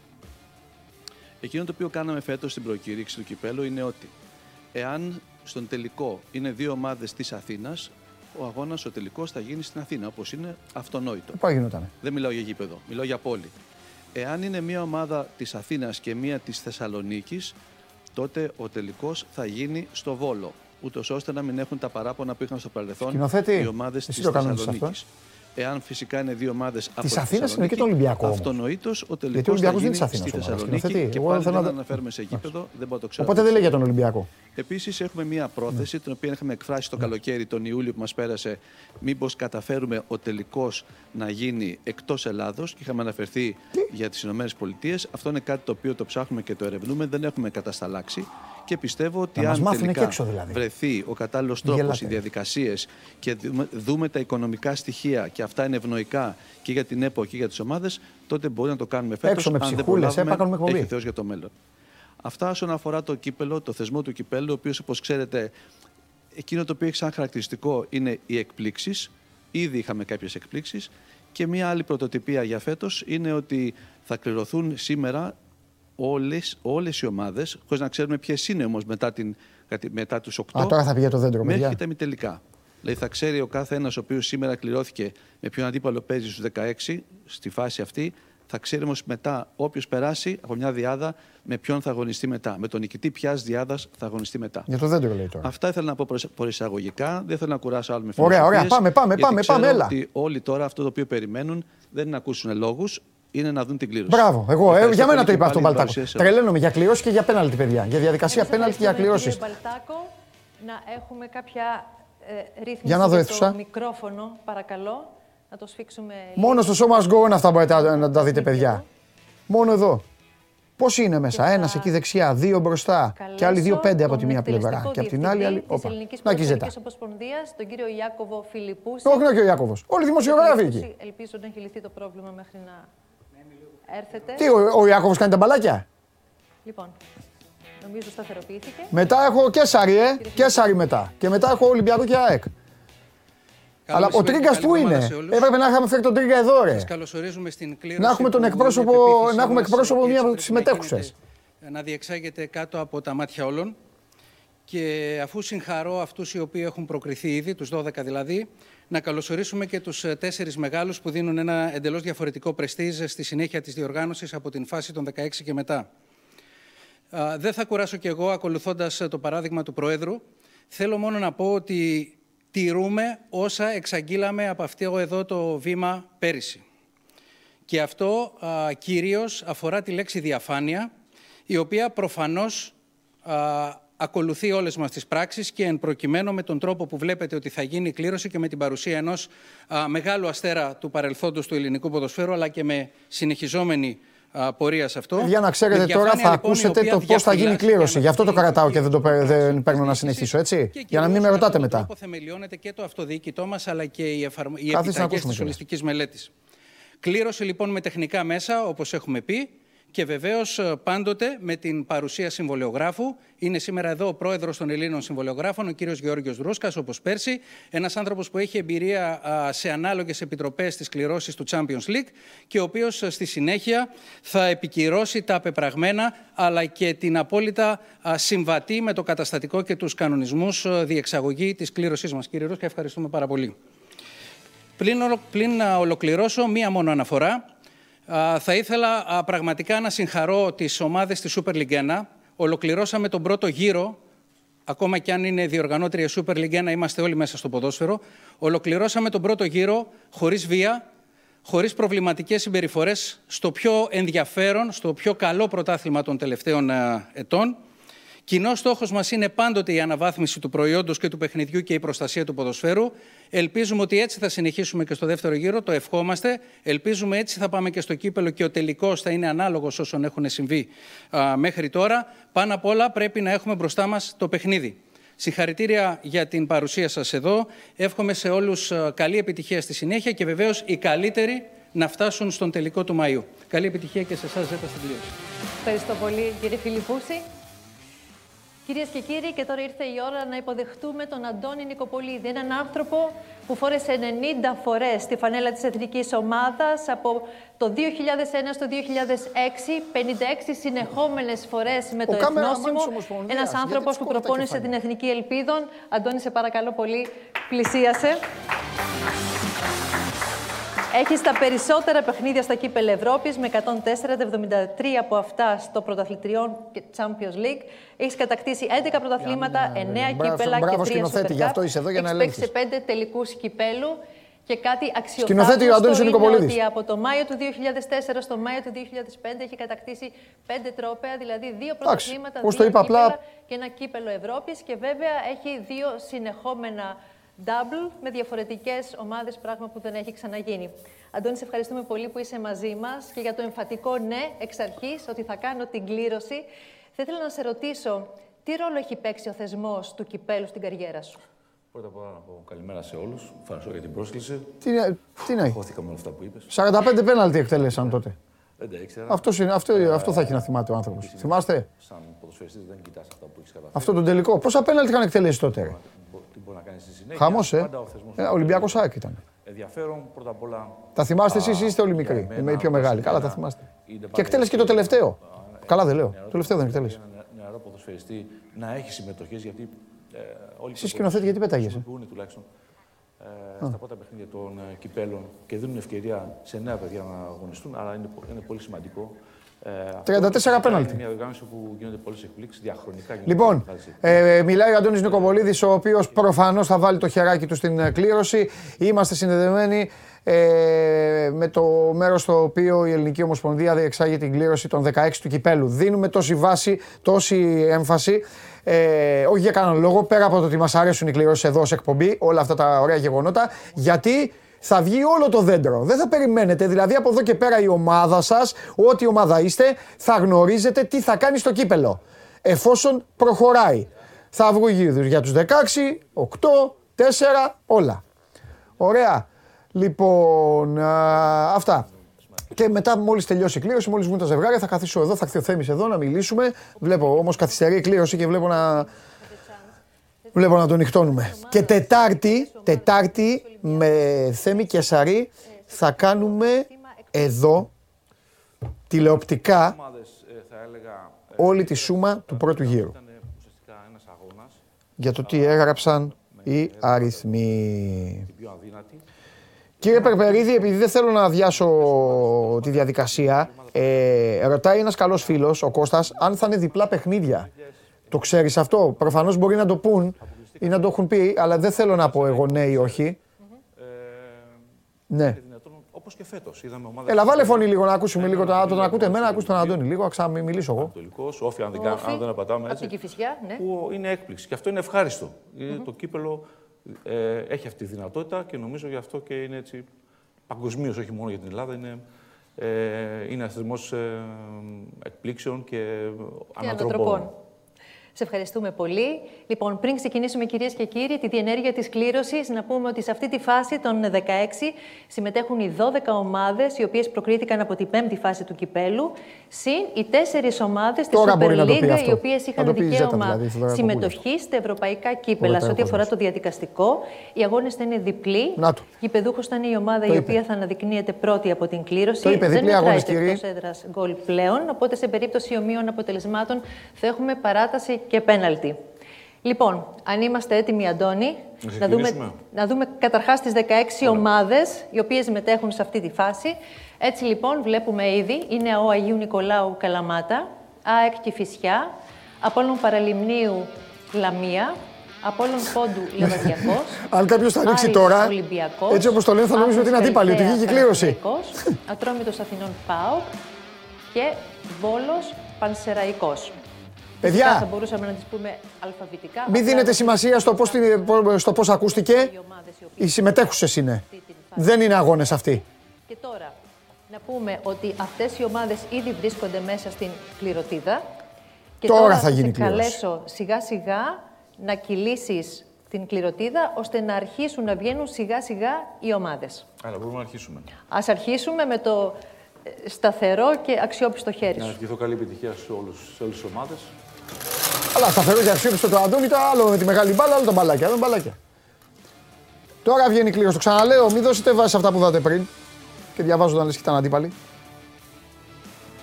Εκείνο το οποίο κάναμε φέτος στην προκήρυξη του κυπέλου είναι ότι εάν στον τελικό είναι δύο ομάδες της Αθήνας, ο αγώνας ο τελικός θα γίνει στην Αθήνα, όπως είναι αυτονόητο. Πού γινότανε. Δεν μιλάω για γήπεδο, μιλάω για πόλη. Εάν είναι μία ομάδα της Αθήνας και μία της Θεσσαλονίκης, τότε ο τελικός θα γίνει στο Βόλο. Ούτως ώστε να μην έχουν τα παράπονα που είχαν στο παρελθόν Σκηνοθέτη, οι ομάδες εσύ της το κάνεις Θεσσαλονίκης. Εάν φυσικά είναι δύο ομάδες από Της τη Αθήνας είναι και το Θεσσαλονίκη, Ολυμπιακό όμως. Αυτονοήτως ο Γιατί ο τελικός θα Ολυμπιακός δεν γίνει είναι της Αθήνας στη ομάδα, Θεσσαλονίκη σκηνοθέτη. και Εγώ πάλι θέλω δεν να- αναφέρουμε σε γήπεδο, δεν μπορώ να το ξέρω. Οπότε δεν λέει για τον Ολυμπιακό. Επίσης, έχουμε μία πρόθεση, την οποία είχαμε εκφράσει το καλοκαίρι, τον Ιούλιο που μας πέρασε, μήπως καταφέρουμε ο τελικός να γίνει εκτός Ελλάδος. Και είχαμε αναφερθεί για τις ΗΠΑ. Αυτό είναι κάτι το οποίο το ψάχνουμε και το ερευνούμε, δεν έχουμε κατασταλάξει. Και πιστεύω ότι Να μας αν μάθουνε τελικά και έξω, δηλαδή. βρεθεί ο κατάλληλος τρόπος, Γελάτε. οι διαδικασίες και δούμε, δούμε τα οικονομικά στοιχεία και αυτά είναι ευνοϊκά και για την ΕΠΟ και για τις ομάδες, τότε μπορεί να το κάνουμε φέτος. Έξω με αν δεν ψυχούλες, ε, προλάβουμε, πάμε εκπομπή. έχει Θεός για το μέλλον. Αυτά όσον αφορά το κύπελο, το θεσμό του κυπέλου, ο οποίος όπως ξέρετε, εκείνο το οποίο έχει σαν χαρακτηριστικό είναι οι εκπλήξεις. Ήδη είχαμε κάποιες εκπλήξεις. Και μία άλλη πρωτοτυπία για φέτος είναι ότι θα κληρωθούν σήμερα όλες, όλες οι ομάδες, χωρίς να ξέρουμε ποιες είναι όμως μετά, την, μετά τους 8, Α, τώρα θα πήγε το δέντρο, μέχρι παιδιά. και τα ημιτελικά. Δηλαδή θα ξέρει ο κάθε ένας ο οποίος σήμερα κληρώθηκε με ποιον αντίπαλο παίζει στους 16 στη φάση αυτή, θα ξέρει όμως μετά όποιος περάσει από μια διάδα με ποιον θα αγωνιστεί μετά. Με τον νικητή ποιας διάδας θα αγωνιστεί μετά. Για το δέντρο λέει τώρα. Αυτά ήθελα να πω προσ- προεισαγωγικά. Δεν θέλω να κουράσω άλλο με Ωραία, ωραία. φιλοσοφίες, Πάμε, πάμε, γιατί πάμε, ξέρω πάμε, έλα. ότι όλοι τώρα αυτό το οποίο περιμένουν δεν είναι να ακούσουν λόγους, είναι να δουν την κλήρωση. Μπράβο, εγώ. Ε, Ευχαριστώ για μένα πολύ το και είπα αυτό, πάλι την Μπαλτάκο. παρουσία σε όλους. Τρελαίνομαι για κληρώσεις και για πέναλτι, παιδιά. Για διαδικασία Εμείς πέναλτι και για ευχαριστούμε, κληρώσεις. Κύριε Μπαλτάκο, να έχουμε κάποια ε, ρύθμιση Για να δω, το αίθουσα. μικρόφωνο, παρακαλώ. Να το σφίξουμε Μόνο στο σώμα γκο είναι αυτά που μπορείτε να- να τα δείτε, παιδιά. Μόνο εδώ. Πόσοι είναι μέσα, ένας εκεί δεξιά, δύο μπροστά και άλλοι δύο πέντε από τη μία πλευρά. Και από την άλλη, άλλη. Όπα. Να και ζητά. Της Ομοσπονδίας, τον κύριο Ιάκωβο Φιλιππούση. Όχι, όχι ο Ιάκωβος. Όλοι οι δημοσιογράφοι εκεί. Ελπίζω να έχει λυθεί το πρόβλημα μέχρι να έρθετε. Τι, ο, ο Ιάκωβος κάνει τα μπαλάκια; Λοιπόν, νομίζω σταθεροποιήθηκε. Μετά έχω Κέσσαρι, ε. Κέσσαρι μετά. Και μετά έχω Ολυμπιακό και ΑΕΚ. Αλλά ο μεσημέρι, Τρίγκας καλή πού εβδομάδα είναι. σε όλους. Έπρεπε να είχαμε φέρει τον Τρίγκα εδώ, ρε. Σας καλωσορίζουμε στην κλήρωση. Να έχουμε τον που εκπρόσωπο, είναι πεποίθησή να έχουμε μας εκπρόσωπο και μία έτσι από τις πρέπει να συμμετέχουσες. γίνεται, Να διεξάγεται κάτω από τα μάτια όλων. Και αφού συγχαρώ αυτούς οι οποίοι έχουν προκριθεί ήδη, τους 12 δηλαδή, να καλωσορίσουμε και τους ε, τέσσερις μεγάλους που δίνουν ένα εντελώς διαφορετικό πρεστίζ στη συνέχεια της διοργάνωσης από την φάση των 16 και μετά. Α, Δεν θα κουράσω κι εγώ ακολουθώντας ε, το παράδειγμα του Προέδρου. Θέλω μόνο να πω ότι τηρούμε όσα εξαγγείλαμε από αυτό εδώ το βήμα πέρυσι. Και αυτό α, κυρίως αφορά τη λέξη διαφάνεια, η οποία προφανώς α, ακολουθεί όλες μας τις πράξεις και εν προκειμένου με τον τρόπο που βλέπετε ότι θα γίνει η κλήρωση και με την παρουσία ενός α, μεγάλου αστέρα του παρελθόντος του ελληνικού ποδοσφαίρου, αλλά και με συνεχιζόμενη α, πορείας σε αυτό. Για να ξέρετε Με τώρα διαφάνεια, θα λοιπόν, η ακούσετε οποία το πώς θα γίνει η διαφυλάσσει κλήρωση. και Γι' αυτό το αναφέρει κρατάω και δεν το παίρνω- δεν παίρνω να συνεχίσω, έτσι; Για να μην με ρωτάτε μετά. τρόπο θεμελιώνεται και το αυτοδιοικητό μας, αλλά και οι, εφαρμο... οι Κάθεστε να επιταγές ακούσουμε της κιόλας. ολιστικής μελέτης. Κλήρωση λοιπόν με τεχνικά μέσα, όπως έχουμε πει, και βεβαίως ε, πάντοτε με την παρουσία συμβολιογράφου. Είναι σήμερα εδώ ο πρόεδρος των Ελλήνων Συμβολιογράφων, ο κύριος Γεώργιος Δρούσκας, όπως πέρσι. Ένας άνθρωπος που έχει εμπειρία α, σε ανάλογες επιτροπές της κληρώσης του Champions League και ο οποίος ε, στη συνέχεια θα επικυρώσει τα απεπραγμένα αλλά και την απόλυτα α, συμβατή με το καταστατικό και τους κανονισμούς ε, διεξαγωγή της κλήρωσής μας. Κύριε Ρούσκα, ευχαριστούμε πάρα πολύ. Πλην, ολο- πλην να ολοκληρώσω, μία μόνο αναφορά. Α, θα ήθελα α, πραγματικά να συγχαρώ τις ομάδες της Super League 1. Ολοκληρώσαμε τον πρώτο γύρο, ακόμα και αν είναι διοργανώτρια η Super League 1, είμαστε όλοι μέσα στο ποδόσφαιρο. Ολοκληρώσαμε τον πρώτο γύρο χωρίς βία, χωρίς προβληματικές συμπεριφορές, στο πιο ενδιαφέρον, στο πιο καλό πρωτάθλημα των τελευταίων α, ετών. Κοινός στόχος μας είναι πάντοτε η αναβάθμιση του προϊόντος και του παιχνιδιού και η προστασία του ποδοσφαίρου. Ελπίζουμε ότι έτσι θα συνεχίσουμε και στο δεύτερο γύρο. Το ευχόμαστε. Ελπίζουμε έτσι θα πάμε και στο κύπελο και ο τελικός θα είναι ανάλογος όσων έχουν συμβεί α, μέχρι τώρα. Πάνω απ' όλα πρέπει να έχουμε μπροστά μας το παιχνίδι. Συγχαρητήρια για την παρουσία σας εδώ. Εύχομαι σε όλους α, καλή επιτυχία στη συνέχεια και βεβαίως οι καλύτεροι να φτάσουν στον τελικό του Μαΐου. Καλή επιτυχία και σε εσάς, Ζέτα, στην κλήρωση. Ευχαριστώ πολύ κύριε Φιλιππούση. Κυρίες και κύριοι, και τώρα ήρθε η ώρα να υποδεχτούμε τον Αντώνη Νικοπολίδη. Έναν άνθρωπο που φόρεσε 90 φορές τη φανέλα της εθνικής ομάδας από το 2001 στο 2006, 56 συνεχόμενες φορές με το κάμεραμαν της εθνόσημο. Ομοσπονδίας, Ένας γιατί άνθρωπος της που κόβει τα προπόνησε την κεφάλια. εθνική ελπίδων. Αντώνη, σε παρακαλώ πολύ, πλησίασε. Έχεις τα περισσότερα παιχνίδια στα κύπελα Ευρώπης με 104, τα 73 από αυτά στο πρωταθλητριών και Champions League. Έχεις κατακτήσει 11 πρωταθλήματα, 9 μπράβο, κύπελα μπράβο, και 3 σκηνοθέτη, Super γι' αυτό Cup. είσαι εδώ για να Έχεις παίξει ελέγχεις. σε 5 τελικού κυπέλου. Και κάτι Σκηνοθέτη ο Αντώνης αξιοθαύμαστο είναι Νικοπολίδης. ότι από το Μάιο του 2004 στο Μάιο του 2005 έχει κατακτήσει 5 τρόπαια, δηλαδή δύο πρωταθλήματα, πώς δύο το είπα απλά- κύπελα και ένα κύπελο Ευρώπης και βέβαια έχει δύο συνεχόμενα double με διαφορετικές ομάδες, πράγμα που δεν έχει ξαναγίνει. Αντώνη, σε ευχαριστούμε πολύ που είσαι μαζί μας και για το εμφατικό ναι εξ αρχής ότι θα κάνω την κλήρωση. Θα ήθελα να σε ρωτήσω, τι ρόλο έχει παίξει ο θεσμός του κυπέλου στην καριέρα σου; Πρώτα απ' όλα να πω καλημέρα σε όλους. Ευχαριστώ για την πρόσκληση. Τι, είναι- τι να έχει; Χώθηκα με όλα αυτά που είπες. 45 πέναλτι εκτέλεσαν τότε. Δεν τα ήξερα. Αυτός είναι, αυτό, αυτό θα έχει να θυμάται ο άνθρωπος. Θυμάστε; Σαν ποδοσφαιριστής δεν κοιτάς αυτά που έχεις καταφέρει. αυτό τον τελικό. Πόσα πέναλτι είχαν εκτελέσει τότε; Ρε. Τι μπορεί να κάνει στη συνέχεια. Χαμός, ε. Πάντα ο θεσμός ε Ολυμπιακός ΑΕΚ ήταν. Ενδιαφέρον πρώτα απ' όλα. Τα θυμάστε Α, εσεί, είστε όλοι για μικροί. εμένα, Είμαι οι πιο μεγάλοι. Καλά, τα βασικά, θυμάστε. είναι Και πάντα εκτέλεσε και το τελευταίο. Καλά δεν λέω. νεαρό Το τελευταίο δεν εκτέλεσε. ποδοσφαιριστή, ένα Νεαρό ποδοσφαιριστή να έχει συμμετοχές γιατί. Ε, όλοι Εσύ σκηνοθέτη, γιατί πέταγεσαι; Χρησιμοποιούν τουλάχιστον ε, στα πρώτα παιχνίδια των ε, κυπέλων και δίνουν ευκαιρία σε νέα παιδιά να αγωνιστούν. Άρα είναι, πο- είναι πολύ σημαντικό. Ε, αυτό 34 φυσικά πέναλτι. Είναι μια οργάνωση που γίνονται πολλές εκπλήξεις διαχρονικά. γίνονται Λοιπόν, μεγάλες εκπλήξεις. ε, μιλάει ο Αντώνης Νικοπολίδης, ο οποίος προφανώς θα βάλει το χεράκι του στην ε, κλήρωση. Είμαστε συνδεδεμένοι ε, με το μέρος στο οποίο η Ελληνική Ομοσπονδία διεξάγει την κλήρωση των 16 του κυπέλου. Δίνουμε τόση βάση, τόση έμφαση, ε, όχι για κανέναν λόγο, πέρα από το ότι μας αρέσουν οι κληρώσεις εδώ ως εκπομπή, όλα αυτά τα ωραία γεγονότα, γιατί θα βγει όλο το δέντρο. Δεν θα περιμένετε, δηλαδή από εδώ και πέρα η ομάδα σας, ό,τι ομάδα είστε, θα γνωρίζετε τι θα κάνει στο κύπελο εφόσον προχωράει. Θα βγουν γύρους για τους 16, 8, 4, όλα. Ωραία. Λοιπόν, α, αυτά. Και μετά, μόλις τελειώσει η κλήρωση, μόλις βγουν τα ζευγάρια, θα καθίσω εδώ, θα έρθει ο Θέμης εδώ να μιλήσουμε. Βλέπω όμως καθυστερεί η κλήρωση και βλέπω να. Βλέπω να τον νυχτώνουμε. Και Τετάρτη, Τετάρτη με Θέμη και Σαρή θα κάνουμε εδώ τηλεοπτικά Ομάδες, ε, θα έλεγα, ε, όλη τη σούμα του πρώτου γύρου. ήταν ουσιαστικά ένα αγώνα, για το τι έγραψαν οι αριθμοί. την πιο αδύνατη. Κύριε Περπερίδη, επειδή δεν θέλω να αδειάσω τη διαδικασία, ε, ρωτάει ένας καλός φίλος, ο Κώστας, αν θα είναι διπλά παιχνίδια. Το ξέρεις αυτό; Προφανώς μπορεί να το πούν ή να το έχουν πει, αλλά δεν θέλω να πω εγώ ναι ή όχι. Ε, Ναι. είναι δυνατόν, όπως και φέτος. Είδαμε ομάδες Έλα, βάλε φωνή λίγο να ακούσουμε λίγο. Το, τον ακούτε εμένα, ακούστε τον Αντώνη λίγο, να μιλήσω εγώ. Ανατολικός, όφη, αν δεν, κα- Όφη, αν δεν απατάμε Από έτσι. την Κηφισιά, ναι. Που είναι έκπληξη. Και αυτό είναι ευχάριστο. Ε, Το κύπελο ε, έχει αυτή τη δυνατότητα και νομίζω γι' αυτό και είναι έτσι παγκοσμίως, όχι μόνο για την Ελλάδα. Είναι, ε, είναι ένα θεσμό ε, εκπλήξεων και και ανατροπών. Ανατροπών. Σε ευχαριστούμε πολύ. Λοιπόν, πριν ξεκινήσουμε, κυρίες και κύριοι, τη διενέργεια της κλήρωσης, να πούμε ότι σε αυτή τη φάση των 16 συμμετέχουν οι 12 ομάδες, οι οποίες προκρίθηκαν από την πέμπτη φάση του κυπέλου, συν οι τέσσερις ομάδες της Τώρα μπορεί Super να το πει League, αυτό. οι οποίες Να είχαν το πει η Ζέτα, δικαίωμα δηλαδή, θα το συμμετοχή στα ευρωπαϊκά κύπελα. Ωραία, Σε ό,τι ο αφορά κόσμος. το διαδικαστικό, οι αγώνες θα είναι διπλοί. Να το. Γηπεδούχος θα είναι η ομάδα Το η είπε. οποία θα αναδεικνύεται πρώτη από την κλήρωση. Το είπε, Δεν διπλοί αγώνες, μετράει το κύριε. εκτός έδρας γκολ πλέον, οπότε σε περίπτωση ομοίων αποτελεσμάτων θα έχουμε παράταση και πέναλτι. Λοιπόν, αν είμαστε έτοιμοι, Αντώνη, να δούμε, ξεκινήσουμε. να δούμε καταρχάς τις 16 ομάδες οι οποίες συμμετέχουν σε αυτή τη φάση. Έτσι λοιπόν βλέπουμε ήδη, είναι ο Αγίου Νικολάου Καλαμάτα, ΑΕΚ Κηφισιά, Απόλλων Παραλιμνίου Λαμία, Απόλλων Πόντου Λεβαδιακός, [laughs] Αν κάποιος θα ανοίξει Άρης τώρα, Ολυμπιακός, έτσι όπως το λένε, θα νομίζουμε ότι είναι Άθλος αντίπαλοι, ότι Καλυθέα βγήκε η κλήρωση. Παναθηναϊκός, Ατρόμητος [laughs] Αθηνών ΠΑΟΚ και Βόλος Πανσεραϊκός. Φυσικά θα Παιδιά, μπορούσαμε να τις πούμε αλφαβητικά. μην Απλά δίνετε να σημασία στο πώς, την- στο πώς ακούστηκε. οι ομάδες οι οποίες Οι συμμετέχουσες είναι. αυτή την φάση. Δεν είναι αγώνες αυτοί. Και τώρα, να πούμε ότι αυτές οι ομάδες ήδη βρίσκονται μέσα στην κληρωτίδα. Και Τώρα θα σε γίνει η κλήρωση. καλέσω σιγά σιγά να κυλήσεις την κληρωτίδα, ώστε να αρχίσουν να βγαίνουν σιγά σιγά οι ομάδες. Άρα μπορούμε να αρχίσουμε. Ας αρχίσουμε με το ε, σταθερό και αξιόπιστο χέρι Να σου. ευχηθώ καλή επιτυχία σε, όλους, σε όλες τις ομάδες. Αλλά σταθερό και αξιόπιστο το Αντώνη, το άλλο με τη μεγάλη μπάλα, άλλο τα μπαλάκια. Άλλο μπαλάκια. Τώρα βγαίνει κλήρωση. Το ξαναλέω, μην δώσετε βάση σε αυτά που δάτε πριν. Και διαβάζω όταν λες και ήταν αντίπαλοι.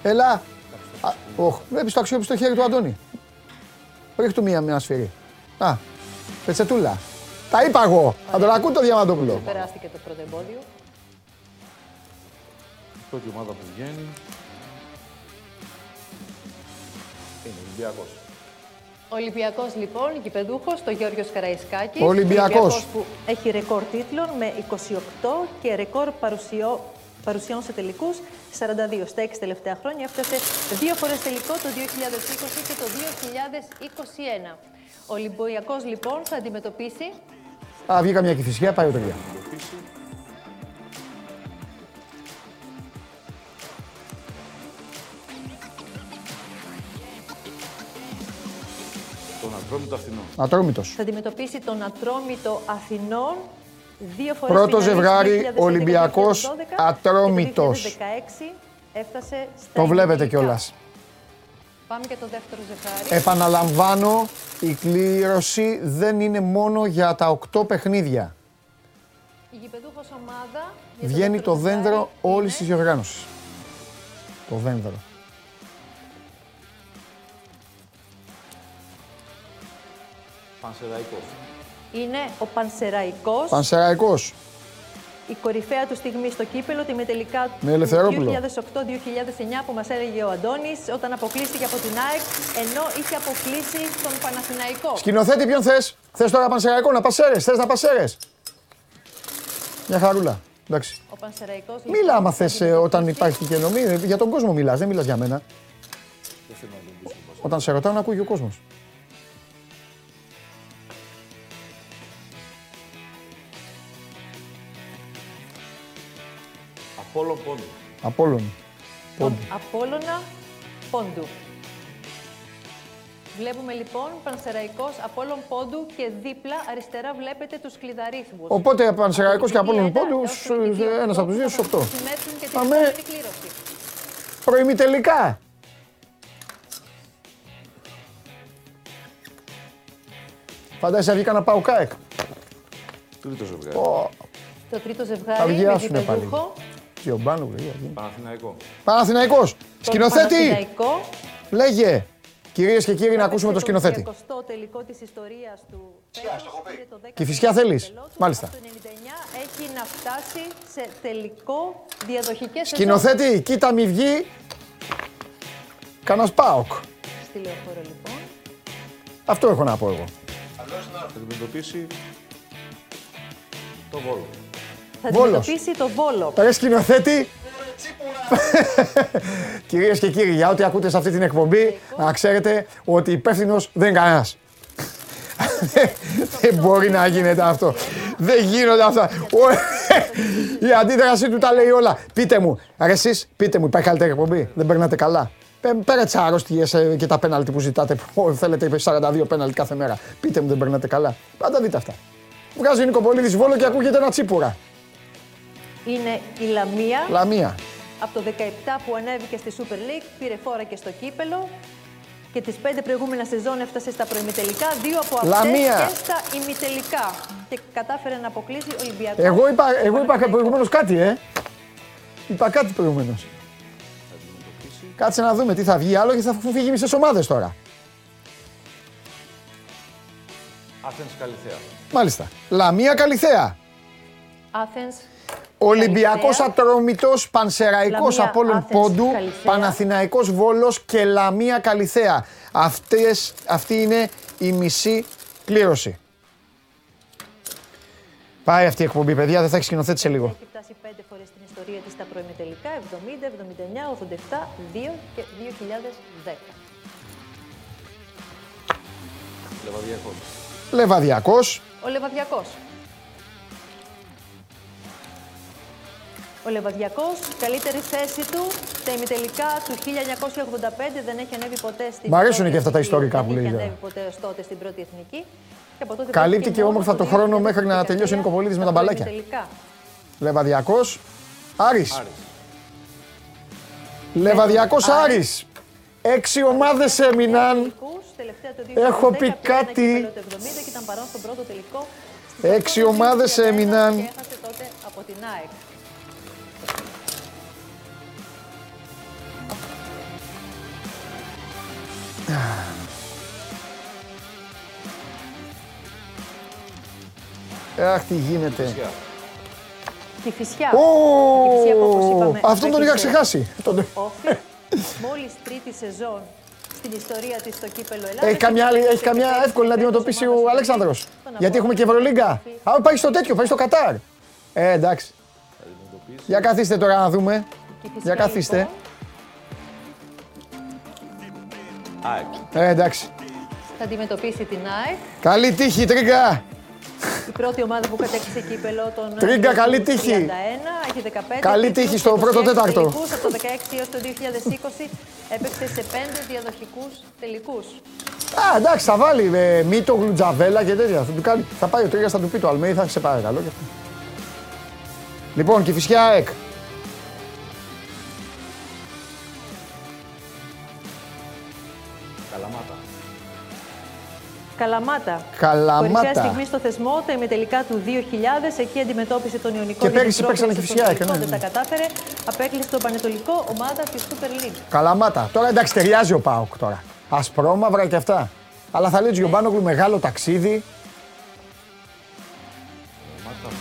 Έλα. Α, Οχ, βλέπεις το αξιόπιστο χέρι του Αντώνη. Ρίχ του μία μια σφυρί. Α, πετσετούλα. Τα είπα εγώ. Θα τον ακούω το Διαμαντόπουλο. Περάστηκε το πρώτο εμπόδιο. Η πρώτη ομάδα που βγαίνει είναι ο Ολυμπιακός. Ολυμπιακός λοιπόν, γηπεδούχος, το Γιώργος Καραϊσκάκης. Ολυμπιακός. που έχει ρεκόρ τίτλων με 28 και ρεκόρ παρουσιό, παρουσιών σε τελικούς 42. Στα 6 τελευταία χρόνια έφτασε δύο φορές τελικό το 2020 και το 2021. Ο Ολυμπιακός λοιπόν θα αντιμετωπίσει Α, βγήκα μια κυφισιά, πάει ο τρία. Ατρόμητο Αθηνών. Ατρόμητος. θα αντιμετωπίσει τον Ατρόμητο Αθηνών δύο φορές Πρώτο φιναλίστ ζευγάρι, 2011 και Ολυμπιακός 2012 Ατρόμητος. Και το 2016 έφτασε στα Το βλέπετε ημιτελικά. κιόλας. Πάμε και το δεύτερο ζευγάρι. Επαναλαμβάνω, η κλήρωση δεν είναι μόνο για τα 8 παιχνίδια. Η γηπεδούχος ομάδα για Βγαίνει δεύτερο το δένδρο ζευγάρι όλης είναι της διοργάνωση. Το δένδρο. Πανσεραϊκός. Είναι ο Πανσεραϊκός, Πανσεραϊκός. η κορυφαία του στιγμή στο κύπελο, τη μετελικά Με Ελευθερόπουλο. 2008-2009 που μας έλεγε ο Αντώνης, όταν αποκλείστηκε από την ΑΕΚ, ενώ είχε αποκλείσει τον Παναθηναϊκό. Σκηνοθέτη, ποιον θες; Θες τώρα Πανσεραϊκό να πασέρες; Θες να πασέρες; Μια χαρούλα. Εντάξει. Ο Πανσεραϊκός Μίλα λοιπόν, άμα θα θες όταν υπάρχει και νομή. Για τον κόσμο μιλάς, δεν μιλάς για μένα. Δεν θέλω να τον πείσω. Όταν σε ρωτάω να ακούει και ο κόσμος. Απόλλων Πόντου. Απόλλων. τον Απόλλωνα Πόντου. Βλέπουμε λοιπόν Πανσεραϊκός Απόλλων Πόντου και δίπλα αριστερά βλέπετε τους κλειδαρίθμους. Οπότε Πανσεραϊκός και Απόλλων Πόντου, ένα ένας από τους δύο στους 8. Συμμετρούν και την Πάμε. επόμενη κλήρωση. Προημιτελικά. Φαντάζεσαι βγήκα να πάω ΚΑΕΚ. Τρίτο ζευγάρι. Ω, Το τρίτο Θα ζευγάρι με βγιάσουνε πάλι. Γηπεδούχο Και ο Μπάνου, λέει, γιατί. Παναθηναϊκό. Παναθηναϊκός. τον Σκηνοθέτη, Παναθηναϊκό. λέγε. Κυρίες και κύριοι, να ακούσουμε το σκηνοθέτη. Το 20ο τελικό της ιστορίας του πήρε το 10ο Κηφισιά θέλεις; κύπελό του. Μάλιστα. Το 99 έχει να φτάσει σε τελικό διαδοχικές σεζόν. Σκηνοθέτη, κοίτα μη βγει. Κανένας ΠΑΟΚ. Στη λεωφόρο λοιπόν. Αυτό έχω να πω εγώ. Θα αντιμετωπίσει το Βόλο. Θα Βόλος. αντιμετωπίσει το Βόλο. Ρε σκηνοθέτη; [laughs] Κυρίες και κύριοι, για ό,τι ακούτε σε αυτή την εκπομπή, να ξέρετε ότι υπεύθυνος δεν είναι κανένας. [laughs] Δεν μπορεί να γίνεται αυτό. Δεν γίνονται αυτά. Ο- [laughs] Η αντίδραση του τα λέει όλα. Πείτε μου, ρε εσείς, πείτε μου, υπάρχει καλύτερη εκπομπή; Δεν περνάτε καλά; Πέ- Πέρα τις αρρώστιες ε, και τα πέναλτι που ζητάτε, που θέλετε 42 πέναλτι κάθε μέρα. Πείτε μου, δεν περνάτε καλά; Πάντα δείτε αυτά. Βγάζει ο Νικοπολίδης Βόλο και ακούγεται ένα τσίπουρα. Είναι η Λαμία. Λαμία. Από το 17 που ανέβηκε στη Super League, πήρε φόρα και στο κύπελο. Και τις πέντε προηγούμενα σεζόν έφτασε στα προημιτελικά, δύο από αυτές Λαμία. και στα ημιτελικά. Και κατάφερε να αποκλείσει Ολυμπιακό. Εγώ είπα, εγώ είπα προηγουμένως κάτι, ε. Είπα κάτι προηγουμένως. Κάτσε να δούμε τι θα βγει άλλο και θα φύγει μισές ομάδες τώρα. Άθενς Καλυθέα. Μάλιστα. Λαμία Καλιθέα. Athens. Ολυμπιακός Καλυθέα. Ατρόμητος, Πανσεραϊκός Λαμία, Απόλλων Athens, Πόντου, Καλυθέα. Παναθηναϊκός Βόλος και Λαμία Καλιθέα. Αυτές, αυτή είναι η μισή κλήρωση. Πάει αυτή η εκπομπή, παιδιά, δεν θα έχει σκηνοθέτη σε λίγο. Έχει φτάσει πέντε φορές στην ιστορία της στα προημιτελικά, 70, 79, 87, 2 και 2010. Λεβαδιακός. Λεβαδιακός, Ο Λεβαδιακός. Ο Λεβαδιακός, καλύτερη θέση του στα ημιτελικά του 1985, δεν έχει ανέβει ποτέ στην Μ' αρέσουν πρώτη και αυτά τα εθνική, ιστορικά που Δεν λέει, έχει ναι. ανέβει ποτέ ως τότε στην πρώτη εθνική. Και από τότε Καλύπτει βρέθηκε και μόνο όμορφα το το χρόνο 2013 μέχρι να τελειώσει ο Νικοπολίδης με τα στα μπαλάκια. προημιτελικά. Λεβαδιακός, Άρης. Άρης. Λεβαδιακός Άρης. Έξι ομάδες έμειναν. Τελικούς, τελευταία το 2010. Έχω πει πήρε ένα κάτι. κύπελλο το 70 Αχ, τι γίνεται. Τη Φυσιά. Ω, Η Φυσιά που, όπως είπαμε, Αυτόν τον είχα άρχισε ξεχάσει. Τον- Όφη, μόλις τρίτη σεζόν στην ιστορία της στο κύπελο Ελλάδας. Έχει καμιά, άλλη, έχει καμιά εύκολη να αντιμετωπίσει ο Αλέξανδρος. Γιατί έχουμε και Ευρωλίγκα. Α, πάει στο τέτοιο, πάει στο Κατάρ. Ε, εντάξει. Για καθίστε τώρα να δούμε. Για καθίστε. Ε, εντάξει. Θα αντιμετωπίσει την ΑΕΚ. Καλή τύχη, Τρίγκα. Η πρώτη ομάδα που κατέκτησε κύπελο τον Τρίγκα, Ιούλιο καλή του τύχη. 31, έχει 15 Καλή τίτλους, τύχη στο 26 πρώτο τέταρτο. τελικούς. Από το 16 έως το 2020 έπαιξε σε 5 διαδοχικούς τελικούς. Α, εντάξει, θα βάλει ε, μύτο, γλουτζαβέλα και τέτοια. Θα, του κάνει, θα πάει ο Τρίγκα, θα του πει το Αλμέη, θα σε παρακαλώ. και αυτό. Λοιπόν, και η φυσιά ΑΕΚ. Καλαμάτα. Καλαμάτα. Κορυφαία στιγμή στο θεσμό, τα ημιτελικά του 2000. Εκεί αντιμετώπισε τον Ιωνικό. Και για πέρυσι την παίξανε πρόκριση και στον φυσιά, τελικό, ναι, Δεν τα κατάφερε. Απέκλεισε το Πανετολικό ομάδα της Super League. Καλαμάτα. Τώρα εντάξει, ταιριάζει ο Πάοκ τώρα. Ασπρόμαυρα και αυτά. Αλλά θα λέει ο Γιωμπάνογλου μεγάλο ταξίδι. Καλαμάτα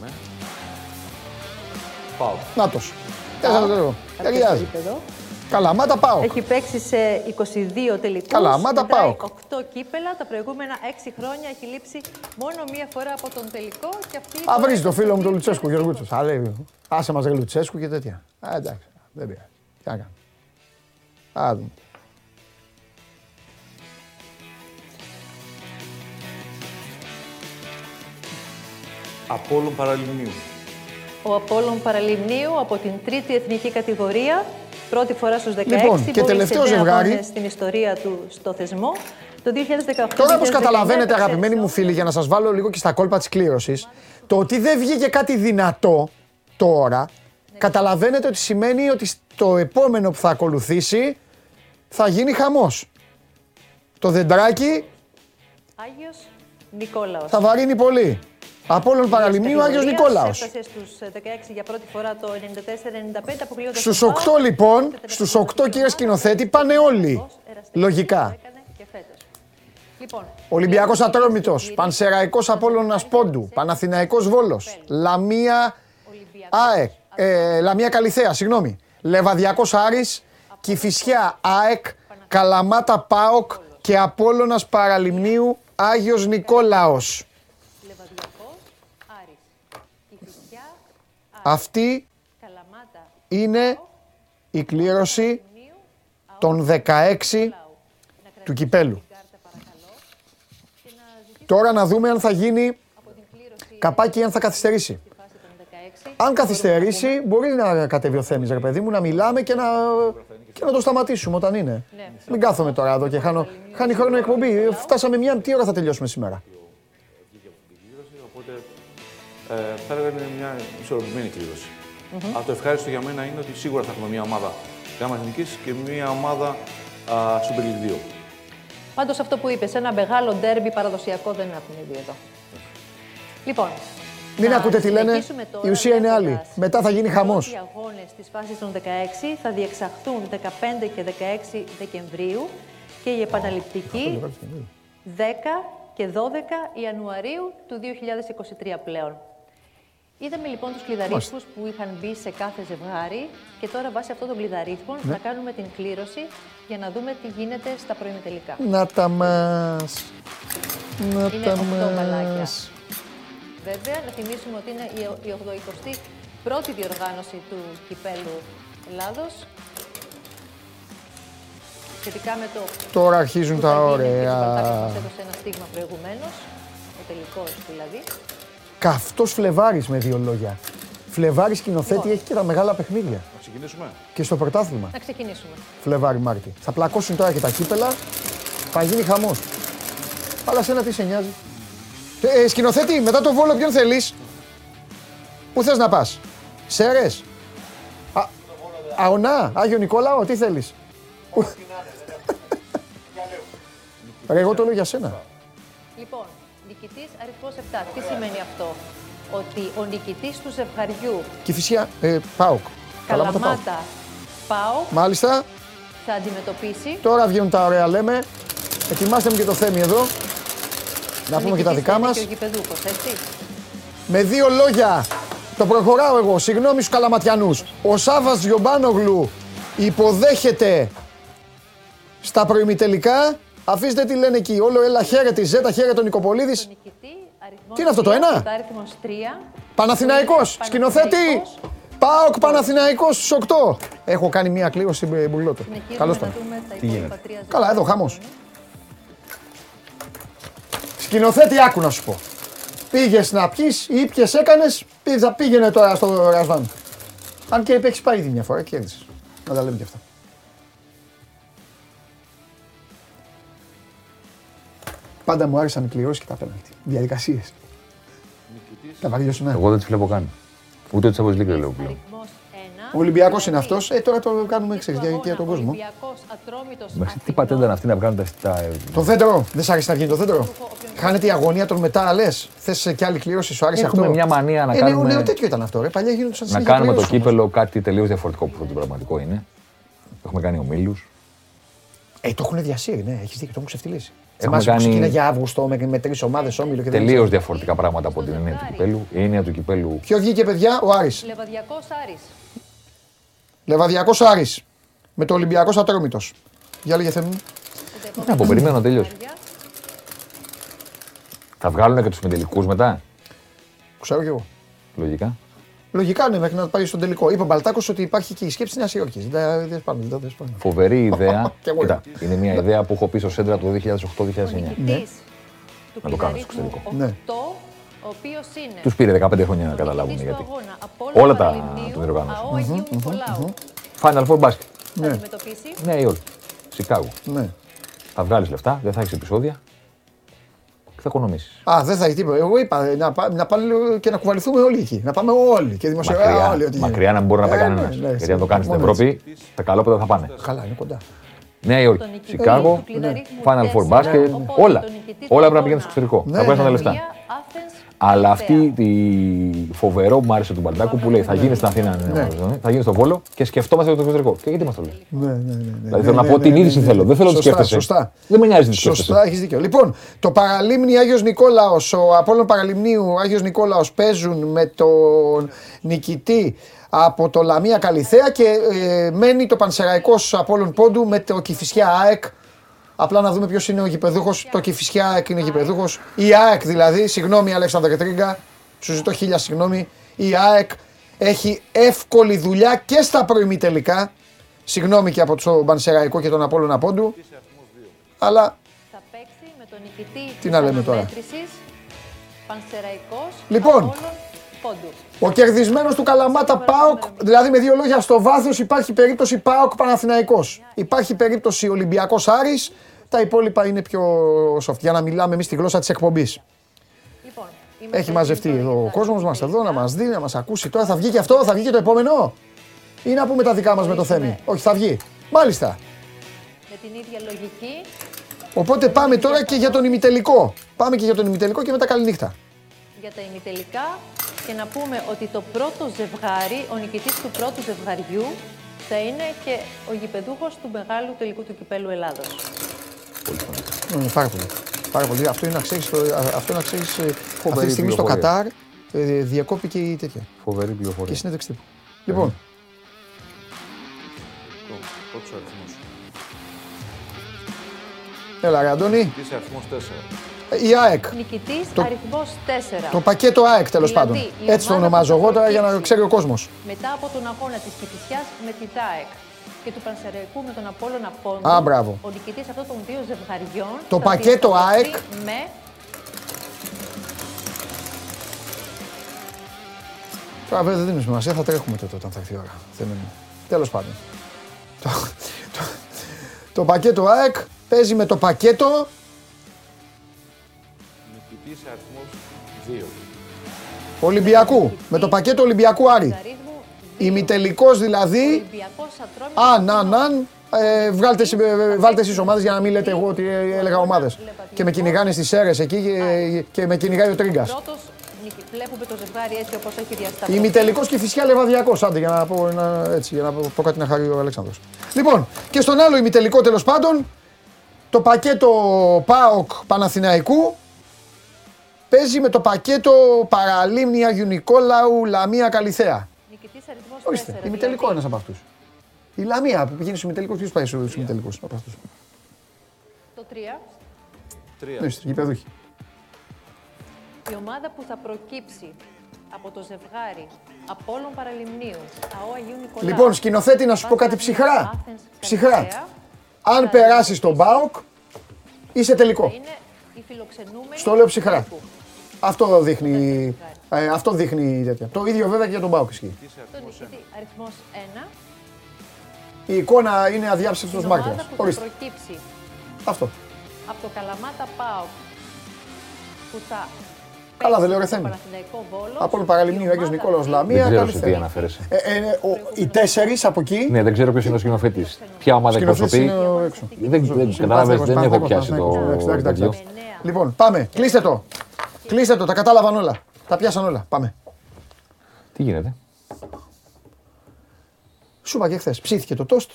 με. με. Πάω. Νάτος. Τέσσερα το λέω. Κάποιος Ταιριάζει. Επίπεδο. Καλαμάτα Πάοκ. Έχει παίξει σε 22 τελικούς. Καλαμάτα, μετράει ΠΑΟΚ. 8 κύπελα. Τα προηγούμενα 6 χρόνια έχει λείψει μόνο μία φορά από τον τελικό. Και αυτή η Α, φορά βρίζεις το ήταν φίλο μου στο τον Λουτσέσκου, Γεωργούτσος. Α, λέει, άσε μας ρε Λουτσέσκου και τέτοια. Α, εντάξει, δεν πειράζει. Τι να κάνουμε. Α, δούμε. Απόλλων Παραλιμνίου. Ο Απόλλων Παραλιμνίου από την τρίτη εθνική κατηγορία. Πρώτη φορά στους 16 Λοιπόν, και μπόρεσε τελευταίο εννέα ζευγάρι. αγώνες στην ιστορία του στο θεσμό. Το 2018. Τώρα, όπως καταλαβαίνετε, αγαπημένοι μου φίλοι, για να σας βάλω λίγο και στα κόλπα της κλήρωσης, το ότι δεν βγήκε κάτι δυνατό τώρα, καταλαβαίνετε ότι σημαίνει ότι στο επόμενο που θα ακολουθήσει θα γίνει χαμός. Το δεντράκι Άγιος Νικόλαος. θα βαρύνει πολύ. Απόλλων Παραλιμνίου, Άγιος Νικόλαος. Έφτασε στους ε, 16 για πρώτη φορά το 94-95, αποκλείοντας Στους τον 8 ΠΑΟΚ. λοιπόν, στους 8 κύριε σκηνοθέτη, πάνε όλοι. Λογικά. Έκανε και φέτος. Λοιπόν, Ολυμπιακός Ατρόμητος, Πανσεραϊκός Απόλλωνας Πόντου, Παναθηναϊκός Βόλος, Λαμία ΑΕΚ, ε, Λαμία Καλιθέα, συγγνώμη, Λεβαδιακός Άρης, Κηφισιά ΑΕΚ, Καλαμάτα ΠΑΟΚ και Απόλλωνας Παραλιμνίου Άγιος Νικόλαος. Λεβαδιακός, Άρης, Κηφισιά, Αυτή Καλαμάτα, είναι η κλήρωση των 16 του κυπέλου. Τώρα να δούμε αν θα γίνει καπάκι ή αν θα καθυστερήσει. Αν καθυστερήσει, μπορεί να κατέβει ο Θέμης, ρε παιδί μου, να μιλάμε και να, και να το σταματήσουμε όταν είναι. Μην κάθομαι τώρα εδώ και χάνω, χάνει χρόνο η εκπομπή. Φτάσαμε μια, τι ώρα θα τελειώσουμε σήμερα; Οπότε ε, θα έλεγα είναι μια ισορροπημένη κλήρωση. Αλλά το ευχάριστο για μένα είναι ότι σίγουρα θα έχουμε μια ομάδα Γάμα Εθνικής και μια ομάδα α, Super League 2. Πάντως αυτό που είπες, ένα μεγάλο ντέρμπι παραδοσιακό δεν έχουμε δει εδώ. Λοιπόν, Μην να ακούτε τι λένε, συνεχίσουμε τώρα η ουσία είναι άλλη. βλέποντας Μετά θα γίνει χαμός. Οι αγώνες της φάσης των 16 θα διεξαχθούν 15 και 16 Δεκεμβρίου και η επαναληπτική 10 και 12 Ιανουαρίου του 2023 πλέον. Είδαμε λοιπόν τους κλειδαρίθμους που είχαν μπει σε κάθε ζευγάρι και τώρα βάσει αυτών των κλειδαρίθμων Ναι. θα κάνουμε την κλήρωση για να δούμε τι γίνεται στα προημιτελικά. Να τα μας. Να Είναι τα 8 μπαλάκια. μας. Βέβαια, να θυμίσουμε ότι είναι η- η 81η πρώτη διοργάνωση του Κυπέλου Ελλάδος. Σχετικά με το Τώρα αρχίζουν που τα θα γίνει και ωραία. ο Σπαρτάκης μας έδωσε ένα στίγμα προηγουμένως, ο τελικός δηλαδή. Καυτός Φλεβάρης με δύο λόγια. Φλεβάρης σκηνοθέτη έχει και τα μεγάλα παιχνίδια. Να ξεκινήσουμε. Και στο πρωτάθλημα. Να ξεκινήσουμε. Φλεβάρη Μάρτι. Θα πλακώσουν τώρα και τα κύπελα. Θα γίνει χαμός. Αλλά σένα τι σε νοιάζει. Ε, ε, σκηνοθέτη, μετά το βόλο ποιον θέλεις; Πού θες να πας; Σέρες; Α, Αονά, Άγιο Νικόλαο, τι θέλεις; Ρε, εγώ το λέω για σένα. Λοιπόν, νικητής αριθμός 7. Τι σημαίνει αυτό, Ότι ο νικητής του ζευγαριού Και φυσικά, ε, ΠΑΟΚ. Καλαμάτα ΠΑΟΚ. Καλαμάτα Πάω Μάλιστα, θα αντιμετωπίσει. τώρα βγαίνουν τα ωραία λέμε. Ετοιμάστε μου και το θέμη εδώ. Να Ο πούμε και τα νικητής δικά είναι μας. Και ο γηπεδούχος, έτσι. Με δύο λόγια, το προχωράω εγώ, συγγνώμη στους καλαματιανούς. Ο Σάβας Γιομπάνογλου υποδέχεται στα προημιτελικά. Αφήστε τι λένε εκεί, όλο έλα χαίρεται, η Ζέτα χαίρεται τον Νικοπολίδης. Τι είναι αυτό, το ένα; Αριθμός 3. Παναθηναϊκός, σκηνοθέτη. ΠΑΟΚ Παναθηναϊκός στους 8. Έχω κάνει μία κλήρωση ε, μπουλότο. Συνεχίζουμε Καλώς να τον. δούμε τα Τι υπόλοιπα γίνεται; τρία Καλά, εδώ χαμός. Σκηνοθέτη, άκου να σου πω. Πήγες να πιεις ή ποιες έκανες, πή- θα πήγαινε τώρα στο Ρασβάν. Αν και έχεις πάει ήδη μια φορά και κέρδισες. Να τα λέμε και αυτά. Πάντα μου άρεσαν οι κληρώσεις και τα πέναλτι. Διαδικασίες. Τα βαριώσουν, ναι. Εγώ δεν τις βλέπω καν. Ούτε τη Champions League δεν λέω πλέον. Ο Ολυμπιακός είναι αυτός. Ε, τώρα το κάνουμε ξέρεις, για, για τον κόσμο. Ολυμπιακός Ατρόμητος Μέχρι τι πατέντα είναι αυτή να βγάλουν τα. τα Το δέντρο, δεν σ' άρεσε να βγει το δέντρο. Χάνεται η αγωνία των μετά, λες. Θες και άλλη κλήρωση, σου άρεσε Έχουμε αυτό; μια μανία να ε, κάνουμε- Νέο, νέο τέτοιο ήταν αυτό. Ρε. Παλιά γίνονταν να κάνουμε το κύπελο κάτι τελείως διαφορετικό από αυτό το πραγματικό είναι. Έχουμε κάνει ομίλους. Ε, το έχουν διασύρει, ναι, έχεις δίκιο, το έχουν ξεφτυλίσει. Έχουμε Θυμάσαι που κάνει- ξεκίνησε για Αύγουστο με, με τρεις ομάδες όμιλο και δεν Τελείως διαφορετικά πράγματα από την έννοια του κυπέλου. Η έννοια του κυπέλου Ποιο βγήκε, παιδιά, ο Άρης. Λεβαδιακός Άρης. Λεβαδιακός Άρης. Με το Ολυμπιακός Ατρόμητος. Για λέγε θέμα μου. Να πω, περιμένω να τελειώσει. Θα βγάλουν και τους μετελικού μετά; Ξέρω κι εγώ. Λογικά. Λογικά ναι, μέχρι να πάει στον τελικό. Είπε ο Μπαλτάκος ότι υπάρχει και η σκέψη Νέας Υόρκης. Δεν δεν σπάνε, δεν σπάνε. Φοβερή [laughs] ιδέα. Κι εγώ Κοίτα, είναι μια ιδέα που έχω πει στο Σέντρα το 2008-2009. Ναι. Να το κάνω στο εξωτερικό. Ναι. Ο οποίος είναι Τους πήρε 15 χρόνια να καταλάβουν γιατί. αγώνα από Όλα τα τον διοργάνωσαν. ΑΟ Αγίου Νικολάου. Final Four Basket. Θα αντιμετωπίσει. Νέα Υόρκη. Σικάγο. Ναι. Θα βγάλεις λεφτά, δεν θα έχεις επεισόδια και θα οικονομήσει. Α, δεν θα έχει τίποτα. Εγώ είπα ε, να, πά- να πάμε λίγο και να κουβαληθούμε όλοι εκεί. Να πάμε όλοι. Και δημοσιογράφοι όλοι. Μακριά, ό,τι μακριά να μην μπορεί να πάει Ε, κανένας. ναι, ναι, Γιατί αν το κάνεις στην μόνος έτσι. Ευρώπη, τα καλόπεδα θα πάνε. Καλά, είναι κοντά. Νέα Υόρκη, Σικάγο, Final Four Basket, όλα. Όλα πρέπει να πηγαίνουν στο εξωτερικό. Ναι, Θα βγάλει τα ναι, λεφτά. Αλλά αυτή τη φοβερό που μου άρεσε του Μπαλτάκου που λέει θα γίνεις στην Αθήνα, ναι, θα γίνεις στο Βόλο και σκεφτόμαστε για το εξωτερικό. Και γιατί μας το λέει; Ναι, ναι, ναι. ναι. Δηλαδή θέλω να πω την είδηση θέλω. Δεν θέλω να τη Σωστά, σκέφτεσαι. Σωστά. Δεν με νοιάζει τι σκέφτεσαι. Σωστά, έχεις δίκιο. Λοιπόν, το παραλίμνη Άγιος Νικόλαος, ο Απόλλων Παραλιμνίου Άγιος Νικόλαος παίζουν με τον νικητή από το Λαμία Καλιθέα και ε, μένει το Πανσεραϊκός Απόλλων Πόντου με το Κηφισιά ΑΕΚ. Απλά να δούμε ποιος είναι ο γηπεδούχος. Το Κηφισιά ΑΕΚ είναι γηπεδούχος. Η ΑΕΚ δηλαδή, συγγνώμη Αλέξανδρα Τρίγκα, σου ζητώ χίλια συγγνώμη. Η ΑΕΚ έχει εύκολη δουλειά και στα προημιτελικά. Συγγνώμη και από τον Πανσεραϊκό και τον Απόλλωνα Πόντου. Αλλά Θα παίξει με τον νικητή Τι να λέμε τώρα; αναμέτρησης, Πανσεραϊκός Λοιπόν. Απόλλων Πόντου. ο κερδισμένος του Καλαμάτα Πάοκ, δηλαδή με δύο λόγια στο βάθος, υπάρχει περίπτωση Πάοκ Παναθηναϊκός. Υπάρχει περίπτωση Ολυμπιακός Άρης. Τα υπόλοιπα είναι πιο soft. Για να μιλάμε εμείς τη γλώσσα της εκπομπής. Λοιπόν, Έχει μαζευτεί εδώ ο κόσμος μας εδώ να μας δει, να μας ακούσει. Τώρα θα βγει και αυτό, θα βγει και το επόμενο. Ή να πούμε τα δικά μας με το Θέμη. Όχι, θα βγει. Μάλιστα. με την ίδια λογική Οπότε πάμε τώρα και για τον ημιτελικό. Πάμε και για τον ημιτελικό και μετά καληνύχτα. για τα ημιτελικά και να πούμε ότι το πρώτο ζευγάρι, ο νικητής του πρώτου ζευγαριού θα είναι και ο γηπεδούχος του μεγάλου τελικού του κυπέλου Ελλάδος. Ναι, πάρα πολύ. Πάρα πολύ. Αυτό είναι να ξέρεις. Αυτό να ξέρεις, ε, αυτή τη στιγμή στο πληροφορία. Κατάρ ε, διακόπηκε η τέτοια. Φοβερή Και η πληροφορία. συνέντευξη τύπου. Λοιπόν, Πρώτο αριθμό. έλα ρε Αντώνη. Είσαι αριθμός 4. Ε, Η ΑΕΚ. Νικητής Το- αριθμός 4. Το πακέτο ΑΕΚ τέλος Δηλαδή, πάντων. η Έτσι το ομάδα ονομάζω που θα εγώ τώρα για να προκύψει ξέρει ο κόσμος. Μετά από τον αγώνα της Κηφισιάς με τη ΤΑΕΚ και του Πανσεραϊκού με τον Απόλλωνα Πόντου, Α, μπράβο. ο νικητής αυτών των δύο ζευγαριών Το θα πακέτο διασταυρωθεί ΑΕΚ. με Τώρα βέβαια δεν δίνει σημασία, θα τρέχουμε τότε όταν θα έρθει η ώρα. Τέλος πάντων. Το, το, το πακέτο ΑΕΚ παίζει με το πακέτο Νικητής αριθμός 2. Ολυμπιακού. Με το πακέτο Ολυμπιακού Άρη. Ημιτελικός δηλαδή. Ολυμπιακός Ατρόμητος Αν, αν, αν. Ε, βγάλτε, εσείς- ε, βάλτε εσείς ομάδες για να μην λέτε εγώ ότι ε, έλεγα ομάδες. Και με κυνηγάνε στις αίρες εκεί και, και με κυνηγάει ο Τρίγκας. Πρώτος νίκη. Βλέπουμε το ζευγάρι έτσι όπως έχει διασταθεί. Ημιτελικός και φυσικά λεβαδιακός, άντε για να πω, ένα, έτσι, για να πω, πω κάτι να χαρεί ο Αλέξανδρος. Λοιπόν, και στον άλλο ημιτελικό τέλος πάντων, το πακέτο ΠΑΟΚ Παναθηναϊκού παίζει με το πακέτο Παραλίμνη Αγίου Νικόλαου Λαμία Καλιθέα. Νικητής αριθμός Ορίστε, 4. ημιτελικό ένας από αυτούς. Η Λαμία που πηγαίνει στους ημιτελικούς, ποιος πάει στους ημιτελικούς από αυτούς; Το 3. Ναι, στις γηπεδούχοι. Η ομάδα που θα προκύψει από το ζευγάρι Απόλλων Παραλιμνίου, ΑΟ Αγίου Νικολάου. Λοιπόν, σκηνοθέτη, να σου πω κάτι ψυχρά. Άθενς, Ψυχρά. Καλυθέα, Αν περάσεις τον ΠΑΟΚ, είσαι τελικό. Είναι οι φιλοξενούμενοι. Στο λέω ψυχρά. του. Αυτό δείχνει, ε, αυτό δείχνει τέτοια. Το ίδιο βέβαια και για τον ΠΑΟΚ ισχύει. Το νικητή αριθμός 1. Η εικόνα είναι αδιάψευτος Την ομάδα μάρτυρας. που θα Ορίστε. προκύψει Αυτό. από το Καλαμάτα ΠΑΟΚ που θα Καλά, δεν λέω ρε παίξει Θέμη. στο Παναθηναϊκό Βόλος. Από τον Παραλιμνίου, Άγιος Νικόλαος Λαμία. Δεν ξέρω καλή σε τι θέα. αναφέρεσαι. Ε, ε, ο- οι τέσσερις από εκεί. Ναι, δεν ξέρω ποιος είναι ο σκηνοθέτης. Ποια ομάδα Σκηνοθέτης εκπροσωπεί. είναι ο έξω. Δεν, δεν κατάλαβε, δεν έχω πιάσει το Εντάξει, εντάξει, τέτοιο. εντάξει. Λοιπόν, πάμε. Κλείστε το. Κλείστε το. Τα κατάλαβαν όλα. Τα πιάσαν όλα. Πάμε. Τι γίνεται; Σου είπα και χθες. Ψήθηκε το τόστ.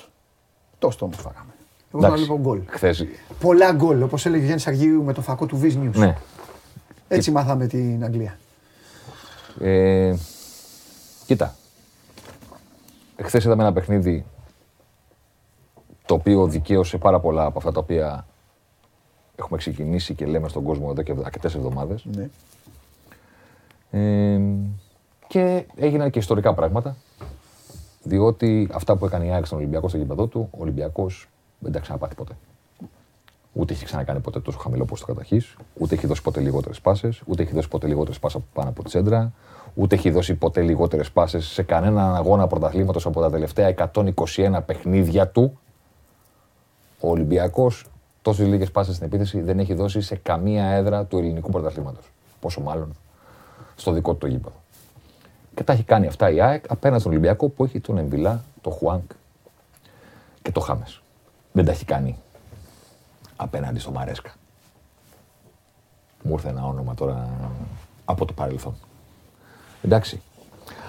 Τόστ όμως φάγαμε. Εγώ Εντάξει. να λοιπόν γκολ. Χθες, Πολλά γκολ. Όπως έλεγε ο Γιάννης Αργίου με το φακό του Viz News. ναι. Έτσι μάθαμε την Αγγλία. Ε, κοίτα. Χθες είδαμε ένα παιχνίδι το οποίο δικαίωσε πάρα πολλά από αυτά τα οποία έχουμε ξεκινήσει και λέμε στον κόσμο εδώ και αρκετές εβδομάδες. Ναι. Ε, και έγιναν και ιστορικά πράγματα. Διότι αυτά που έκανε η ΑΕΚ στον Ολυμπιακό στο γήπεδο του, ο Ολυμπιακός δεν τα ξαναπάθει ποτέ. Ούτε έχει ξανακάνει ποτέ τόσο χαμηλό ποσοστό καταρχή, ούτε έχει δώσει ποτέ λιγότερες πάσες, ούτε έχει δώσει ποτέ λιγότερες πάσες πάνω από τη σέντρα, ούτε έχει δώσει ποτέ λιγότερες πάσες σε κανέναν αγώνα πρωταθλήματος από τα τελευταία 121 παιχνίδια του. Ο Ολυμπιακός τόσες λίγες πάσες στην επίθεση δεν έχει δώσει σε καμία έδρα του ελληνικού πρωταθλήματος. Πόσο μάλλον στο δικό του το γήπεδο. Και τα έχει κάνει αυτά η ΑΕΚ απέναντι στον Ολυμπιακό που έχει τον Εμβιλά, τον Χουάνκ και τον Χάμες. Δεν τα έχει κάνει απέναντι στο Μαρέσκα. Μου ήρθε ένα όνομα τώρα από το παρελθόν. Εντάξει.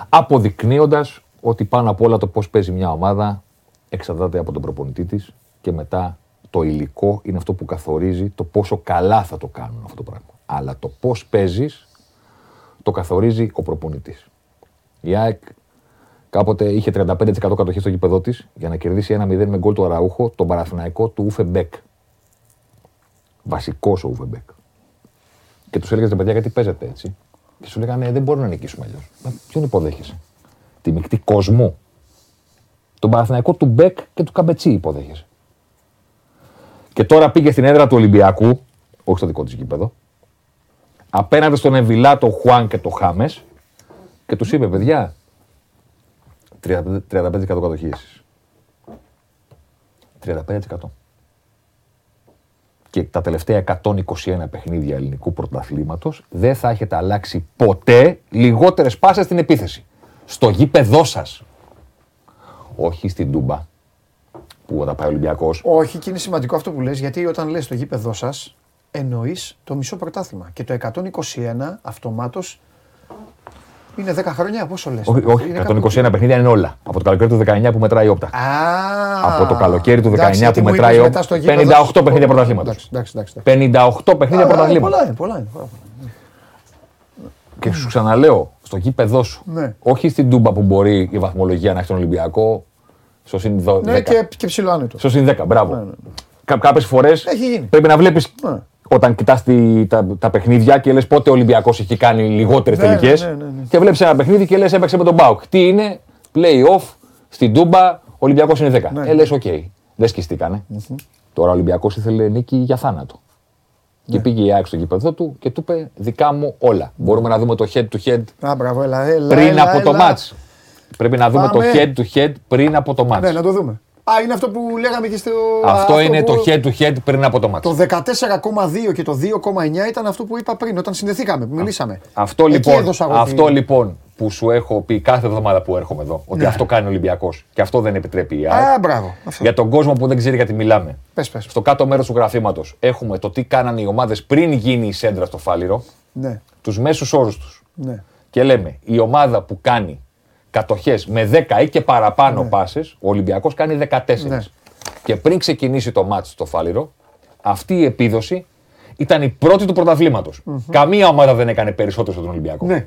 Αποδεικνύοντας ότι πάνω απ' όλα το πώς παίζει μια ομάδα εξαρτάται από τον προπονητή της και μετά το υλικό είναι αυτό που καθορίζει το πόσο καλά θα το κάνουν αυτό το πράγμα. Αλλά το πώς παίζεις το καθορίζει ο προπονητής. Η ΑΕΚ κάποτε είχε 35% κατοχή στο γήπεδό της για να κερδίσει 1-0 με γκολ του Αραούχο, τον Παναθηναϊκό του Ούφε Μπέκ. Βασικός ο Ούφε Μπέκ. Και τους έλεγες παιδιά γιατί παίζετε έτσι; Και σου λέγανε «Ε, δεν μπορούμε να νικήσουμε αλλιώς. Ποιον υποδέχεσαι; Τη μεικτή κοσμού. Τον Παναθηναϊκό του Μπέκ και του Καμπετσί υποδέχεσαι. Και τώρα πήγε στην έδρα του Ολυμπιακού, όχι στο δικό της γήπεδο, απέναντι στον Εμβιλά, τον Χουάν και τον Χάμες και τους είπε: Παιδιά, 35% 35% κατοχή εσείς. 35%. Και τα τελευταία 121 παιχνίδια ελληνικού πρωταθλήματος δεν θα έχετε αλλάξει ποτέ λιγότερες πάσες στην επίθεση. Στο γήπεδό σας. Όχι στην Τούμπα που όταν πάει ο Ολυμπιακός Όχι, και είναι σημαντικό αυτό που λες, γιατί όταν λες το γήπεδό σας, εννοείς το μισό πρωτάθλημα. Και το 121 αυτομάτως είναι 10 χρόνια, πόσο λες; Όχι, όχι Είναι 121 κάπου- παιχνίδια είναι όλα. Από το καλοκαίρι του 19 που μετράει η όπτα. Α, Από το καλοκαίρι του 19 εντάξει, γιατί που μου μετράει είπες ο- μετά στο γήπεδο 58 σου- παιχνίδια πρωταθλήματος. Εντάξει, εντάξει, εντάξει. 58 παιχνίδια Α, πρωταθλήματος. Πολλά είναι, πολλά είναι. πολλά είναι. Και σου ξαναλέω, στο γήπεδό σου. Ναι. Όχι στην Τούμπα που μπορεί η βαθμολογία να έχει τον Ολυμπιακό. Στο συν 10. Ναι, και, και ψηλό άνετος. Στο συν 10, μπράβο. Ναι, ναι. Κα- Κάποιες φορές Έχει γίνει. πρέπει να βλέπεις Ναι. Όταν κοιτάς τα, τα παιχνίδια και λες πότε ο Ολυμπιακός έχει κάνει λιγότερες Ναι, τελικές. ναι, ναι, ναι. Και βλέπεις ένα παιχνίδι και λες έπαιξε με τον ΠΑΟΚ. Τι είναι, play-off στην Τούμπα, ο Ολυμπιακός είναι 10. Ναι. Ε, λες, οκ. Δεν σκιστήκανε Τώρα ο Ολυμπιακός ήθελε νίκη για θάνατο. Ναι. Και πήγε η ΑΕΚ στο γήπεδο του και του είπε δικά μου όλα. Μπορούμε να δούμε το head to head Α, μπράβο, έλα, έλα. πριν έλα, από το έλα. match. Πρέπει να δούμε Πάμε. το head to head πριν από το match. Ναι, να το δούμε. Α, είναι αυτό που λέγαμε και στο. Αυτό είναι που- το head to head πριν από το μάτι. Το 14,2 και το 2,9 ήταν αυτό που είπα πριν όταν συνδεθήκαμε, που μιλήσαμε. Αυτό Εκεί λοιπόν, έδωσα εγώ αυτό τη- λοιπόν που σου έχω πει κάθε εβδομάδα που έρχομαι εδώ, ότι Ναι. αυτό κάνει ο Ολυμπιακός και αυτό δεν επιτρέπει η ΑΕΚ. Α, μπράβο. Αυτό. Για τον κόσμο που δεν ξέρει γιατί μιλάμε. Πες, πες. Στο κάτω μέρος του γραφήματος έχουμε το τι κάνανε οι ομάδες πριν γίνει η σέντρα στο φάληρο, Ναι, τους μέσους όρους τους. ναι. Και λέμε η ομάδα που κάνει κατοχές με 10 ή και παραπάνω Ναι. πάσες, ο Ολυμπιακός κάνει 14. Και πριν ξεκινήσει το μάτς στο φάληρο, αυτή η επίδοση ήταν η πρώτη του πρωταθλήματος. Καμία ομάδα δεν έκανε περισσότερο στον Ολυμπιακό. Ναι.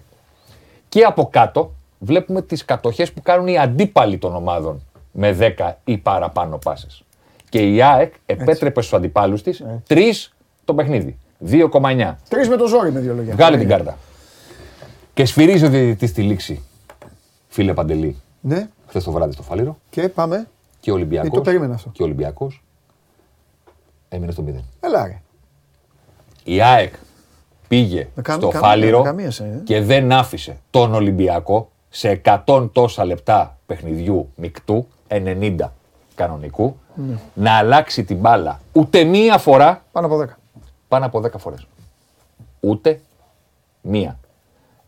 Και από κάτω βλέπουμε τις κατοχές που κάνουν οι αντίπαλοι των ομάδων με 10 ή παραπάνω πάσες. Και η ΑΕΚ επέτρεπε στους αντιπάλους της 3 το παιχνίδι. 2,9. Τρεις με το ζόρι με δύο λόγια. Βγάλε την κάρτα. Και σφυρίζει ο διαιτητή στη λήξη, φίλε Παντελή, Ναι, χθες το βράδυ στο Φάληρο. και πάμε. Και ο Ολυμπιακός. Ε, το περίμενα αυτό. Και ο Ολυμπιακός έμεινε στο 0. Έλα ρε. Η ΑΕΚ πήγε Με κα- στο κα- Φάληρο με καμίας σε, ε. και δεν άφησε τον Ολυμπιακό σε 100 τόσα λεπτά παιχνιδιού μεικτού, 90 κανονικού, Ναι. να αλλάξει την μπάλα ούτε μία φορά Πάνω από 10. πάνω από 10 φορές. Ούτε μία.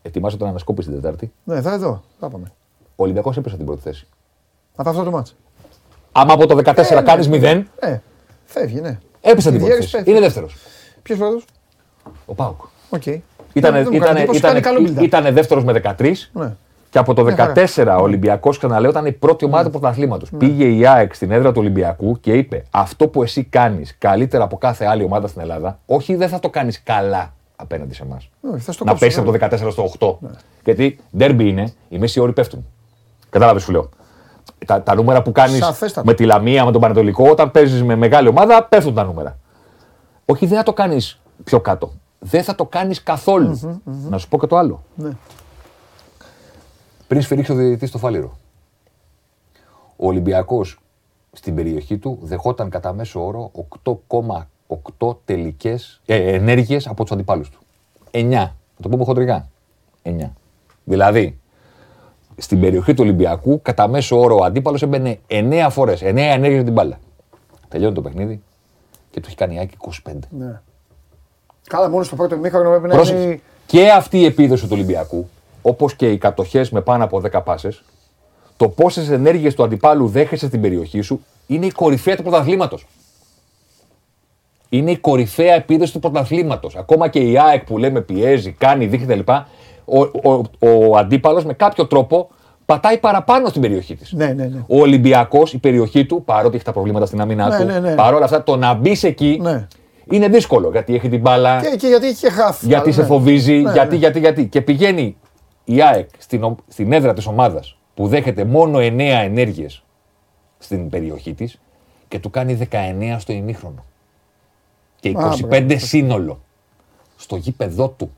Ετοιμάζω τον ανασκόπηση την Τετάρτη. Ναι, θα εδώ. Θα πάμε. Ο Ολυμπιακός έπεσε την πρώτη θέση. Από αυτό το μάτς. Άμα από το 14 Ε, ναι, κάνεις ναι. 0, Ε, φεύγει, ναι. έπεσε την Η πρώτη Διέρης θέση. πέφτεις. Είναι δεύτερος. Ποιος πρώτος; Ο Πάουκ. Οκ. Ήτανε, Δεν μου κάνει ήτανε, εντύπωση, ήτανε, κάνει καλό build-up. ήτανε δεύτερος με 13 Ναι. και από το Μια χαρά. 14 ο Ολυμπιακός, ξαναλέω, ήταν η πρώτη ομάδα του πρωταθλήματος. Πήγε η ΑΕΚ στην έδρα του Ολυμπιακού και είπε αυτό που εσύ κάνεις καλύτερα από κάθε άλλη ομάδα στην Ελλάδα, όχι δεν θα το κάνεις καλά απέναντι σε εμάς. Όχι, θα στο Να κόψω, πέσει από ναι. το 14 στο 8. Γιατί ντέρμπι είναι, οι μέσοι όροι πέφτουν. Κατάλαβες σου λέω. Τα, τα νούμερα που κάνεις Σαφέστατα. με τη Λαμία, με τον Πανετολικό, όταν παίζεις με μεγάλη ομάδα, πέφτουν τα νούμερα. Όχι, δεν θα το κάνεις πιο κάτω. Δεν θα το κάνεις καθόλου. Να σου πω και το άλλο. Ναι. Πριν σφυρίξει ο διαιτητής στο φάληρο. Ο Ολυμπιακός στην περιοχή του δεχόταν κατά μέσο όρο 8,8 τελικές ε, ενέργειες από τους αντιπάλους του. 9. Να το πούμε χοντρικά. 9. Δηλαδή, στην περιοχή του Ολυμπιακού, κατά μέσο όρο ο αντίπαλος έμπαινε 9 φορές. 9 ενέργειες με την μπάλα. Τελειώνει το παιχνίδι και του έχει κάνει άκη 25. Ναι. Καλά, μόνος στο πρώτο ημίχρονο πρέπει να Πρόσεξε. είναι. Και αυτή η επίδοση του Ολυμπιακού, όπως και οι κατοχές με πάνω από 10 πάσες, το πόσες ενέργειες του αντιπάλου δέχεσαι στην περιοχή σου, είναι η κορυφαία του πρωταθλήματος. Είναι η κορυφαία επίδοση του πρωταθλήματος. Ακόμα και η ΑΕΚ που λέμε πιέζει, κάνει, δείχνει κτλ. Ο, ο, ο αντίπαλος με κάποιο τρόπο πατάει παραπάνω στην περιοχή της. Ναι, ναι, ναι. Ο Ολυμπιακός, η περιοχή του, παρότι έχει τα προβλήματα στην άμυνά Ναι, του, ναι, ναι. παρόλα αυτά το να μπει εκεί είναι δύσκολο γιατί έχει την μπάλα. Και, και γιατί έχει και χαφ. Γιατί Αλλά, σε ναι. φοβίζει, Ναι, γιατί, ναι. γιατί, γιατί. Και πηγαίνει η ΑΕΚ στην, ο- στην έδρα της ομάδας που δέχεται μόνο 9 ενέργειες στην περιοχή της και του κάνει 19 στο ημίχρονο. Και Α, 25 μπράβο. σύνολο. Στο γήπεδό του.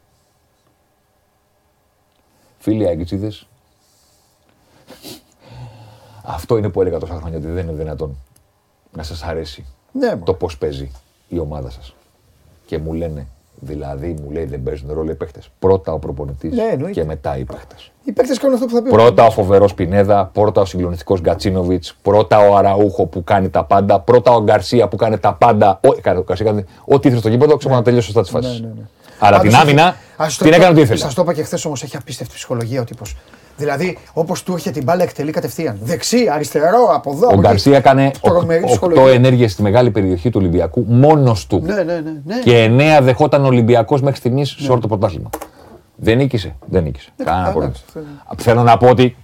Φίλοι Αγγιτσίδες, αυτό είναι που έλεγα τόσα χρόνια ότι δεν είναι δυνατόν να σας αρέσει Ναι, το πώς παίζει η ομάδα σας. Και μου λένε, δηλαδή μου λέει δεν παίζουν ρόλο οι παίχτες. Πρώτα ο προπονητής Ναι, εννοείται. και μετά οι παίχτες. Οι παίκτες κάνουν αυτό που θα πει. Πρώτα ο φοβερός Πινέδα, πρώτα ο συγκλονιστικός Γκατσίνοβιτς, πρώτα ο Αραούχο που κάνει τα πάντα, πρώτα ο Γκαρσία που κάνει τα πάντα. Ό, έκανε, ο Γκαρσία έκανε ό,τι ήθελε στο γήπεδο, ξέρω να τελειώσει σωστά τις φάσει. Ναι, ναι, ναι. Αλλά Πάντως την έχει- άμυνα Ας το την είπα- έκανε ό,τι ήθελε. Σας το είπα και χθες όμως έχει απίστευτη ψυχολογία ο τύπος. Δηλαδή, όπως του έρχεται την μπάλα, εκτελεί κατευθείαν. Δεξί, αριστερό, από εδώ. Ο από εκεί. Γκαρσία έκανε Τρομερή 8 ψυχολογία. ενέργειες στη μεγάλη περιοχή του Ολυμπιακού μόνος του. Ναι, ναι, ναι. ναι. Και 9 δεχόταν ο Ολυμπιακός μέχρι στιγμής σε όλο το πρωτάθλημα. Δεν νίκησε. Δεν νίκησε. Κανένα Ναι. α, πρόβλημα. εντάξει, αυτό είναι. Θέλω να πω ότι.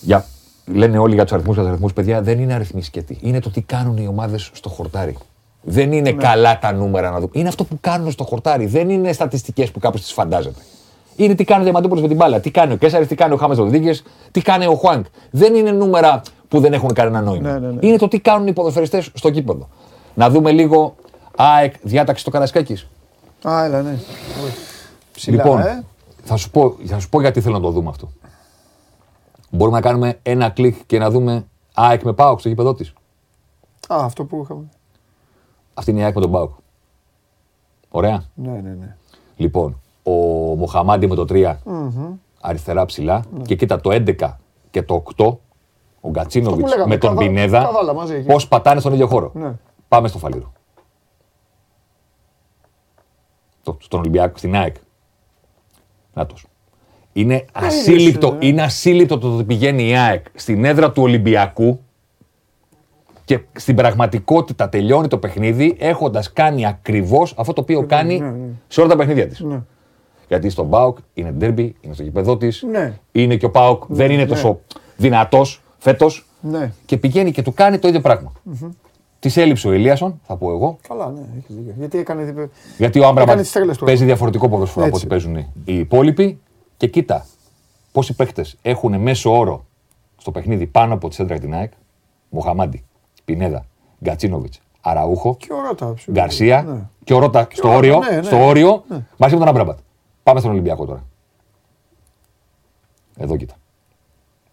Για, λένε όλοι για τους αριθμούς, για τους αριθμούς, παιδιά, δεν είναι αριθμοί σκέτη. Είναι το τι κάνουν οι ομάδες στο χορτάρι. Δεν είναι Ναι. καλά τα νούμερα να δούμε. Είναι αυτό που κάνουν στο χορτάρι. Δεν είναι στατιστικές που κάποιο τις φαντάζεται. Είναι τι κάνει ο Διαμαντούπολο με την μπάλα. Τι κάνει ο Κέσσαρη, τι κάνει ο Χάμες Ροδίγκε, τι κάνει ο Χουάνκ. Δεν είναι νούμερα που δεν έχουν κανένα νόημα. Ναι, ναι, ναι. Είναι το τι κάνουν οι ποδοσφαιριστές στο κήπεδο. Να δούμε λίγο ΑΕΚ διάταξη στο Καρασκάκης. Α, έλα, ναι. Ψηλά, Λοιπόν, ε. θα, σου πω, θα σου πω γιατί θέλω να το δούμε αυτό. Μπορούμε να κάνουμε ένα κλικ και να δούμε ΑΕΚ με ΠΑΟΚ στο γήπεδο της. Α, αυτό που είχαμε. Αυτή είναι η ΑΕΚ με τον ΠΑΟΚ. Ωραία. Ναι, ναι, ναι. Λοιπόν, ο Μοχαμάντι με το 3 Μμμ. αριστερά ψηλά και κοίτα το 11 και το 8 ο Γκατσίνοβιτς λέγαμε, με τον καβα- Πινέδα καβάλα μαζί εκεί. πώς πατάνε στον ίδιο χώρο. Ναι. Πάμε στο Φαλήρο. Το, στον Ολυμπιακό, στην ΑΕΚ. Νάτος. Είναι ασύλληπτο, ε. είναι ασύλληπτο το ότι πηγαίνει η ΑΕΚ στην έδρα του Ολυμπιακού και στην πραγματικότητα τελειώνει το παιχνίδι έχοντας κάνει ακριβώς αυτό το οποίο κάνει σε όλα τα παιχνίδια της. Ναι. Γιατί στον ΠΑΟΚ είναι ντέρμπι, είναι στο γήπεδό της. Ναι. Είναι και ο ΠΑΟΚ δεν είναι Ναι. τόσο δυνατός φέτος. Ναι. Και πηγαίνει και του κάνει το ίδιο πράγμα. Της έλειψε ο Ηλίασον, θα πω εγώ. Καλά, ναι, έχεις δίκιο. Γιατί έκανε. διπε- Γιατί ο Έκανε Άμπραμπατ τις τρέλες του. παίζει διαφορετικό ποδόσφαιρο από Έτσι. ό,τι παίζουν οι υπόλοιποι. Και κοίτα, πόσοι παίχτε έχουν μέσο όρο στο παιχνίδι πάνω από τη σέντρα την ΑΕΚ. Μοχαμάντι, Πινέδα, Γκατσίνοβιτς, Αραούχο, Και ο Ρώτα. ψηλό. Γκαρσία Ναι. και ο Ρώτα στο ο Ρώτα, όριο, ναι, ναι. στο όριο Ναι. μαζί με τον Άμπραμπατ. Πάμε στον Ολυμπιακό τώρα. Εδώ κοίτα.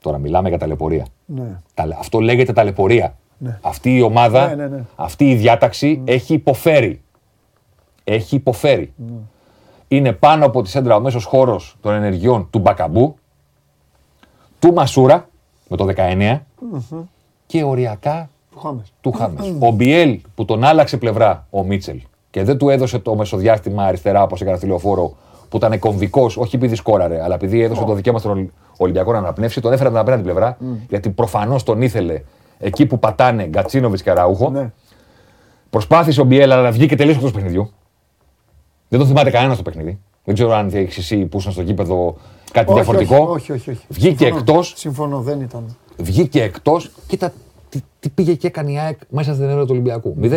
Τώρα μιλάμε για ταλαιπωρία. Ναι. Τα- Αυτό λέγεται ταλαιπωρία. Ναι. Αυτή η ομάδα, Ναι, ναι, ναι. αυτή η διάταξη έχει υποφέρει. Έχει υποφέρει. Ναι. Είναι πάνω από τη σέντρα ο μέσος χώρος των ενεργειών του Μπακαμπού, του Μασούρα με το 19 Μμμ. και οριακά Του Χάμες. του Χάμες. Ο Μπιέλ που τον άλλαξε πλευρά ο Μίτσελ και δεν του έδωσε το μεσοδιάστημα αριστερά όπως έκανε στη λεωφόρο που ήταν κομβικός, όχι επειδή σκόραρε, αλλά επειδή έδωσε το δικαίωμα στον Ολυ- Ολυμπιακό να αναπνεύσει, τον έφερε από την απέναντι πλευρά γιατί προφανώς τον ήθελε εκεί που πατάνε Γκατσίνοβιτς και Ραούχο. Ναι. Προσπάθησε ο Μπιέλ, αλλά βγήκε τελείως εκτός παιχνιδιού. Δεν τον θυμάται κανένας στο παιχνίδι. Δεν ξέρω αν έχει εσύ που ήσουν στο γήπεδο κάτι Όχι, διαφορετικό. Όχι, όχι, όχι, όχι. Βγήκε Συμφωνώ. εκτός, Συμφωνώ, δεν ήταν. βγήκε εκτός. Κοίτα τι, τι πήγε και έκανε η ΑΕΚ μέσα στην έδρα του Ολυμπιακού. 0-0-0-0.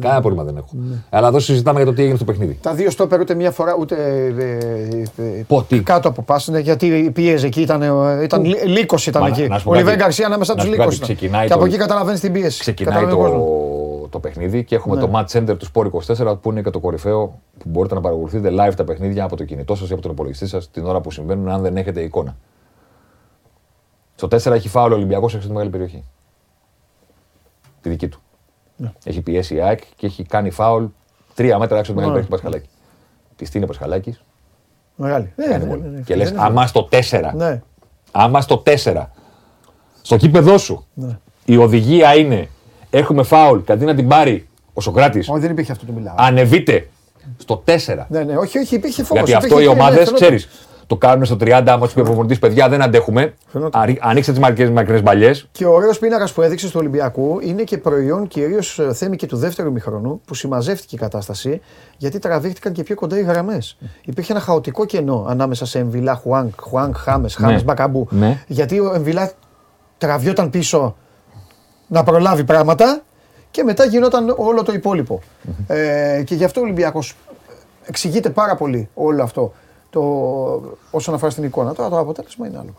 Κανένα πρόβλημα δεν έχω. Αλλά εδώ συζητάμε για το τι έγινε στο παιχνίδι. Τα δύο στόπερ ούτε μία φορά ούτε ε, ε, ε, Πω, τι. κάτω από πάσινε γιατί πίεζε εκεί. Ήταν, ε, ήταν λί- λύκος ήταν Μα, εκεί. να σου πω Ο Λιβέν κάτι. Γκαρσία ανάμεσα Να τους σου πω λύκος. κάτι. ήταν. Ξεκινάει Και από το- εκεί καταλαβαίνεις την πίεση. Ξεκινάει Καταλαβαίνεις ο το, κόσμος. το παιχνίδι και έχουμε Ναι. το match center του Sport 24 που είναι και το κορυφαίο που μπορείτε να παρακολουθείτε live τα παιχνίδια από το κινητό σας ή από τον υπολογιστή σας την ώρα που συμβαίνουν, αν δεν έχετε εικόνα. Στο 4 έχει φάουλ ο Ολυμπιακός έξω τη μεγάλη περιοχή. Τη δική του. Ναι. Έχει πιέσει η ΑΕΚ και έχει κάνει φάουλ τρία μέτρα έξω από τη μεγάλη Ναι. περιοχή του Πασχαλάκη. Τη στείνει ο Πασχαλάκης. Μεγάλη. Ναι, Κάνει ναι, γκολ. ναι, ναι. Και λες, Δεν είναι άμα στο 4 Ναι. Άμα στο 4, στο κήπεδό σου, Ναι. η οδηγία είναι έχουμε φάουλ, αντί να την πάρει ο Σοκράτης, Όχι, δεν υπήρχε αυτό το μιλάω. ανεβείτε στο 4. Ναι, ναι, όχι, όχι, υπήρχε φόβος. Γιατί αυτό οι ομάδες, ξέρεις, το κάνουν στο 30, άμα τους πει ο προπονητής, παιδιά δεν αντέχουμε. Φαινόταν. Αρι- Ανοίξτε τις μακρινές μπαλιές. Και ο ωραίο πίνακας που έδειξε του Ολυμπιακού είναι και προϊόν κυρίως θέμη και του δεύτερου μηχρονού που συμμαζεύτηκε η κατάσταση γιατί τραβήχτηκαν και πιο κοντά οι γραμμές. Υπήρχε ένα χαοτικό κενό ανάμεσα σε Εμβιλά, Χουάνκ, Χουάνκ, Χάμες, Χάμες, Μπακαμπού. Ναι. Γιατί ο Εμβιλά τραβιόταν πίσω να προλάβει πράγματα και μετά γινόταν όλο το υπόλοιπο. Ε, και γι' αυτό ο Ολυμπιακός εξηγείται πάρα πολύ όλο αυτό το, όσον αφορά στην εικόνα. Τώρα το αποτέλεσμα είναι άλλο.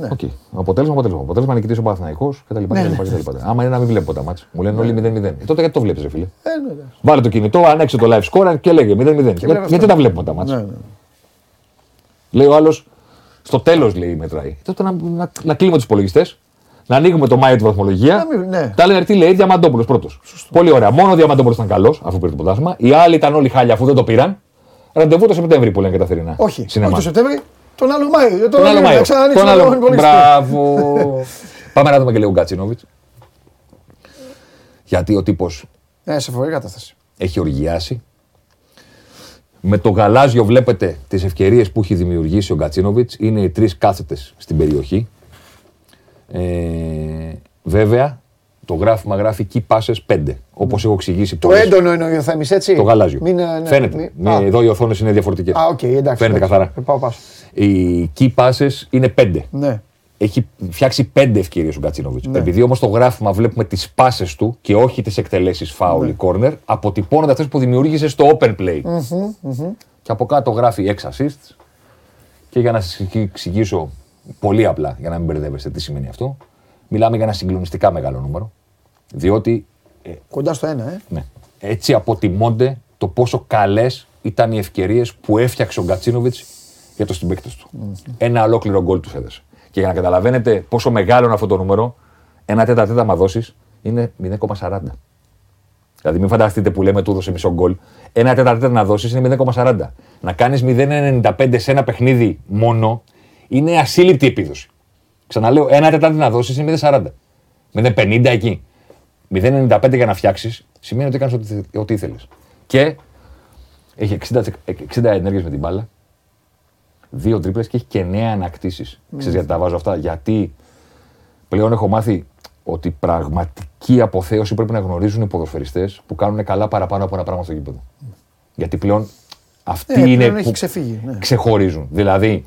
Ναι. Οκ. Αποτέλεσμα, αποτέλεσμα. Αποτέλεσμα νικητή ο Παναθηναϊκό κτλ. Ναι, κτλ, ναι. κτλ. Άμα είναι να μην βλέπω τα ματς. Μου λένε όλοι 0-0. Ε, τότε γιατί το βλέπεις, φίλε; Ε, ναι, ναι. Βάλε το κινητό, άνοιξε το live score και λέγε 0-0. Για- βλέπει γιατί αυτό. τα βλέπουμε τα ματς. Ναι, ναι. Λέει ο άλλος, στο τέλος λέει μετράει. Τότε να, να, να κλείνουμε τους υπολογιστές, να ανοίγουμε το Μάιο τη βαθμολογία. Να μην- ναι. Τα λένε τι λέει, Διαμαντόπουλος πρώτος. Πολύ ωραία. Μόνο ο Διαμαντόπουλος ήταν καλός, αφού πήρε το πρωτάθλημα. Οι άλλοι ήταν όλοι χάλια, αφού δεν το πήραν. Ραντεβού το Σεπτέμβρη που λένε και τα θερινά. Όχι, Σινεμά. όχι το Σεπτέμβρη, τον άλλο Μάιο. Τον, Τον άλλο Μάιο. Ξανανοίξει Τον τον άλλο. υπολογιστή. Μπράβο. [laughs] Πάμε να δούμε και λίγο Γκατσίνοβιτ. Γιατί ο τύπος Ναι, σε φοβερή κατάσταση. έχει οργιάσει. Με το γαλάζιο βλέπετε τις ευκαιρίες που έχει δημιουργήσει ο Γκατσίνοβιτς. Είναι οι τρεις κάθετες στην περιοχή. Ε, βέβαια, το γράφημα γράφει key passes 5. Όπως έχω εξηγήσει Το πολλές- έντονο εννοεί ο Θέμης, έτσι; Το γαλάζιο. Μην, ε, ναι, Φαίνεται. μην- Ναι, Α. Εδώ οι οθόνες είναι διαφορετικές. Α, οκ, εντάξει. Φαίνεται εντάξει. καθαρά. Ε, Πάω πάσο. Οι key passes είναι 5. Ναι. Έχει φτιάξει πέντε ευκαιρίες ο Γκατσίνοβιτς. Ναι. Επειδή όμως το γράφημα βλέπουμε τις πάσε του και όχι τις εκτελέσεις φάουλ Ναι. ή corner, αποτυπώνονται αυτές που δημιούργησε στο open play. Μμμ, μμμ. Και από κάτω γράφει 6 assists. Και για να σας εξηγήσω πολύ απλά, για να μην μπερδεύεστε τι σημαίνει αυτό, μιλάμε για ένα συγκλονιστικά μεγάλο νούμερο. Διότι Κοντά στο ένα, ε. ναι, έτσι αποτιμώνται το πόσο καλές ήταν οι ευκαιρίες που έφτιαξε ο Γκατσίνοβιτς για το συμπαίκτες του. Ένα ολόκληρο γκολ τους έδωσε. Και για να καταλαβαίνετε πόσο μεγάλο είναι αυτό το νούμερο, ένα τέτα τέτα μα δώσει είναι 0,40. Δηλαδή, μην φανταστείτε που λέμε του έδωσε μισό γκολ. Ένα τέτα τέτα να δώσει είναι 0,40. Να κάνεις 0,95 σε ένα παιχνίδι μόνο είναι ασύλληπτη επίδοση. Ξαναλέω, ένα τετάρτη να δώσει είναι 0,40. 0,50 εκεί. 0,95 για να φτιάξεις σημαίνει ότι έκανε ό,τι, ό,τι ήθελες. Και έχει 60, 60 ενέργειες με την μπάλα, δύο τρίπλες και έχει και 9 ανακτήσεις. Ναι. Ξέρεις γιατί τα βάζω αυτά; Γιατί πλέον έχω μάθει ότι πραγματική αποθέωση πρέπει να γνωρίζουν οι ποδοσφαιριστές που κάνουν καλά παραπάνω από ένα πράγμα στο γήπεδο. Γιατί πλέον αυτοί Ναι, είναι πλέον έχει που ξεφύγει, ναι. ξεχωρίζουν. Δηλαδή,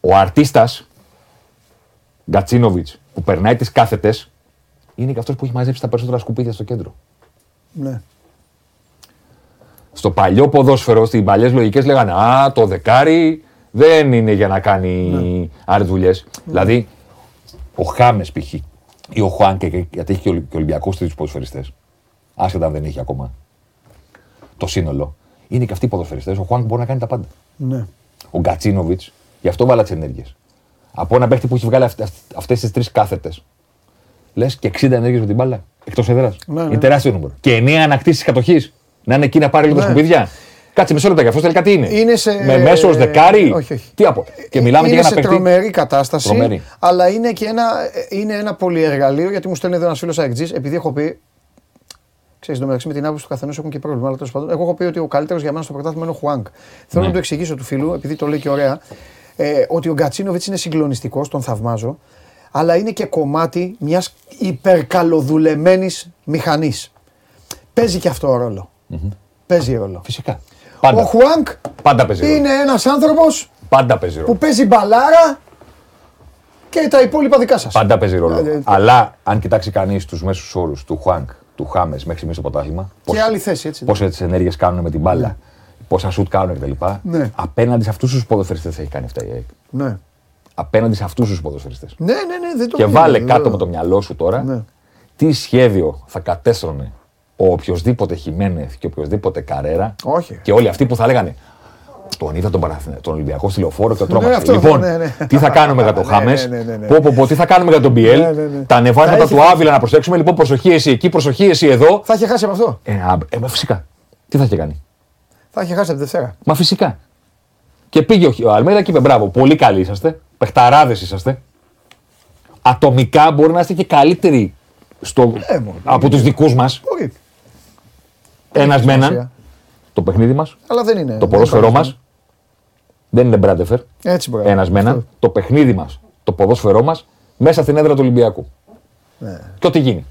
ο αρτίστας Γκατσίνοβιτς που περνάει τις κάθετες είναι και αυτός που έχει μαζέψει τα περισσότερα σκουπίδια στο κέντρο. Ναι. Στο παλιό ποδόσφαιρο, στις παλιές λογικές λέγανε «Α, το δεκάρι δεν είναι για να κάνει Ναι. άλλες δουλειές». Δηλαδή, ο Χάμες π.χ. ή ο Χουάνκε, και- γιατί έχει και ο Ολυ- και ο Ολυμπιακός τρεις ποδοσφαιριστές, άσχετα αν δεν έχει ακόμα το σύνολο, είναι και αυτοί οι ποδοσφαιριστές. Ο Χουάνκ μπορεί να κάνει τα πάντα. Ναι. Ο Γκατσίνοβιτς, γι' αυτό βάλα τις ενέργειες. Από ένα παίχτη που έχει βγάλει αυτές τις τρεις κάθετες. Λες και 60 ενέργειες με την μπάλα. Εκτός έδρας. Ναι, ναι. Είναι τεράστιο νούμερο. Και 9 ανακτήσει κατοχής. Να είναι εκεί να πάρει λίγο Ναι. σκουπίδια. Κάτσε μισό λεπτό, αυτό τελικά τι είναι. Είναι σε- Με μέσο δεκάρι; όχι, όχι. Τι από. Και μιλάμε είναι για ένα σε παίχτη. τρομερή κατάσταση. Τρομερή. Αλλά είναι και ένα, είναι ένα πολυεργαλείο γιατί μου στέλνει εδώ ένας φίλος Αεκτζής, επειδή έχω πει. Ξέρεις, το μεταξύ με την άποψη του καθενός έχουν και πρόβλημα. Αλλά τέλος πάντων, εγώ έχω πει ότι ο καλύτερος για μένα στο πρωτάθλημα είναι ο Χουάνκ. Θέλω Ναι. να το εξηγήσω του φίλου, επειδή το λέει και ωραία, ε, ότι ο Γκατσίνοβιτς είναι συγκλονιστικός, τον θαυμάζω, αλλά είναι και κομμάτι μιας υπερκαλοδουλεμένης μηχανής. Παίζει και αυτό ρόλο. Παίζει ρόλο. Φυσικά. Πάντα. Ο Χουάνκ Πάντα παίζει ρόλο. είναι ένας άνθρωπος Πάντα παίζει ρόλο. που παίζει μπαλάρα και τα υπόλοιπα δικά σας. Πάντα παίζει ρόλο. Ε, ε, Αλλά αν κοιτάξει κανείς τους μέσους όρους του Χουάνκ, του Χάμες μέχρι στιγμής στο πρωτάθλημα. Και άλλη θέση, έτσι. Πόσες ενέργειες κάνουν με την μπάλα, πόσα σουτ κάνουν κτλ. Ναι. Απέναντι σε αυτούς τους ποδοσφαιριστές έχει κάνει αυτά η ΑΕΚ. Ναι. Απέναντι σε αυτούς τους ποδοσφαιριστές. Ναι, ναι, ναι, δεν το Και δίνω, βάλε δεν κάτω το- με το μυαλό σου τώρα Ναι. τι σχέδιο θα κατέστρωνε ο οποιοδήποτε Χιμένεθ και οποιοδήποτε Καρέρα Όχι. και όλοι αυτοί που θα λέγανε τον είδα τον, Παναθηνα... τον Ολυμπιακό στη λεωφόρο και το Ναι, τρόμαξε. αυτό, λοιπόν, ναι, ναι. τι θα κάνουμε για το [laughs] Ναι, Χάμες, ναι, ναι, ναι, ναι. πω, πω, πω, τι θα κάνουμε για τον Μπιέλ, Ναι, ναι, ναι. τα ανεβάσματα Θα του είχε- Άβυλα να προσέξουμε. Λοιπόν, προσοχή εσύ εκεί, προσοχή εσύ εδώ. Θα είχε χάσει από αυτό. Ε, α, ε, μα φυσικά. Τι θα είχε κάνει; Θα είχε χάσει από τη Δευτέρα. Μα φυσικά. Και πήγε ο, ο Αλμέιδα και είπε: Μπράβο, πολύ καλοί είσαστε. Πεχταράδες είσαστε. Ατομικά μπορεί να είστε και καλύτεροι στο, Ε, μόνο. από τους δικούς μας. Μπορεί. Ένας Έχει με έναν. σημασία. Το παιχνίδι μας. Αλλά δεν είναι. Το δεν ποδόσφαιρό είναι μας. Δεν είναι μπράντεφερ. Έτσι μπορεί. Ένας με έναν. Το παιχνίδι μας. Το ποδόσφαιρό μας μέσα στην έδρα του Ολυμπιακού. Ναι. Και ό,τι γίνει.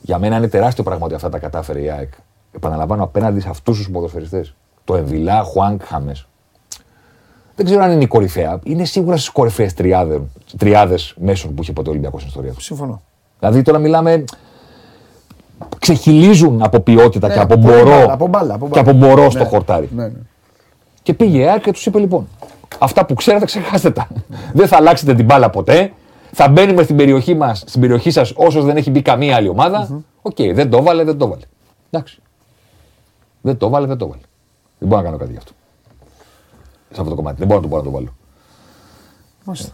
Για μένα είναι τεράστιο πράγμα ότι αυτά τα κατάφερε η ΑΕΚ. Επαναλαμβάνω απέναντι σε αυτούς τους ποδοσφαιριστές. Το Εμβιλά, Χουάνκ, Χάμες. Δεν ξέρω αν είναι η κορυφαία. Είναι σίγουρα στις κορυφαίες τριάδες μέσων που είχε ποτέ ο Ολυμπιακός στην ιστορία του. Συμφωνώ. Δηλαδή τώρα μιλάμε. Ξεχειλίζουν από ποιότητα Ναι, και από από μπορώ. μπάλα, από μπάλα, από και μπάλα. από μπορώ Ναι, στο χορτάρι. Ναι, ναι. Και πήγε η ΑΕΚ και τους είπε λοιπόν: Αυτά που ξέρετε, ξεχάστε τα. δεν θα αλλάξετε την μπάλα ποτέ. Θα μπαίνουμε στην περιοχή μα, στην περιοχή σας, όσο δεν έχει μπει καμία άλλη ομάδα. Οκ, δεν το έβαλε, δεν το έβαλε. Εντάξει. Δεν το έβαλε, δεν το έβαλε. Δεν μπορώ να κάνω κάτι γι' αυτό. Σε αυτό το κομμάτι. Δεν μπορώ να το, μπορώ να το βάλω. Μάλιστα.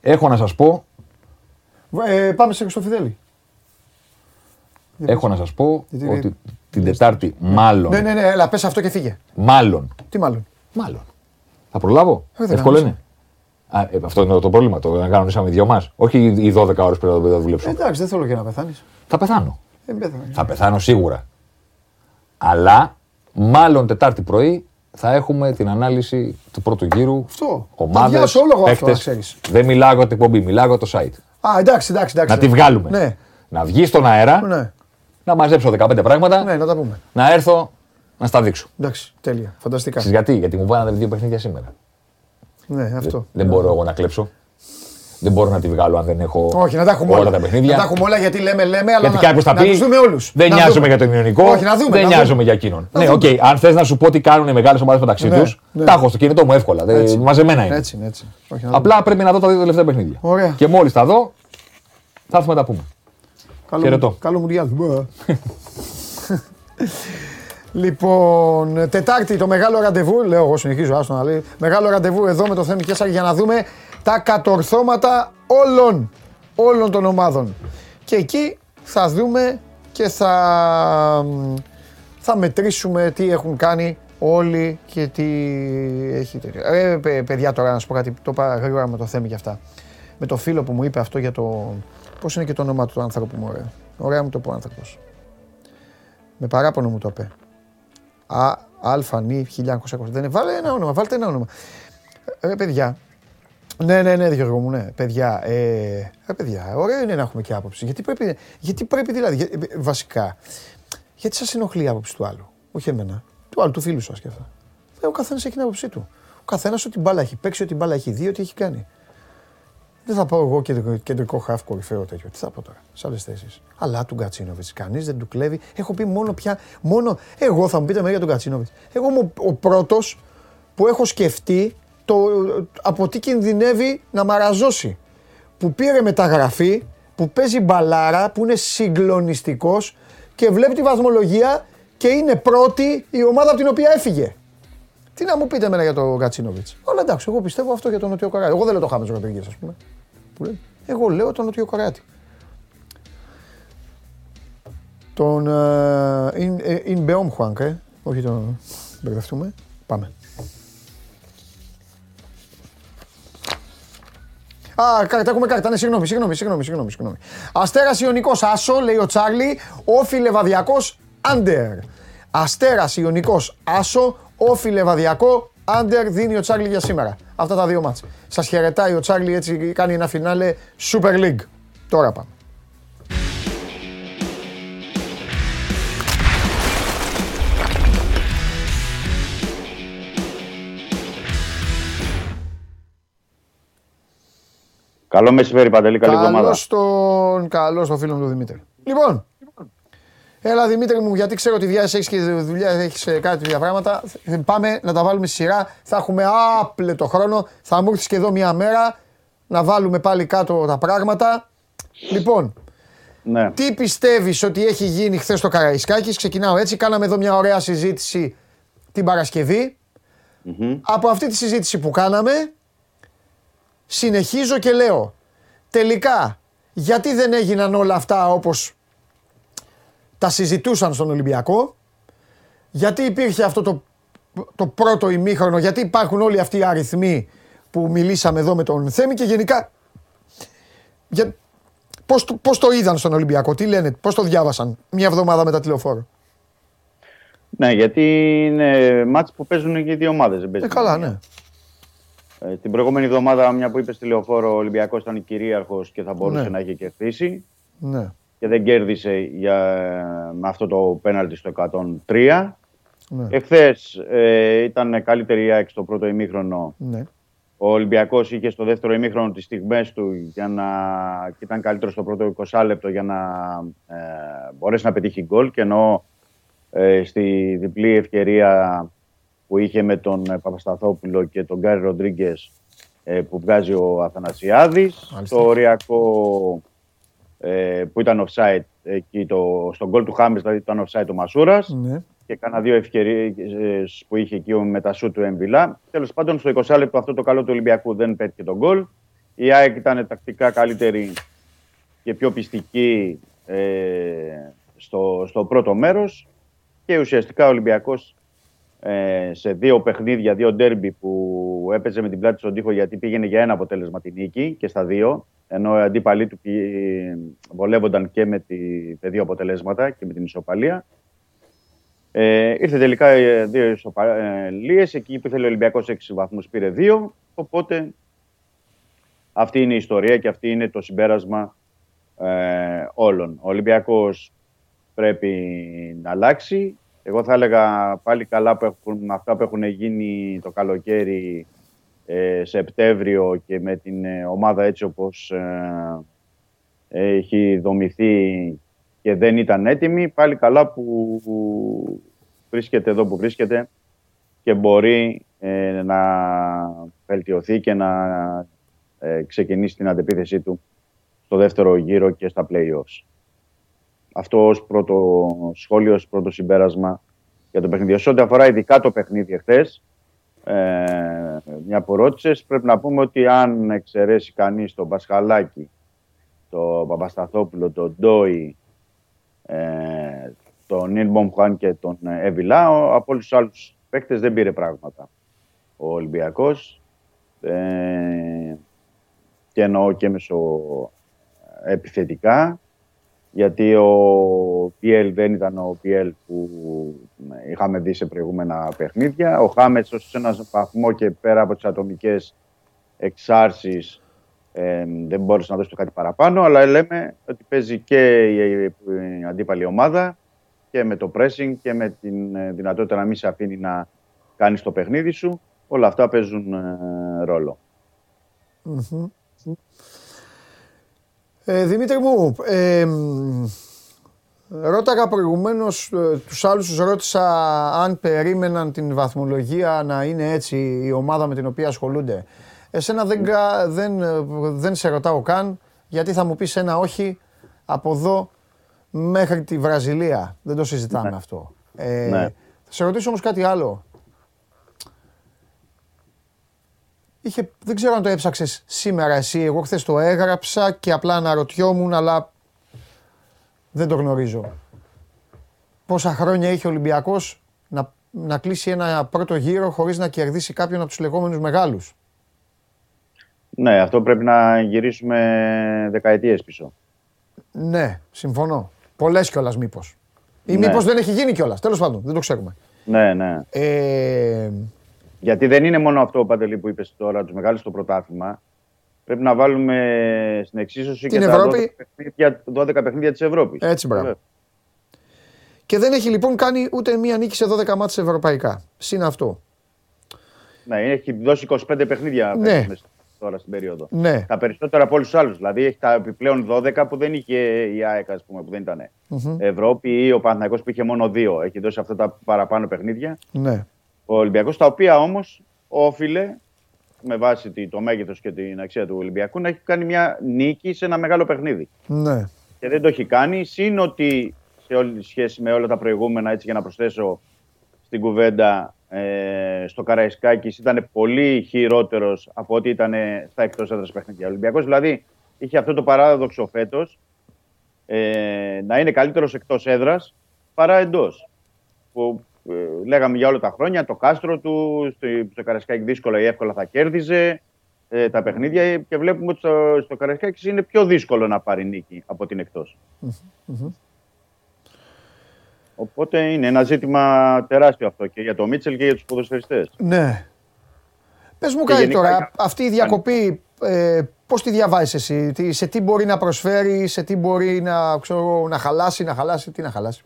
Έχω να σας πω, Ε, πάμε σε Χριστοφιδέλη. έχω να σας πω Γιατί- ότι την Τετάρτη, μάλλον, Ναι, ναι, ναι, έλα, πες αυτό και φύγε. μάλλον, Τι μάλλον; μάλλον. Θα προλάβω. Ε, δεν Εύκολο κάνω. είναι. Α, ε, αυτό είναι το πρόβλημα. Το να κανονίσαμε οι δυο μας. Όχι οι 12 ώρες πρέπει να το δουλέψω. Ε, εντάξει, δεν θέλω και να πεθάνεις. Θα πεθάνω. Ε, μην πεθάνεις. Θα πεθάνω σίγουρα. Αλλά μάλλον Τετάρτη πρωί θα έχουμε την ανάλυση του πρώτου γύρου. Αυτό. Τα Ομάδες, διάσω όλο εγώ αυτό, να ξέρεις. Δεν μιλάω για την εκπομπή, μιλάω για το site. Α, εντάξει, εντάξει, εντάξει. Να τη βγάλουμε. Ναι, Να βγει στον αέρα, ναι, να μαζέψω 15 πράγματα, ναι, να τα πούμε. να έρθω να στα δείξω. Εντάξει, τέλεια. Φανταστικά. Ξέρεις γιατί, γιατί μου βάλανε δύο παιχνίδια σήμερα. Ναι, αυτό. Δεν μπορώ εγώ να κλέψω. Δεν μπορώ να τη βγάλω αν δεν έχω Όχι, να τα έχουμε όλα όλα. τα παιχνίδια. Να τα έχουμε όλα γιατί λέμε, λέμε, αλλά Γιατί να, κάποιος θα να πει. τους δούμε όλους. Δεν Να νοιάζομαι δούμε. για τον κοινωνικό. Όχι, να δούμε. Δεν να νοιάζομαι δούμε. για εκείνον. Να Ναι, οκ. δούμε. Αν θες να σου πω τι κάνουν οι μεγάλες ομάδες μεταξύ Ναι, τους, ναι. τα έχω στο κινητό μου εύκολα. Δεν- Έτσι. Μαζεμένα είναι. Έτσι, είναι, έτσι. Όχι, να δούμε. Απλά πρέπει να δω τα δύο τελευταία παιχνίδια. Ωραία. Και μόλις τα δω, θα έρθουμε να τα πούμε. Καλό, χαιρετώ. καλό Μουντιάλ. Μπα. λοιπόν, Τετάρτη το μεγάλο ραντεβού, λέω εγώ συνεχίζω, άστο να λέει. Μεγάλο ραντεβού εδώ με το Θέμη Καίσαρη για να δούμε τα κατορθώματα όλων, όλων των ομάδων. Και εκεί θα δούμε και θα, θα μετρήσουμε τι έχουν κάνει όλοι και τι έχει τέτοιο. Ε, παι- παιδιά τώρα να σου πω κάτι, το είπα γρήγορα με το Θέμη και αυτά. με το φίλο που μου είπε αυτό για το. Πώς είναι και το όνομα του του άνθρωπου μου, ωραία. Ωραία μου το πω άνθρωπος. Με παράπονο μου το είπε. Α, Αλφα, νη, 1920. Δεν είναι. Βάλε ένα όνομα, βάλτε ένα όνομα. Ε, παιδιά. Ναι, ναι, ναι, Γιώργο μου, ναι. Παιδιά, ε, ε, παιδιά, ωραίο είναι να έχουμε και άποψη. Γιατί πρέπει, γιατί πρέπει δηλαδή, για- ε, βασικά, γιατί σας ενοχλεί η άποψη του άλλου. Όχι εμένα. Του άλλου, του φίλου σας και αυτά. Ε, ο καθένας έχει την άποψή του. Ο καθένας ό,τι μπάλα έχει παίξει, ό,τι μπάλα έχει δει, ό,τι έχει κάνει. Δεν θα πάω εγώ κεντρικό, κεντρικό χαφ κορυφαίο τέτοιο. Τι θα πω τώρα, σε άλλες θέσεις. Αλλά του Γκατσίνοβιτ. Κανείς δεν του κλέβει. Έχω πει μόνο πια. Μόνο εγώ θα μου πείτε με για τον Γκατσίνοβιτ. Εγώ είμαι ο, ο πρώτος που έχω σκεφτεί το, από τι κινδυνεύει να μαραζώσει. Που πήρε μεταγραφή, που παίζει μπαλάρα, που είναι συγκλονιστικός και βλέπει τη βαθμολογία και είναι πρώτη η ομάδα από την οποία έφυγε. Τι να μου πείτε εμένα για τον Γκατσίνοβιτ. Όλα εντάξει, εγώ πιστεύω αυτό για τον Νοτιοκορεάτη. Εγώ δεν λέω το Χάμες Ροντρίγκες, ας πούμε. Που λέει. Εγώ λέω τον Νοτιοκορεάτη. Τον Ιν Μπεόμ Χουάνκ, ε. Όχι τον. Μπερδευτούμε. Πάμε. Α, κάρτα, έχουμε κάρτα. Ναι, συγγνώμη, συγγνώμη, συγγνώμη, συγγνώμη. συγγνώμη. Αστέρας Ιωνικός Άσο, λέει ο Τσάρλι. Όφι Λεβαδιακό Άντερ. Αστέρας Ιωνικός Άσο, Όφι Λεβαδιακό Άντερ δίνει ο Τσάρλι για σήμερα. Αυτά τα δύο μάτς. Σας χαιρετάει ο Τσάρλι, έτσι κάνει ένα φινάλε Super League. Τώρα πάμε. Καλό μεσημέρι, Παντελή. Καλή εβδομάδα. Καλό στον, καλό στο φίλο μου τον Δημήτρη. Λοιπόν, έλα Δημήτρη μου, γιατί ξέρω ότι διάθεση έχεις και δουλειά, έχεις κάτι τέτοια πράγματα. Πάμε να τα βάλουμε στη σειρά. Θα έχουμε άπλετο χρόνο. Θα μου έρθεις και εδώ μια μέρα να βάλουμε πάλι κάτω τα πράγματα. Λοιπόν, Ναι. τι πιστεύεις ότι έχει γίνει χθες στο Καραϊσκάκης; Ξεκινάω έτσι. Κάναμε εδώ μια ωραία συζήτηση την Παρασκευή. Από αυτή τη συζήτηση που κάναμε, συνεχίζω και λέω, τελικά, γιατί δεν έγιναν όλα αυτά όπως τα συζητούσαν στον Ολυμπιακό, γιατί υπήρχε αυτό το, το πρώτο ημίχρονο, γιατί υπάρχουν όλοι αυτοί οι αριθμοί που μιλήσαμε εδώ με τον Θέμη και γενικά για, πώς, το- πώς το είδαν στον Ολυμπιακό, τι λένε, πώς το διάβασαν μια εβδομάδα μετά τη λεωφόρο; Ναι, γιατί είναι μάτς που παίζουν και οι δύο ομάδες. δεν παίζει Ε, καλά, μία. ναι. Ε, την προηγούμενη εβδομάδα, μια που είπες στη λεωφόρο, ο Ολυμπιακός ήταν κυρίαρχος και θα μπορούσε Ναι. να είχε κερδίσει. Ναι. Και δεν κέρδισε για, με αυτό το πέναλτι στο 103. Ναι. Εχθές ε, ήταν καλύτερη η ΑΕΚ στο πρώτο ημίχρονο. Ναι. Ο Ολυμπιακός είχε στο δεύτερο ημίχρονο τις στιγμές του για να... και ήταν καλύτερος στο πρώτο 20 λεπτό για να ε, μπορέσει να πετύχει γκολ. Και ενώ ε, στη διπλή ευκαιρία που είχε με τον ε, Παπασταθόπουλο και τον Γκάρι Ροντρίγκες που βγάζει ο Αθανασιάδης. Μάλιστα. Το οριακό ε, που ήταν offside εκεί το, στον γκολ του Χάμες, δηλαδή ήταν offside ο Μασούρας Ναι. και κάνα δύο ευκαιρίες που είχε εκεί με τα σου του Εμβιλά. Τέλος πάντων, στο 20 λεπτό αυτό το καλό του Ολυμπιακού δεν πέτυχε τον γκολ. Η ΑΕΚ ήταν τακτικά καλύτερη και πιο πιστική ε, στο, στο πρώτο μέρος. Και ουσιαστικά ο Ολυμπιακός ε, σε δύο παιχνίδια, δύο ντέρμπι που έπαιζε με την πλάτη στον τοίχο γιατί πήγαινε για ένα αποτέλεσμα τη νίκη και στα δύο. Ενώ οι αντίπαλοι του πη- βολεύονταν και με τη, με δύο αποτελέσματα και με την ισοπαλία. Ε, ήρθε τελικά ε, δύο ισοπαλίες, εκεί που ήθελε ο Ολυμπιακός 6 βαθμούς πήρε δύο, οπότε αυτή είναι η ιστορία και αυτή είναι το συμπέρασμα ε, όλων. Ο Ολυμπιακός πρέπει να αλλάξει. Εγώ θα έλεγα πάλι καλά που έχουν, με αυτά που έχουν γίνει το καλοκαίρι ε, Σεπτέμβριο και με την ε, ομάδα έτσι όπως ε, έχει δομηθεί και δεν ήταν έτοιμη, πάλι καλά που βρίσκεται εδώ που βρίσκεται και μπορεί ε, να βελτιωθεί και να ε, ξεκινήσει την αντεπίθεσή του στο δεύτερο γύρο και στα play-offs. Αυτό ως πρώτο σχόλιο, ως πρώτο συμπέρασμα για το παιχνίδι. Σε ό,τι αφορά ειδικά το παιχνίδι εχθές, ε, μια που ρώτησες, πρέπει να πούμε ότι αν εξαιρέσει κανείς τον Πασχαλάκη, τον Παπασταθόπουλο, τον Ντόι, ε, τον Νίλ Μπομχουάν και τον Εβιλά, ο- από όλους τους άλλους παίκτες δεν πήρε πράγματα ο Ολυμπιακός. Ε, και εννοώ και μεσο επιθετικά γιατί ο PL δεν ήταν ο PL που είχαμε δει σε προηγούμενα παιχνίδια. Ο Χάμετς ως ένας βαθμό και πέρα από τις ατομικές εξάρσεις ε, δεν μπόρεσε να δώσει το κάτι παραπάνω, αλλά λέμε ότι παίζει και η, η αντίπαλη ομάδα και με το pressing και με την ε, δυνατότητα να μην σε αφήνει να κάνεις το παιχνίδι σου. Όλα αυτά παίζουν ε, ρόλο. Μμμ. Ε, Δημήτρη μου, ε, μ, ρώταγα προηγουμένως, ε, τους άλλους τους ρώτησα αν περίμεναν την βαθμολογία να είναι έτσι η ομάδα με την οποία ασχολούνται. Εσένα δεν, κα- δεν, ε, δεν σε ρωτάω καν, γιατί θα μου πεις ένα όχι από εδώ μέχρι τη Βραζιλία. Δεν το συζητάμε Ναι. αυτό. Ε, Ναι. Θα σε ρωτήσω όμως κάτι άλλο. Είχε, δεν ξέρω αν το έψαξες σήμερα εσύ, εγώ χθες το έγραψα και απλά αναρωτιόμουν, αλλά δεν το γνωρίζω. Πόσα χρόνια είχε ο Ολυμπιακός να, να κλείσει ένα πρώτο γύρο χωρίς να κερδίσει κάποιον από τους λεγόμενους μεγάλους; Ναι, αυτό πρέπει να γυρίσουμε δεκαετίες πίσω. Ναι, συμφωνώ. Πολλές κιόλας μήπως. Ή Ναι. μήπως δεν έχει γίνει κιόλας, τέλος πάντων, δεν το ξέρουμε. Ναι, ναι. Ε, Γιατί δεν είναι μόνο αυτό, Παντελή, που είπες τώρα, τους μεγάλους στο πρωτάθλημα. Πρέπει να βάλουμε στην εξίσωση Την και Ευρώπη. τα 12 παιχνίδια, 12 παιχνίδια της Ευρώπης. Έτσι, μπράβο. και δεν έχει λοιπόν κάνει ούτε μία νίκη σε 12 μάτς ευρωπαϊκά. Συν αυτό. Ναι, έχει δώσει 25 παιχνίδια Ναι. πέρσι μέσα τώρα στην περίοδο. Ναι. Τα περισσότερα από όλους τους άλλους. Δηλαδή έχει τα επιπλέον 12 που δεν είχε η ΑΕΚ, ας πούμε, που δεν ήταν Μμμ. Ευρώπη ή ο Παναθηναϊκός που είχε μόνο δύο. Έχει δώσει αυτά τα παραπάνω παιχνίδια. Ναι. Ο Ολυμπιακός, τα οποία όμως όφιλε με βάση τη- το μέγεθος και την αξία του Ολυμπιακού να έχει κάνει μια νίκη σε ένα μεγάλο παιχνίδι. Ναι. Και δεν το έχει κάνει. Συν ότι σε όλη σχέση με όλα τα προηγούμενα, έτσι για να προσθέσω στην κουβέντα, ε, στο Καραϊσκάκης ήταν πολύ χειρότερος από ό,τι ήταν στα εκτός έδρας παιχνίδια. Ο Ολυμπιακός δηλαδή είχε αυτό το παράδοξο φέτος ε, να είναι καλύτερος εκτός έδρας παρά εντός. Που ε, λέγαμε για όλα τα χρόνια, το κάστρο του, στο, στο Καραϊσκάκη δύσκολα ή εύκολα θα κέρδιζε ε, τα παιχνίδια και βλέπουμε ότι στο, στο Καραϊσκάκη είναι πιο δύσκολο να πάρει νίκη από την εκτός. Μμμ. Οπότε είναι ένα ζήτημα τεράστιο αυτό και για το Μίτσελ και για τους ποδοσφαιριστές. Ναι. Πες μου Και κάτι γενικά τώρα, για- αυτή η διακοπή ε, πώς τη διαβάζεις εσύ, τι, σε τι μπορεί να προσφέρει, σε τι μπορεί να, ξέρω, να χαλάσει, να χαλάσει, τι να χαλάσει;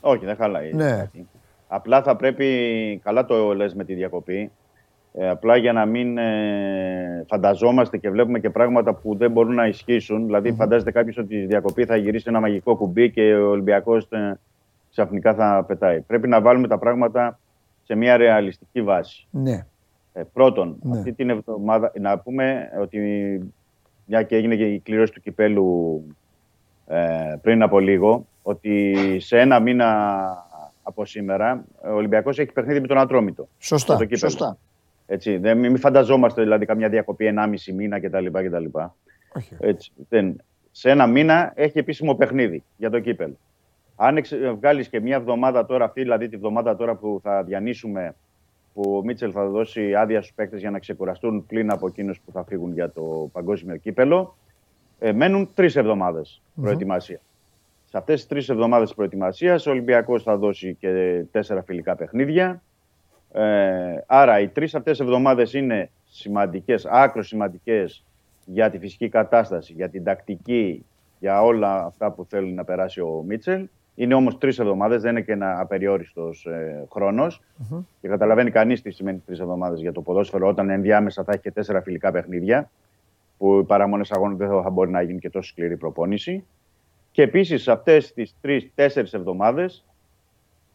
Όχι, δεν χαλάει. Ναι. Απλά θα πρέπει, καλά το λες με τη διακοπή, ε, απλά για να μην ε, φανταζόμαστε και βλέπουμε και πράγματα που δεν μπορούν να ισχύσουν. Δηλαδή, φαντάζεται κάποιος ότι η διακοπή θα γυρίσει ένα μαγικό κουμπί και ο Ολυμπιακός ε, ξαφνικά θα πετάει. Πρέπει να βάλουμε τα πράγματα σε μια ρεαλιστική βάση. Ναι. Ε, πρώτον, Ναι. αυτή την εβδομάδα να πούμε ότι μια και έγινε και η κλήρωση του κυπέλου ε, πριν από λίγο, ότι σε ένα μήνα από σήμερα ο Ολυμπιακός έχει παιχνίδι με τον Ατρόμητο. Σωστά, στο κύπελλο. σωστά. Έτσι, δεν, μην φανταζόμαστε δηλαδή καμιά διακοπή 1,5 μήνα κτλ. κτλ. Όχι. Έτσι, δεν. Σε ένα μήνα έχει επίσημο παιχνίδι για το κύπελ. Αν βγάλεις και μια εβδομάδα τώρα, αυτή δηλαδή τη εβδομάδα τώρα που θα διανύσουμε, που ο Μίτσελ θα δώσει άδεια στους παίκτες για να ξεκουραστούν πλην από εκείνους που θα φύγουν για το παγκόσμιο κύπελο, ε, μένουν τρεις εβδομάδες Μμμ. προετοιμασία. Σε αυτές τις τρεις εβδομάδες προετοιμασίας, ο Ολυμπιακός θα δώσει και τέσσερα φιλικά παιχνίδια. Ε, άρα οι τρεις αυτές εβδομάδες είναι σημαντικές, άκρο σημαντικές για τη φυσική κατάσταση, για την τακτική, για όλα αυτά που θέλει να περάσει ο Μίτσελ. Είναι όμως τρεις εβδομάδες, δεν είναι και ένα απεριόριστος ε, χρόνος. Και καταλαβαίνει κανείς τι σημαίνει τρεις εβδομάδες για το ποδόσφαιρο όταν ενδιάμεσα θα έχει και τέσσερα φιλικά παιχνίδια που οι παραμονές αγώνων δεν θα μπορεί να γίνει και τόσο σκληρή προπόνηση. Και επίσης σε αυτές τις τρεις-τέσσερις εβδομάδες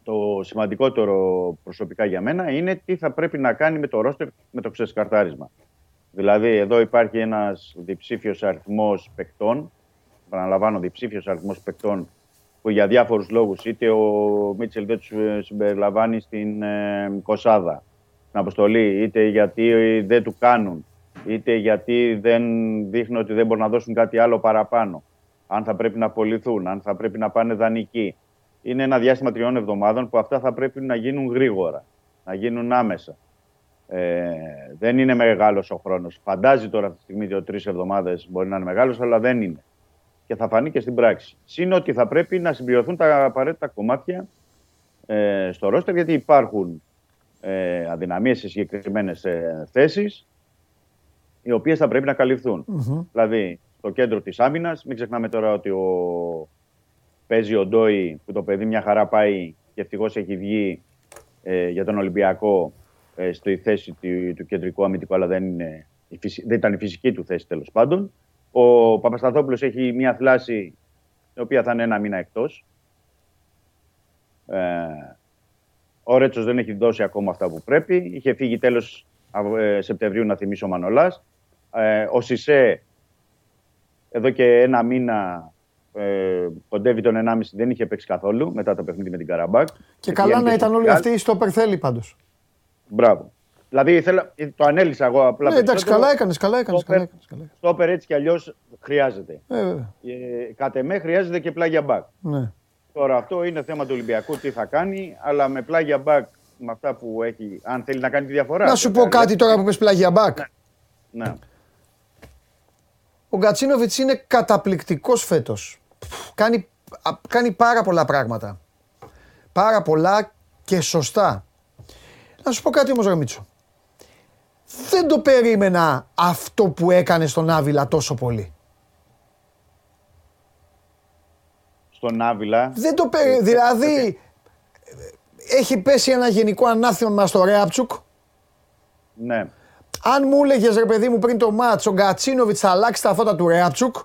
το σημαντικότερο προσωπικά για μένα είναι τι θα πρέπει να κάνει με το ρόστερ με το ξεσκαρτάρισμα. Δηλαδή, εδώ υπάρχει ένας διψήφιος αριθμός παικτών, επαναλαμβάνω, διψήφιος αριθμός παικτών που για διάφορους λόγους είτε ο Μίτσελ δεν τους συμπεριλαμβάνει στην ε, Κοσάδα, στην αποστολή, είτε γιατί δεν του κάνουν, είτε γιατί δεν δείχνουν ότι δεν μπορούν να δώσουν κάτι άλλο παραπάνω. Αν θα πρέπει να απολυθούν, αν θα πρέπει να πάνε δανεικοί. Είναι ένα διάστημα τριών εβδομάδων που αυτά θα πρέπει να γίνουν γρήγορα, να γίνουν άμεσα. Ε, δεν είναι μεγάλος ο χρόνος. Φαντάζει τώρα αυτή τη στιγμή δύο-τρει εβδομάδες μπορεί να είναι μεγάλος, αλλά δεν είναι. Και θα φανεί και στην πράξη. Συν ότι θα πρέπει να συμπληρωθούν τα απαραίτητα κομμάτια ε, στο ρόστερ, γιατί υπάρχουν ε, αδυναμίες σε συγκεκριμένες ε, θέσεις, οι οποίες θα πρέπει να καλυφθούν. Δηλαδή, στο κέντρο της άμυνας, μην ξεχνάμε τώρα ότι ο... παίζει ο Ντόι, που το παιδί μια χαρά πάει και ευτυχώς έχει βγει ε, για τον Ολυμπιακό ε, στη θέση του, του κεντρικού αμυντικού, αλλά δεν, είναι, η φυσι- δεν ήταν η φυσική του θέση τέλος πάντων. Ο Παπασταθόπουλος έχει μια θλάση η οποία θα είναι ένα μήνα εκτός. Ε, ο Ρέτσος δεν έχει δώσει ακόμα αυτά που πρέπει. Είχε φύγει τέλος Αβ- ε, Σεπτεμβρίου, να θυμίσω ο Μανολάς. Ε, ο Σισε εδώ και ένα μήνα ε, κοντεύει τον 1,5 δεν είχε παίξει καθόλου μετά το παιχνίδι με την Καραμπάκ. Και καλά να ήταν όλοι αυτοί στο Περθέλη πάντως. Μπράβο. Δηλαδή ήθελα, το ανέλησα εγώ απλά. Ναι, εντάξει, περισσότερο. καλά έκανες, καλά έκανες. Στόπερ- Καλά έκανες, Στόπερ έτσι κι αλλιώς χρειάζεται. Ε, βέβαια. Ε, κατ' εμέ χρειάζεται και πλάγια μπακ. Ναι. Τώρα αυτό είναι θέμα του Ολυμπιακού, τι θα κάνει, αλλά με πλάγια μπακ, με αυτά που έχει, αν θέλει να κάνει τη διαφορά. Να σου πω κάτι τώρα που πες πλάγια μπακ. Ναι. Ο Γκατσίνοβιτς είναι καταπληκτικός φέτος. Κάνει, α, κάνει πάρα πολλά πράγματα. Πάρα πολλά και σωστά. Να σου πω κάτι όμως Ρεμίτσο. Δεν το περίμενα αυτό που έκανε στον Άβυλα τόσο πολύ. Στον Άβυλα. Δεν το περίμενα. Δηλαδή, έχει πέσει ένα γενικό ανάθεμα στο Ρέαπτσουκ. Ναι. Αν μου έλεγες ρε παιδί μου πριν το μάτς ο Γκατσίνοβιτς θα αλλάξει τα φώτα του Ρέαπτσουκ,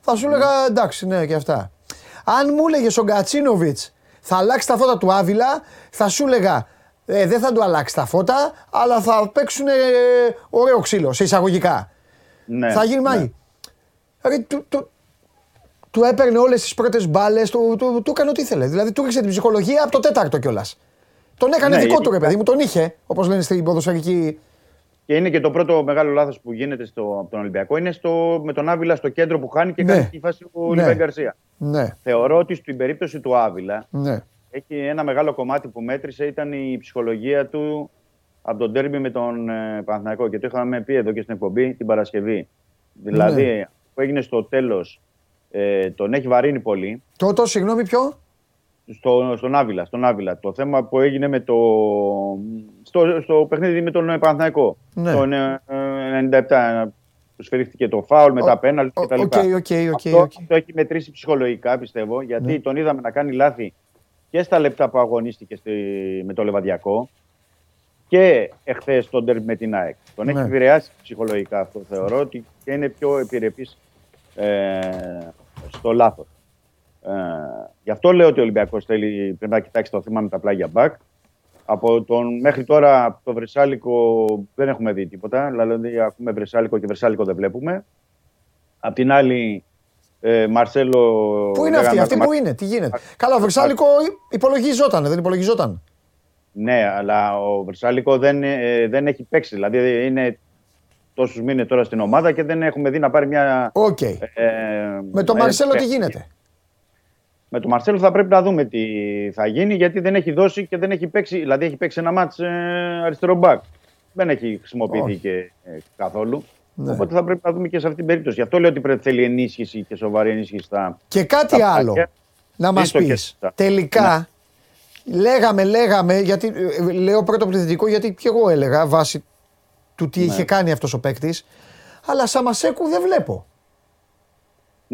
θα σου έλεγα εντάξει, ναι και αυτά. Αν μου έλεγες ο Γκατσίνοβιτς θα αλλάξει τα φώτα του Άβυλα, θα σου έλεγα ε, δεν θα του αλλάξει τα φώτα, αλλά θα παίξουν ε, ωραίο ξύλο σε εισαγωγικά. Ναι. θα γίνει μάγι. Ρε, του, του, του έπαιρνε όλες τις πρώτες μπάλες, του, του, του έκανε ό,τι ήθελε. Δηλαδή του ρίξε την ψυχολογία από το τέταρτο κιόλας. Τον έκανε Ναι, δικό γιατί- του ρε παιδί μου, τον είχε, όπως λένε στην ποδοσφαιρική. Και είναι και το πρώτο μεγάλο λάθος που γίνεται στο, από τον Ολυμπιακό είναι στο, με τον Άβυλα στο κέντρο που χάνει και Ναι. κάνει τη φάση ο Ναι. Λιβάη Γκαρσία. Ναι, Θεωρώ ότι στην περίπτωση του Άβυλα ναι. έχει ένα μεγάλο κομμάτι που μέτρησε ήταν η ψυχολογία του από τον τέρμι με τον ε, Παναθηναϊκό. Και το είχαμε πει εδώ και στην εκπομπή την Παρασκευή. Δηλαδή, Ναι. που έγινε στο τέλος, ε, τον έχει βαρύνει πολύ. Το, το, συγγνώμη, ποιο; Στο, στον Άβιλα, στον Άβιλα. Το θέμα που έγινε με το, στο, στο παιχνίδι με τον ε, Παναθηναϊκό. Ναι. Τον ε, ε, 97 του σφυρίχθηκε το φάουλ με τα πέναλτι κτλ. OK, OK, OK, Αυτό, οκ. αυτό έχει μετρήσει ψυχολογικά πιστεύω γιατί Ναι. τον είδαμε να κάνει λάθη και στα λεπτά που αγωνίστηκε στη, με το Λεβαδιακό και εχθές στον τερ με την ΑΕΚ. Τον έχει Ναι. επηρεάσει ψυχολογικά αυτό θεωρώ ότι και είναι πιο επιρρεπής ε, στο λάθος. Ε, γι' αυτό λέω ότι ο Ολυμπιακός θέλει πρέπει να κοιτάξει το θέμα με τα πλάγια μπακ. Από τον μέχρι τώρα από το Βρεσάλικο δεν έχουμε δει τίποτα. Δηλαδή, ακούμε Βρεσάλικο και Βρεσάλικο δεν βλέπουμε. Απ' την άλλη, ε, Μαρσέλο. Πού είναι αυτή, λέγαμε- αυτή που είναι, τι γίνεται; Καλά, ο Βρυσάλικο υπολογιζόταν, δεν υπολογιζόταν. Ναι, αλλά ο Βρσάλικο δεν, ε, δεν έχει παίξει. Δηλαδή, είναι τόσους μήνες τώρα στην ομάδα και δεν έχουμε δει να πάρει μια. Οκ. ε, Με τον ε, Μαρσέλο τι παίχτη. γίνεται; Με τον Μαρσέλο θα πρέπει να δούμε τι θα γίνει γιατί δεν έχει δώσει και δεν έχει παίξει. Δηλαδή έχει παίξει ένα ματς ε, αριστερό μπακ. Δεν έχει χρησιμοποιηθεί Όχι. και ε, καθόλου. Ναι. Οπότε θα πρέπει να δούμε και σε αυτή την περίπτωση. Γι' αυτό λέω ότι πρέπει θέλει ενίσχυση και σοβαρή ενίσχυση στα. Και κάτι στα άλλο. πλάγια. Να μας Ή στο πεις, κέντρο. τελικά, λέγαμε, λέγαμε, γιατί, ε, λέω πρώτο πληθυντικό γιατί και εγώ έλεγα βάσει του τι Ναι. είχε κάνει αυτός ο παίκτης. Αλλά Σαμασέκου δεν βλέπω.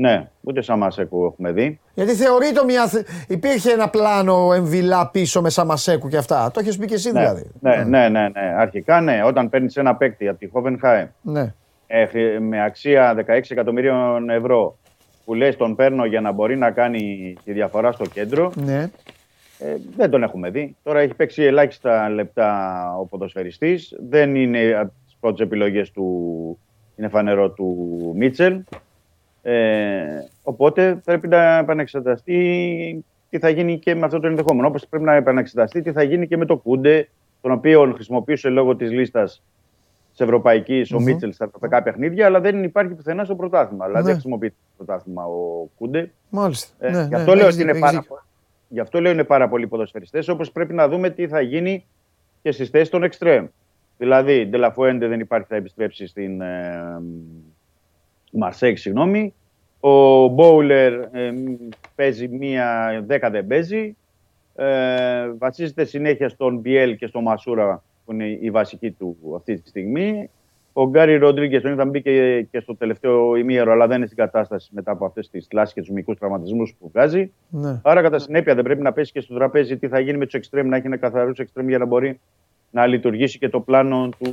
Ναι, ούτε σαν Μασέκου έχουμε δει. Γιατί θεωρείται μια. θε- Υπήρχε ένα πλάνο εμβυλά πίσω με Σαμασέκου και αυτά. Το έχεις πει και εσύ Ναι, δηλαδή. ναι, ναι, ναι, ναι. Αρχικά ναι, όταν παίρνεις ένα παίκτη από τη Χόβενχάιμ Ναι. ε, χρη- με αξία 16 εκατομμυρίων ευρώ που λες τον παίρνω για να μπορεί να κάνει τη διαφορά στο κέντρο, ναι. ε, δεν τον έχουμε δει. Τώρα έχει παίξει ελάχιστα λεπτά ο ποδοσφαιριστής. Δεν είναι από τις πρώτες επιλογές του, είναι φανερό του Μίτσελ. Ε, οπότε πρέπει να επανεξεταστεί τι θα γίνει και με αυτό το ενδεχόμενο. Όπως πρέπει να επανεξεταστεί τι θα γίνει και με το Κούντε, τον οποίο χρησιμοποιούσε λόγω της λίστας της Ευρωπαϊκής ο Μμμ. Μίτσελ στα ευρωπαϊκά παιχνίδια, αλλά δεν υπάρχει πουθενά στο πρωτάθλημα. Δηλαδή Ναι. δεν χρησιμοποιείται στο πρωτάθλημα ο Κούντε. Μάλιστα. Ε, ναι, γι' ναι, αυτό λέω έχεις ότι είναι δίκιο, πάρα, έχεις δίκιο. γι' αυτό λέω είναι πάρα πολλοί ποδοσφαιριστές, όπως πρέπει να δούμε τι θα γίνει και στις θέσεις των εξτρέμ. Δηλαδή, Ντελαφουέντε δεν υπάρχει, θα επιστρέψει στην ε, Μαρσέκ, συγγνώμη. Ο Μπόουλερ ε, παίζει μία, δέκα δεν παίζει. Ε, βασίζεται συνέχεια στον Μπιέλ και στον Μασούρα, που είναι η βασική του αυτή τη στιγμή. Ο Γκάρι Ροντρίγκες, τον είδαμε μπήκε και στο τελευταίο ημίωρο, αλλά δεν είναι στην κατάσταση μετά από αυτές τις κλάσει και τους μικρού τραυματισμούς που βγάζει. Ναι. Άρα, κατά συνέπεια, δεν πρέπει να πέσει και στο τραπέζι τι θα γίνει με τους εξτρέμ, να έχει ένα καθαρούς εξτρέμ για να μπορεί να λειτουργήσει και το πλάνο του,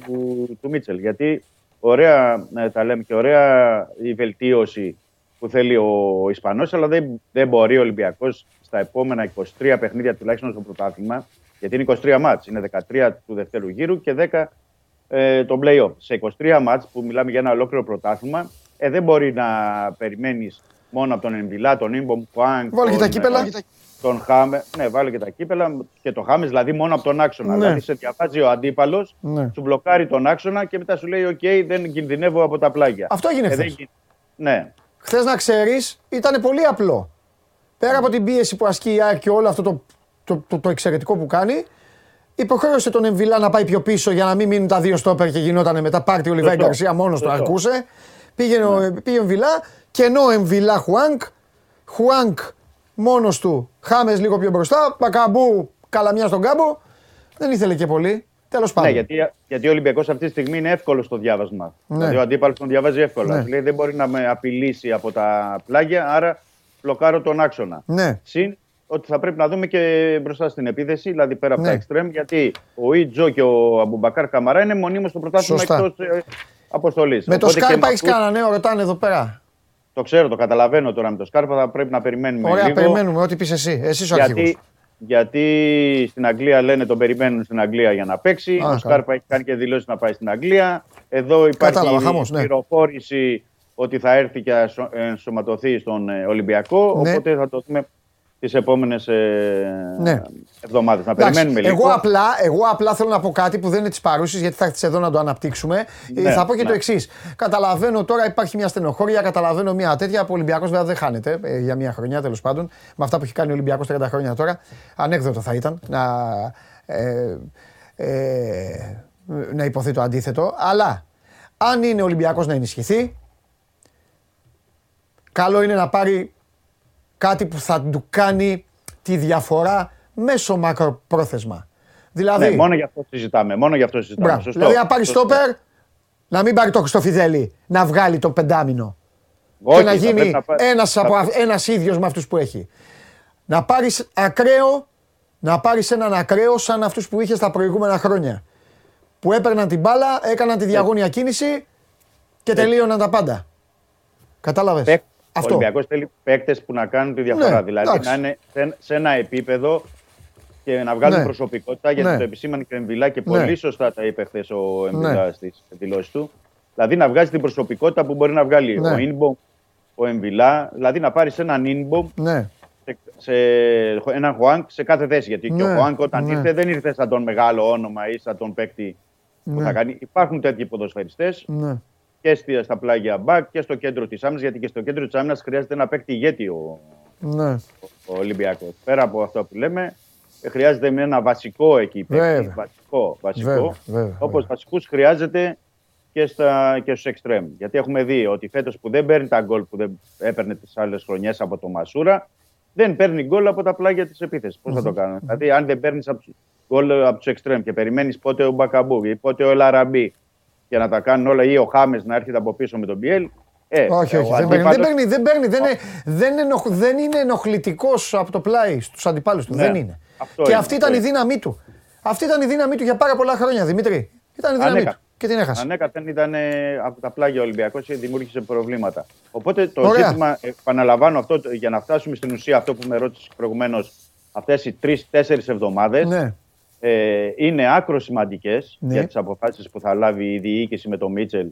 του Μίτσελ. Γιατί ωραία ε, τα λέμε και ωραία η βελτίωση που θέλει ο Ισπανός, αλλά δεν, δεν μπορεί ο Ολυμπιακός στα επόμενα 23 παιχνίδια τουλάχιστον στο πρωτάθλημα, γιατί είναι 23 μάτς, είναι 13 του δευτέρου γύρου και 10 ε, το play-off. Σε 23 μάτς που μιλάμε για ένα ολόκληρο πρωτάθλημα, ε, δεν μπορεί να περιμένεις μόνο από τον Εμβιλά, τον Ιμπομ Κουάνκ, Βάλε και τα τον, κύπελα. ε, τον Χάμες, ναι, βάλε και τα κύπελα και το Χάμες, δηλαδή μόνο από τον άξονα. Ναι. Δηλαδή σε διαβάζει ο αντίπαλος, Ναι. σου μπλοκάρει τον άξονα και μετά σου λέει: Οκ, δεν κινδυνεύω από τα πλάγια. Αυτό έγινε Ε, δεν χθες. γι- Ναι. Χθες να ξέρεις, ήταν πολύ απλό. Πέρα από την πίεση που ασκεί η ΑΕΚ και όλο αυτό το, το, το, το εξαιρετικό που κάνει, υποχρέωσε τον Εμβιλά να πάει πιο πίσω για να μην μείνουν τα δύο στόπερ και γινόταν μετά πάρτι ο Λιβάι Σωστό. Γκαρσία μόνος του Σωστό. αρκούσε. Πήγαινε ο, πήγε ο Εμβιλά και ενώ ο Εμβιλά Χουάνγκ, Χουάνγκ μόνος του, Χάμες λίγο πιο μπροστά, Μπακαμπού καλαμιά στον κάμπο, δεν ήθελε και πολύ. Τέλος πάντων. Ναι, γιατί, γιατί ο Ολυμπιακός αυτή τη στιγμή είναι εύκολος στο διάβασμα. Ναι. Δηλαδή ο αντίπαλος τον διαβάζει εύκολα. Ναι. Σου Λέει δεν μπορεί να με απειλήσει από τα πλάγια, άρα μπλοκάρω τον άξονα. Ναι. Συν ότι θα πρέπει να δούμε και μπροστά στην επίθεση, δηλαδή πέρα από Ναι. τα εξτρέμ, γιατί ο Ιτζο και ο Αμπουμπακάρ Καμαρά είναι μονίμως στο πρωτάθλημα Σωστά. εκτός ε, αποστολής. Με το Σκάρπα έχεις κανένα νέο, ρωτάνε εδώ πέρα. Το ξέρω, το καταλαβαίνω τώρα με το Σκάρπα, θα πρέπει να περιμένουμε Ωραία, λίγο. περιμένουμε ό,τι πεις εσύ. Εσύ ο αρχηγός. γιατί, γιατί στην Αγγλία λένε τον περιμένουν στην Αγγλία για να παίξει. Α, ο καλά. Σκάρπα έχει κάνει και δηλώσεις να πάει στην Αγγλία. Εδώ υπάρχει Κατάλαβα, χαμός, ναι. πληροφόρηση ότι θα έρθει και θα σω- ενσωματωθεί στον ε, Ολυμπιακό. Ναι. Οπότε θα το δούμε τις επόμενες Ναι. εβδομάδες. Να Εντάξει, περιμένουμε λίγο. εγώ, απλά, εγώ απλά θέλω να πω κάτι που δεν είναι της παρούσης, γιατί θα έρθεις εδώ να το αναπτύξουμε. Ε, Ναι, θα πω και ναι. το εξής. Καταλαβαίνω τώρα υπάρχει μια στενοχώρια, καταλαβαίνω μια τέτοια. Από Ολυμπιακός βέβαια δεν χάνεται ε, για μια χρονιά τέλος πάντων. Με αυτά που έχει κάνει ο Ολυμπιακός 30 χρόνια τώρα. Ανέκδοτο θα ήταν να, ε, ε, να υποθεί το αντίθετο. Αλλά αν είναι ο Ολυμπιακός να ενισχυθεί, καλό είναι να πάρει κάτι που θα του κάνει τη διαφορά μέσω μακροπρόθεσμα. Δηλαδή, Ναι, μόνο γι' αυτό συζητάμε. Μόνο γι' αυτό συζητάμε. μπράβο. Σωστό. δηλαδή να πάρει Σωστό. στόπερ, να μην πάρει το Χριστοφιδέλη, να βγάλει το πεντάμινο. Όχι, και να θα γίνει πρέπει να πάρει- ένας, θα- από, αυ- ένας ίδιος με αυτούς που έχει. Να πάρεις ακραίο, να πάρεις έναν ακραίο σαν αυτούς που είχες τα προηγούμενα χρόνια. Που έπαιρναν την μπάλα, έκαναν τη διαγώνια κίνηση και τελείωναν τα πάντα. Κατάλαβες; Παίκ- Ο Αυτό. Ολυμπιακός θέλει παίκτες που να κάνουν τη διαφορά. Ναι, δηλαδή εντάξει. να είναι σε, σε ένα επίπεδο και να βγάλουν Ναι. προσωπικότητα γιατί Ναι. το επισήμανε και ο Εμβιλά και Ναι. πολύ σωστά τα είπε χθες ο Εμβιλά Ναι. στις δηλώσεις του. Δηλαδή να βγάζει την προσωπικότητα που μπορεί να βγάλει Ναι. ο Ινμπομ, ο Εμβιλά. Δηλαδή να πάρει έναν Ινμπομ Ναι. σε, σε έναν Χουάνκ σε κάθε θέση. Γιατί και ο Ναι, Χουάνκ όταν ναι. ήρθε δεν ήρθε σαν τον μεγάλο όνομα ή σαν τον παίκτη που Ναι. θα κάνει. Υπάρχουν τέτοιοι ποδοσφαιριστές Ναι. Και στη- στα πλάγια μπακ και στο κέντρο της άμυνας. Γιατί και στο κέντρο της άμυνας χρειάζεται ένα παίκτη ηγέτη ο, Ναι. ο Ολυμπιακός. Πέρα από αυτό που λέμε, ε, χρειάζεται με ένα βασικό εκεί παίκτη. Βέβαια. Βασικό. βασικό Βέβαια, βέβαια, Όπως βασικούς χρειάζεται και, στα, και στους εξτρέμ. Γιατί έχουμε δει ότι φέτος που δεν παίρνει τα γκολ που δεν έπαιρνε τις άλλες χρονιές από το Μασούρα, δεν παίρνει γκολ από τα πλάγια της επίθεσης. Πώς θα το κάνουμε. Δηλαδή, αν δεν παίρνεις γκολ από τους εξτρέμ και περιμένεις πότε ο Μπακαμπού ή πότε ο Ελαραμπή και να τα κάνουν όλα ή ο Χάμες να έρχεται από πίσω με τον Μπιέλ. Ε, όχι, ο όχι. Δεν παίρνει, δεν αντίπαλος- παίρνει, δεν, παίρνει, δεν, είναι, δεν, ενοχ, δεν είναι ενοχλητικός από το πλάι στους αντιπάλους του. Ναι, δεν είναι. αυτό και είναι, αυτή αυτό ήταν η είναι. δύναμή του. Αυτή ήταν η δύναμή του για πάρα πολλά χρόνια, Δημήτρη. Ήταν η δύναμή Ανέκα- του. Και την έχασε. Ανέκαθεν ήταν ε, από τα πλάγια Ολυμπιακός και δημιούργησε προβλήματα. Οπότε το Ωραία. ζήτημα, ε, επαναλαμβάνω αυτό, το- για να φτάσουμε στην ουσία αυτό που με ρώτησες προηγουμένως, αυτές οι τρει-τέσσερι εβδομάδες Ναι. Ε, είναι άκρος σημαντικές Ναι. για τις αποφάσεις που θα λάβει η διοίκηση με τον Μίτσελ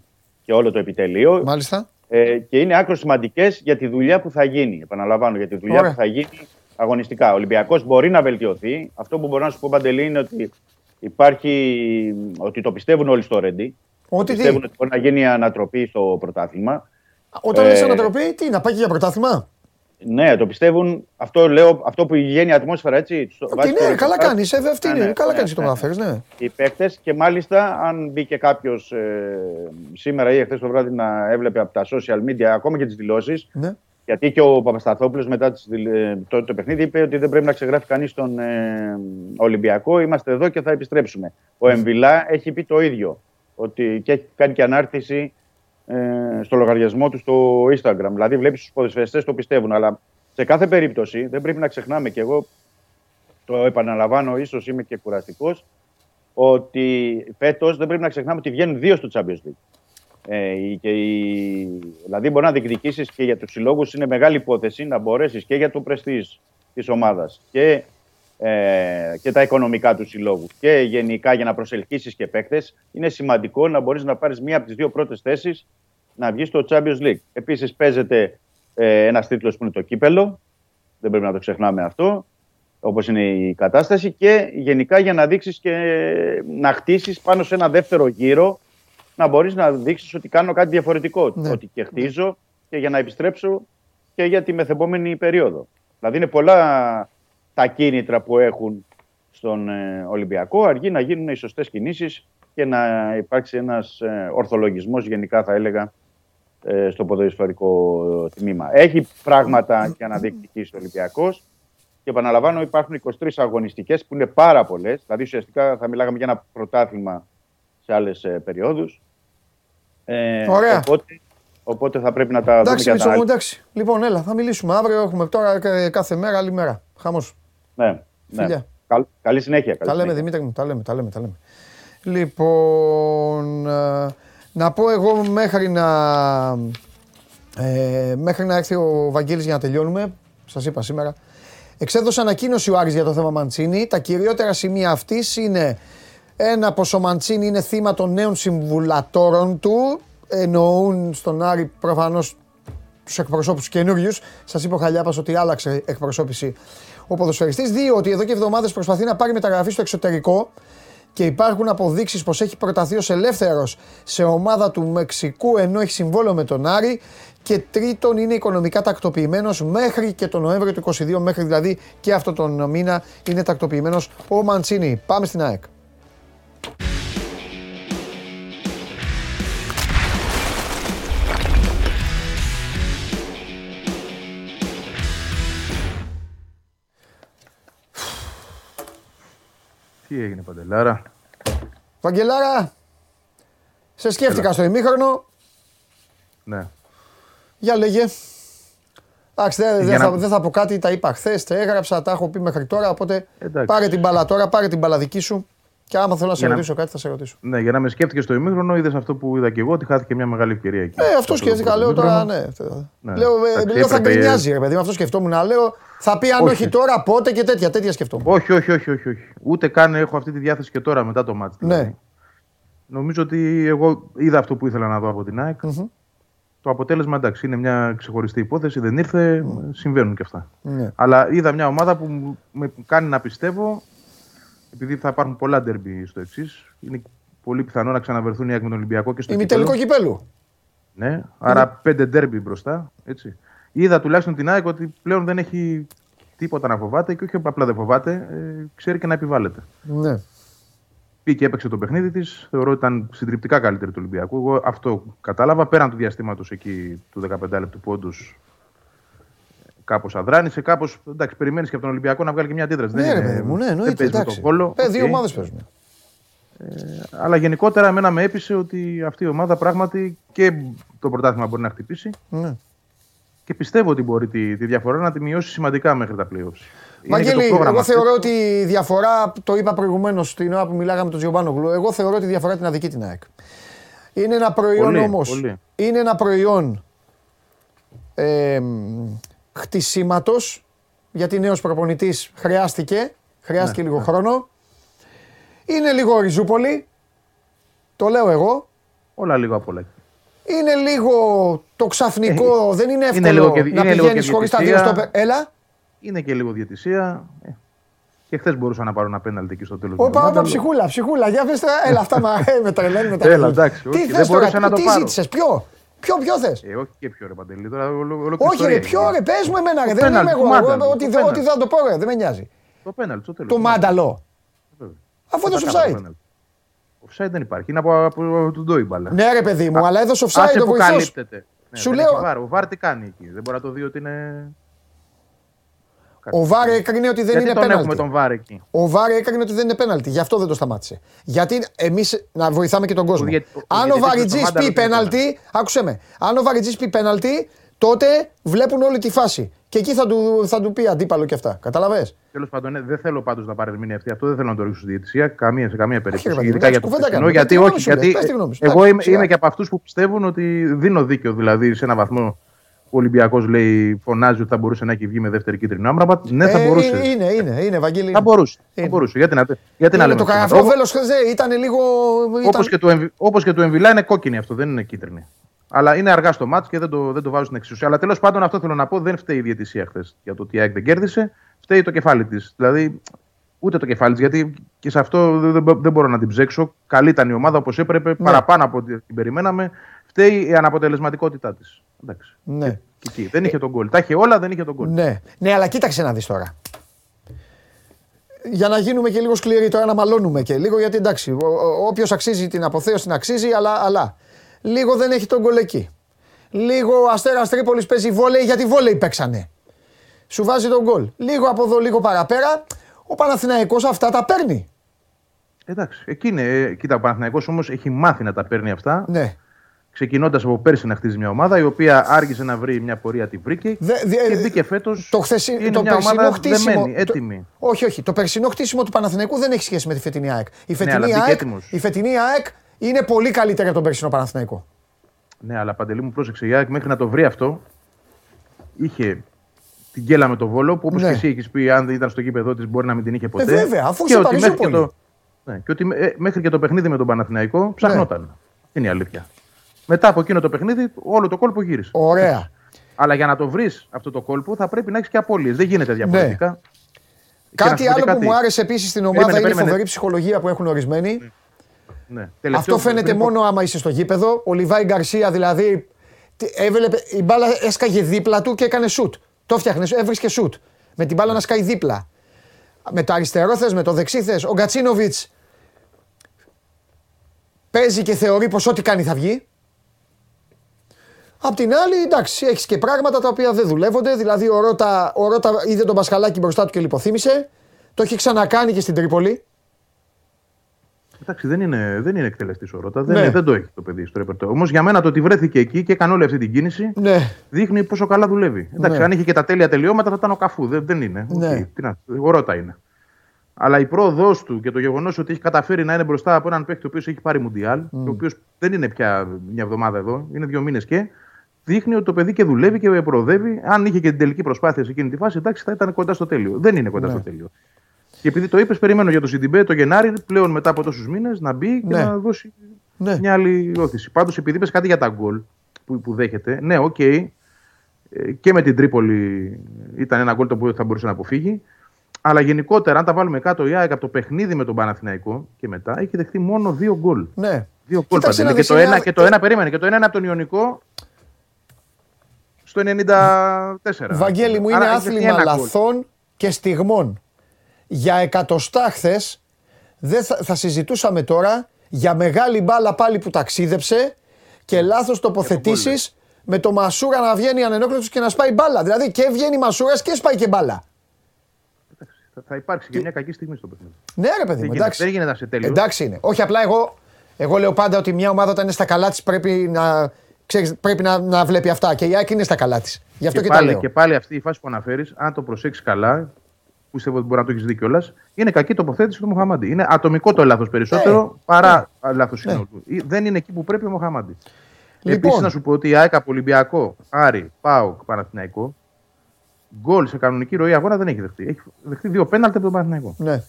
και όλο το επιτελείο. Μάλιστα. Ε, και είναι άκρος σημαντικές για τη δουλειά που θα γίνει. Επαναλαμβάνω, για τη δουλειά Ωραία. που θα γίνει αγωνιστικά. Ο Ολυμπιακός μπορεί να βελτιωθεί. Αυτό που μπορώ να σου πω, Παντελή, είναι ότι υπάρχει. ότι το πιστεύουν όλοι στο Ρέντι. Ότι τι; πιστεύουν ότι μπορεί να γίνει ανατροπή στο πρωτάθλημα. Όταν Ε, λες ανατροπή, τι, να πάει και για πρωτάθλημα; Ναι, το πιστεύουν. Αυτό, λέω, αυτό που βγαίνει η ατμόσφαιρα έτσι. στο- Οκ, βάσει το ναι, καλά ρεπορτάζ. κάνεις. Αυτή Ναι, είναι. ναι, Καλά ναι, κάνεις το ναι, μεταφέρει, ναι. οι παίκτες και μάλιστα αν μπήκε κάποιος σήμερα ή εχθές το βράδυ να έβλεπε από τα social media ακόμα και τις δηλώσεις. Ναι. Γιατί και ο Παπασταθόπουλος μετά τις, δηλ- ε, το, το παιχνίδι είπε ότι δεν πρέπει να ξεγράφει κανείς τον ε, Ολυμπιακό. Είμαστε εδώ και θα επιστρέψουμε. Ο Εμβιλά έχει πει το ίδιο. Ότι και έχει κάνει και ανάρτηση ε, στο λογαριασμό του στο Instagram. Δηλαδή, βλέπεις τους ποδοσφαιριστές το πιστεύουν. Αλλά σε κάθε περίπτωση δεν πρέπει να ξεχνάμε και εγώ το επαναλαμβάνω, ίσως είμαι και κουραστικός, ότι φέτος δεν πρέπει να ξεχνάμε ότι βγαίνουν δύο στο Champions League. Ε, και η... Δηλαδή, μπορεί να διεκδικήσεις και για τους συλλόγους, είναι μεγάλη υπόθεση να μπορέσεις και για το πρεστή της ομάδας και, ε, και τα οικονομικά του συλλόγου και γενικά για να προσελκύσεις και παίκτες. Είναι σημαντικό να μπορείς να πάρεις μία από τις δύο πρώτες θέσεις να βγεις στο Champions League. Επίσης, παίζεται ε, ένας τίτλος που είναι το κύπελο. Δεν πρέπει να το ξεχνάμε αυτό όπως είναι η κατάσταση και γενικά για να δείξεις και να χτίσεις πάνω σε ένα δεύτερο γύρο να μπορείς να δείξεις ότι κάνω κάτι διαφορετικό. Ναι. Ότι και χτίζω και για να επιστρέψω και για τη μεθεπόμενη περίοδο. Δηλαδή είναι πολλά τα κίνητρα που έχουν στον ε, Ολυμπιακό, αρκεί να γίνουν οι σωστές κινήσεις και να υπάρξει ένας ε, ορθολογισμός, γενικά θα έλεγα, ε, στο ποδοσφαιρικό τμήμα. Έχει πράγματα για να διεκδικήσει ο Ολυμπιακός. Και επαναλαμβάνω, υπάρχουν 23 αγωνιστικές που είναι πάρα πολλές. Δηλαδή, ουσιαστικά θα μιλάγαμε για ένα πρωτάθλημα σε άλλες περιόδους. Ε, Ωραία. Οπότε, οπότε θα πρέπει να τα δούμε Εντάξει, για Μίτσο τα μου, άλλη. εντάξει. Λοιπόν, έλα, θα μιλήσουμε αύριο. Έχουμε τώρα ε, κάθε μέρα, άλλη μέρα. Χαμός. Ναι, ναι. Φιλιά. Καλ- καλή συνέχεια. Καλή Τα λέμε, συνέχεια. Δημήτρη μου, τα λέμε, τα λέμε, τα λέμε. Λοιπόν, ε, να πω εγώ μέχρι να, ε, μέχρι να έρθει ο Βαγγέλης για να τελειώνουμε, σας είπα σήμερα, εξέδωσε ανακοίνωση ο Άρης για το θέμα Μαντσίνη. Τα κυριότερα σημεία αυτής είναι ένα πως ο Μαντσίνη είναι θύμα των νέων συμβουλατόρων του, εννοούν στον Άρη προφανώς τους εκπροσώπους καινούριους. Σας είπε ο Χαλιάπας ότι άλλαξε εκπροσώπηση ο ποδοσφαιριστής. Δύο, ότι εδώ και εβδομάδες προσπαθεί να πάρει μεταγραφή στο εξωτερικό και υπάρχουν αποδείξεις πως έχει προταθεί ως ελεύθερος σε ομάδα του Μεξικού ενώ έχει συμβόλαιο με τον Άρη. Και τρίτον, είναι οικονομικά τακτοποιημένος μέχρι και τον Νοέμβριο του 2022, μέχρι δηλαδή και αυτό τον μήνα είναι τακτοποιημένος ο Μαντσίνη. Πάμε στην ΑΕΚ. Τι έγινε, Παντελάρα; Βαγγελάρα, σε σκέφτηκα στο ημίχρονο. Ναι. Για λέγε. Εντάξει, δεν Για δεν να- θα, δεν θα πω κάτι, τα είπα χθες, τα έγραψα, τα έχω πει μέχρι τώρα. Οπότε Εντάξει. πάρε την μπαλά τώρα, πάρε την μπαλά δική σου. Και άμα θέλω να σε Για να- ρωτήσω κάτι, θα σε ρωτήσω. Ναι, για να με σκέφτηκες στο ημίχρονο, είδες αυτό που είδα και εγώ, ότι χάθηκε μια μεγάλη ευκαιρία εκεί. Ε, αυτό σκέφτηκα, λέω τώρα, ναι. Ναι. Λέω, ε, Εντάξει, λέω θα έπρεπε- γκρινιάζει, ρε παιδί, με αυτό σκεφτόμουν να λέω. Θα πει αν Όχι. όχι τώρα, πότε και τέτοια, τέτοια σκεφτόμουν. Όχι, όχι, όχι, όχι, όχι. Ούτε καν έχω αυτή τη διάθεση και τώρα μετά το μάτι. Ναι. Νομίζω ότι εγώ είδα αυτό που ήθελα να δω από την ΑΕΚ. Το αποτέλεσμα εντάξει, είναι μια ξεχωριστή υπόθεση, δεν ήρθε, συμβαίνουν και αυτά. Ναι. Αλλά είδα μια ομάδα που μου- με κάνει να πιστεύω, επειδή θα υπάρχουν πολλά ντερμπι στο εξής, είναι πολύ πιθανό να ξαναβερθούν οι ΑΕΚ με τον Ολυμπιακό και στο Ημιτελικό κύπελλο. κυπέλου. Ναι, άρα πέντε ντέρμπι μπροστά. Έτσι. Είδα τουλάχιστον την ΑΕΚ ότι πλέον δεν έχει τίποτα να φοβάται και όχι απλά δεν φοβάται, ε, ξέρει και να επιβάλλεται. Ναι. Πήγε, έπαιξε το παιχνίδι της. Θεωρώ ότι ήταν συντριπτικά καλύτερη του Ολυμπιακού. Εγώ αυτό κατάλαβα. Πέραν του διαστήματος εκεί του 15 λεπτού που όντως κάπως αδράνησε. Κάπως. Εντάξει, περιμένεις και από τον Ολυμπιακό να βγάλει και μια αντίδραση. Ναι, δεν ρε είναι- παιδί μου, ναι, δεν εννοείται. παίζει με Εντάξει. τον κόλλο. Ε, δύο Οκ. ομάδες παίζουν. Αλλά γενικότερα εμένα με έπεισε ότι αυτή η ομάδα πράγματι και το πρωτάθλημα μπορεί να χτυπήσει Ναι. και πιστεύω ότι μπορεί τη, τη διαφορά να τη μειώσει σημαντικά μέχρι τα playoffs. Είναι και το Βαγγέλη, πρόγραμμα εγώ αυτός. θεωρώ ότι η διαφορά, το είπα προηγουμένως την ώρα που μιλάγαμε με τον Τζιομπάνογλου, εγώ θεωρώ ότι η διαφορά την αδική την ΑΕΚ. Είναι ένα προϊόν Πολύ, όμως. πολύ. Είναι ένα προϊόν ε, χτισήματος, γιατί νέος προπονητής χρειάστηκε, χρειάστηκε Ναι, λίγο ναι. χρόνο. Είναι λίγο Ριζούπολη, το λέω εγώ. Όλα λίγο απ' όλα. Είναι λίγο το ξαφνικό, δεν είναι εύκολο είναι λίγο και- να είναι λίγο πηγαίνεις και χωρίς τα δύο διαιτησία. στο. Έλα. Είναι και λίγο διαιτησία. Ε, Και χθες μπορούσα να πάρω ένα πέναλτι εκεί στο τέλος. Όπα, όπα, ψυχούλα, ψυχούλα. Για πες τώρα, έλα, αυτά μα, [laughs] ε, με τρελαίνει με τα Έλα, εντάξει, Τι όχι, θες δεν τώρα, μπορούσα να το τι πάρω. ζήτησες, ποιο; Ποιο, ποιο θες; Ε, όχι και πιο ρε Παντελή. Τώρα, ολο- ολόκληρη Όχι, ιστορία ρε, είναι. ποιο ρε, πες μου εμένα, ρε. Το Δεν είμαι πέναλτι, εγώ. το εγώ, μάνταλο, Ό,τι το δε- ό,τι πέναλτι. θα το πω, ρε, δεν με νοιάζει. Το πέναλτι, στο τέλος. Το μάνταλο. Αφού έδωσε offside. Offside δεν υπάρχει. Είναι από, από τον Ντόι μπάλα. Ναι, ρε παιδί μου, αλλά έδωσε offside Άσε το που βοηθός. καλύπτεται. Ναι, Σου δεν λέω- έχει βάρ. Ο Βάρ τι κάνει εκεί. Δεν μπορεί να το δει ότι είναι. Ο Βάρ έκρινε ότι δεν Γιατί είναι τον πέναλτι. έχουμε τον Βάρ εκεί; Ο Βάρ έκρινε ότι δεν είναι πέναλτι. Γι' αυτό δεν το σταμάτησε. Γιατί εμείς να βοηθάμε και τον κόσμο. γιατί- ο Αν ο διαιτητής με Βαριτζή το μάνταλο πει δεν είναι πέναλτι, άκουσε με. Αν ο Βαριτζή πει πέναλτι, τότε βλέπουν όλη τη φάση. Και εκεί θα του, θα του πει αντίπαλο και αυτά. Καταλαβέ. Τέλος πάντων, ναι, δεν θέλω πάντως να πάρει αυτή. Αυτό δεν θέλω να το ρίξω στη διαιτησία καμία, σε καμία περίπτωση. παιδί μου, Ειδικά για εντάξει, το κουβέντα χθεσινό. κάνουμε. Γιατί, Πες τη γνώμη όχι, σου, ρε, γιατί πες τη γνώμη σου. εγώ Εντάξει, είμαι, σιγά. είμαι και από αυτούς που πιστεύουν ότι δίνω δίκιο. Δηλαδή, σε ένα βαθμό ο Ολυμπιακός λέει, φωνάζει ότι θα μπορούσε να έχει βγει με δεύτερη κίτρινη άμραμα. Ναι, θα Ε, μπορούσε. είναι, είναι, είναι, Βαγγέλη. Θα μπορούσε. Θα μπορούσε. Γιατί να, γιατί να Είναι λέμε. το ψέματα. καραφλόβελο χθε ήταν λίγο. Όπως Ήταν... και, του Εμβι- όπως και του Εμβιλά είναι κόκκινη αυτό, δεν είναι κίτρινη. Αλλά είναι αργά στο μάτς και δεν το, δεν το βάζω στην εξουσία. Αλλά τέλος πάντων αυτό θέλω να πω: δεν φταίει η διαιτησία χθες για το ότι η ΑΕΚ δεν κέρδισε. Φταίει το κεφάλι της. Δηλαδή, ούτε το κεφάλι της, γιατί και σε αυτό δεν, δεν- δεν μπορώ να την ψέξω. Καλή ήταν η ομάδα όπως έπρεπε, παραπάνω από ό,τι την περιμέναμε. Φταίει η αναποτελεσματικότητά της. Εντάξει. Ναι. Και εκεί. Δεν είχε τον γκολ. Τα είχε όλα, δεν είχε τον γκολ. Ναι. ναι, αλλά κοίταξε να δεις τώρα. Για να γίνουμε και λίγο σκληροί τώρα, να μαλώνουμε και λίγο, γιατί εντάξει, όποιος αξίζει την αποθέωση την αξίζει, αλλά, αλλά λίγο δεν έχει τον γκολ εκεί. Λίγο ο Αστέρας Τρίπολης παίζει βόλεϊ γιατί βόλεϊ παίξανε. Σου βάζει τον γκολ. Λίγο από εδώ, λίγο παραπέρα. Ο Παναθηναϊκός αυτά τα παίρνει. Εντάξει. Εκεί είναι. Ε, Κοίτα, ο Παναθηναϊκός όμως έχει μάθει να τα παίρνει αυτά. Ναι. Ξεκινώντας από πέρσι να χτίζει μια ομάδα η οποία άργησε να βρει μια πορεία, τη βρήκε και μπήκε φέτος. Το, χθεσι... είναι το μια περσινό ομάδα χτίσιμο. δεμένη, έτοιμη. Το... Όχι, όχι. Το περσινό χτίσιμο του Παναθηναϊκού δεν έχει σχέση με τη φετινή ΑΕΚ. Η φετινή, Ναι, αλλά μπήκε ΑΕΚ, έτοιμος. η φετινή ΑΕΚ είναι πολύ καλύτερη από τον περσινό Παναθηναϊκό. Ναι, αλλά παντελή μου πρόσεξε. Η ΑΕΚ μέχρι να το βρει αυτό είχε την κέλα με το βόλο που όπως Ναι. και εσύ έχεις πει, αν δεν ήταν στο γήπεδο της, μπορεί να μην την είχε ποτέ. Ε, βέβαια, αφού και είσαι ότι μέχρι και, Παριζούπολη. το, ναι, και ότι ε, μέχρι και το παιχνίδι με τον Παναθηναϊκό ψαχνόταν. Είναι η αλήθεια. Μετά από εκείνο το παιχνίδι, όλο το κόλπο γύρισε. Ωραία. [laughs] Αλλά για να το βρεις αυτό το κόλπο θα πρέπει να έχεις και απώλειες. Δεν γίνεται διαφορετικά. Και να Κάτι σου πω και άλλο που κάτι. μου άρεσε επίσης στην ομάδα Περίμενε, είναι η περίμενε. φοβερή ψυχολογία που έχουν ορισμένοι. Ναι. Αυτό Τελευταίο- φαίνεται πριν πω- μόνο άμα είσαι στο γήπεδο. Ο Λιβάη Γκαρσία δηλαδή τι- έβλεπε, η μπάλα έσκαγε δίπλα του και έκανε σουτ. Το φτιάχνες, έβρισκε σουτ. Με την μπάλα να σκάει δίπλα. Με το αριστερό θες, με το δεξί θες. Ο Γκατσίνοβιτς παίζει και θεωρεί πως ό,τι κάνει θα βγει. Απ' την άλλη, εντάξει, έχεις και πράγματα τα οποία δεν δουλεύονται. Δηλαδή, ο Ρότα, ο Ρότα είδε τον Πασχαλάκη μπροστά του και λιποθύμησε. Το έχει ξανακάνει και στην Τρίπολη. Εντάξει, δεν είναι, δεν είναι εκτελεστής ο Ρώτα. Δεν, Ναι. είναι- δεν το έχει το παιδί στο ρεπερτό. Όμως για μένα το ότι βρέθηκε εκεί και έκανε όλη αυτή την κίνηση Ναι. δείχνει πόσο καλά δουλεύει. Εντάξει, Ναι. αν είχε και τα τέλεια τελειώματα θα ήταν ο Καφού. Δεν, δεν είναι. Οκ, Ναι. τι να, ο Ρώτα είναι. Αλλά η πρόοδό του και το γεγονός ότι έχει καταφέρει να είναι μπροστά από έναν παίκτη ο οποίος έχει πάρει μουντιάλ, Mm. και ο οποίος δεν είναι πια μια εβδομάδα εδώ, είναι δύο μήνες και, δείχνει ότι το παιδί και δουλεύει και προοδεύει. Αν είχε και την τελική προσπάθεια σε εκείνη τη φάση, εντάξει, θα ήταν κοντά στο τέλειο. Δεν είναι κοντά Ναι. στο τέλειο. Και επειδή το είπες, περιμένω για το Σιντιμπέ το Γενάρη, πλέον μετά από τόσους μήνες, να μπει και Ναι. να δώσει Ναι. μια άλλη ώθηση. Πάντως, επειδή είπες κάτι για τα γκολ που, που δέχεται, ναι, οκ. ε, και με την Τρίπολη ήταν ένα γκολ το οποίο θα μπορούσε να αποφύγει. Αλλά γενικότερα, αν τα βάλουμε κάτω, η ΑΕΚ από το παιχνίδι με τον Παναθηναϊκό και μετά έχει δεχτεί μόνο δύο γκολ. Ναι. Δύο γκολ Κοίταξε Παντελή. να Και δεις, το, είναι ένα, α- και το ένα περίμενε. Και το ένα είναι από τον Ιωνικό στο 94. Βαγγέλη μου, είναι Άρα έχεις δεχτεί άθλημα ένα γκολ. λαθών και στιγμών. Για εκατοστά χθες δεν θα, θα συζητούσαμε τώρα για μεγάλη μπάλα πάλι που ταξίδεψε και λάθος τοποθετήσεις με το Μασούρα να βγαίνει ανενόχλητος και να σπάει μπάλα. Δηλαδή και βγαίνει Μασούρας και σπάει και μπάλα. Θα, θα υπάρξει και μια κακή στιγμή στο παιχνίδι. Ναι, ρε παιδί Δεν μου, γίνεται- εντάξει. δεν γίνεται να είσαι τέλειος. Εντάξει είναι. Όχι απλά εγώ, εγώ λέω πάντα ότι μια ομάδα όταν είναι στα καλά της πρέπει να, ξέρεις, πρέπει να, να βλέπει αυτά. Και η Άκη είναι στα καλά της. Γι' αυτό και, πάλι, τα λέω. και πάλι αυτή η φάση που αναφέρεις, αν το προσέξεις καλά, που πιστεύω ότι μπορεί να το έχεις δει κιόλας, είναι κακή τοποθέτηση του Μοχαμάντη. Είναι ατομικό το λάθος περισσότερο παρά λάθος συνόλου. Ή- Δεν είναι εκεί που πρέπει ο Μοχαμάντη. Λοιπόν. Επίσης, να σου πω ότι η ΑΕΚ από Ολυμπιακό, Άρη, ΠΑΟΚ, Παναθηναϊκό, γκολ σε κανονική ροή αγώνα δεν έχει δεχτεί. Έχει δεχτεί δύο πέναλτι από τον Παναθηναϊκό. Ναι.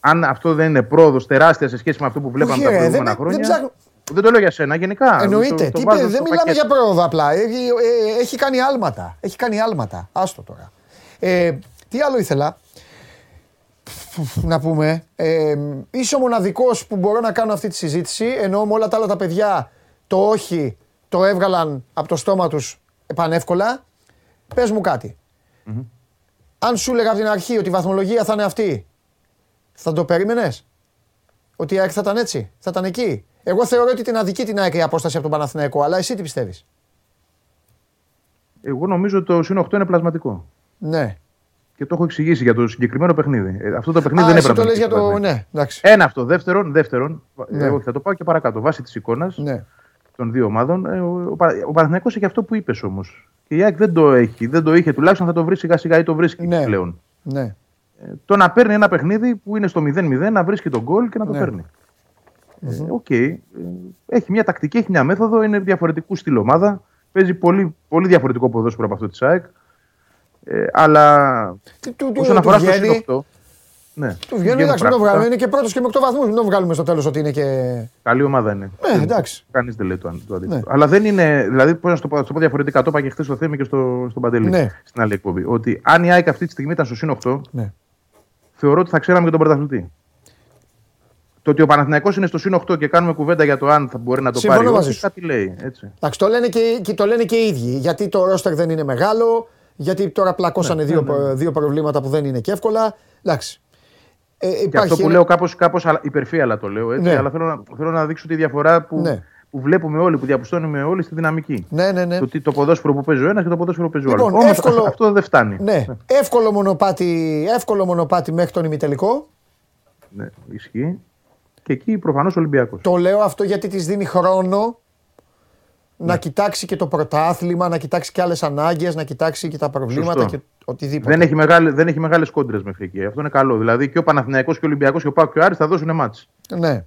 Αν αυτό δεν είναι πρόοδος τεράστια σε σχέση με αυτό που βλέπαμε Όχι, τα ρε, προηγούμενα δεν- χρόνια. δεν ψάχνω- δεν το λέω για σένα, γενικά. Εννοείται. Το- το Τι βάζω είπε, στο δεν μιλάμε πακέτο. για πρόοδο απλά. Έχει, ε, έχει κάνει άλματα. Έχει κάνει άλματα. Άστο τώρα. Ε, τι άλλο ήθελα; Να πούμε. Ε, είσαι ο μοναδικός που μπορώ να κάνω αυτή τη συζήτηση, ενώ με όλα τα άλλα τα παιδιά το όχι το έβγαλαν από το στόμα τους πανεύκολα. Πες μου κάτι. Αν σου έλεγα από την αρχή ότι η βαθμολογία θα είναι αυτή, θα το περίμενες; Ότι η ΑΕΚ θα ήταν έτσι, θα ήταν εκεί; Εγώ θεωρώ ότι την αδική την ΑΕΚ η απόσταση από τον Παναθηναϊκό, αλλά εσύ τι πιστεύεις; Εγώ νομίζω ότι το συν 8 είναι πλασματικό. Ναι. Και το έχω εξηγήσει για το συγκεκριμένο παιχνίδι. Ε, αυτό το παιχνίδι Α, δεν εσύ έπρεπε. το να λες για είναι το. πλασματικό. Ναι, εντάξει. Ένα αυτό. Δεύτερον, δεύτερον Ναι. ε, όχι, θα το πάω και παρακάτω. Βάσει της εικόνας Ναι. των δύο ομάδων, ε, ο, ο, Πα- ο Παναθηναϊκός έχει αυτό που είπες όμως. Και η ΑΕΚ δεν το έχει. Δεν το είχε. Τουλάχιστον θα το βρει σιγά σιγά ή το βρίσκει πλέον. Ναι. Ε, το να παίρνει ένα παιχνίδι που είναι στο 0-0, να βρίσκει το γκολ και να το Ναι. παίρνει. Ε, Οκ. Ε, έχει μια τακτική, έχει μια μέθοδο, είναι διαφορετικού στυλ ομάδα. Παίζει πολύ, πολύ διαφορετικό ποδόσφαιρο από αυτό της ΑΕΚ. Ε, αλλά του- του- όσον του αφορά στο βγαίνει. συν 8, ναι, Του βγαίνει, εντάξει, μην το πράγματα. βγάλουμε. Είναι και πρώτος και με 8 βαθμούς. Μην το βγάλουμε στο τέλος ότι είναι και. Καλή ομάδα είναι. Ναι, εντάξει. Κανείς δεν λέει το, αν- το αντίθετο. Ναι. Αλλά δεν είναι. Δηλαδή, πώς να σου το πω, να σου το πω διαφορετικά, το είπα και χθες στο θέμα και στο, στον Παντελή. Ναι. Στην άλλη εκπομπή. Ότι αν η ΑΕΚ αυτή τη στιγμή ήταν στο συν 8, Ναι. θεωρώ ότι θα ξέραμε και τον πρωταθλητή. Το ότι ο Παναθηναϊκός είναι στο συν 8 και κάνουμε κουβέντα για το αν θα μπορεί να το Συμφωνώ πάρει, μαζί όχι, σου. κάτι λέει. Έτσι. Εντάξει, το λένε και, και το λένε και οι ίδιοι. Γιατί το ρόστερ δεν είναι μεγάλο, γιατί τώρα πλακώσανε Ναι, δύο, ναι, ναι. δύο προβλήματα που δεν είναι και εύκολα. Εντάξει. Ε, Και υπάρχει αυτό που ένα- λέω κάπως, κάπως αλα- υπερφύαλα το λέω, έτσι, Ναι. αλλά θέλω να, θέλω να δείξω τη διαφορά που, Ναι. που βλέπουμε όλοι, που διαπιστώνουμε όλοι στη δυναμική. Ναι, ναι, ναι. Το, τι- το ποδόσφαιρο που παίζει ο ένας και το ποδόσφαιρο που παίζει ο Λοιπόν, άλλος. Όμως εύκολο- αυτό δεν φτάνει. Ναι, εύκολο μονοπάτι, εύκολο μονοπάτι μέχρι τον ημιτελικό. Ναι, ισχύει. Και εκεί προφανώς ο Ολυμπιακός. Το λέω αυτό γιατί της δίνει χρόνο να κοιτάξει και το πρωτάθλημα, να κοιτάξει και άλλες ανάγκες, να κοιτάξει και τα προβλήματα Σωστό. και οτιδήποτε. Δεν έχει, μεγάλη, δεν έχει μεγάλες κόντρες μέχρι εκεί. Αυτό είναι καλό. Δηλαδή και ο Παναθηναϊκός και ο Ολυμπιακός και ο Πάκο και ο Άρης θα δώσουν μάτς. Ναι.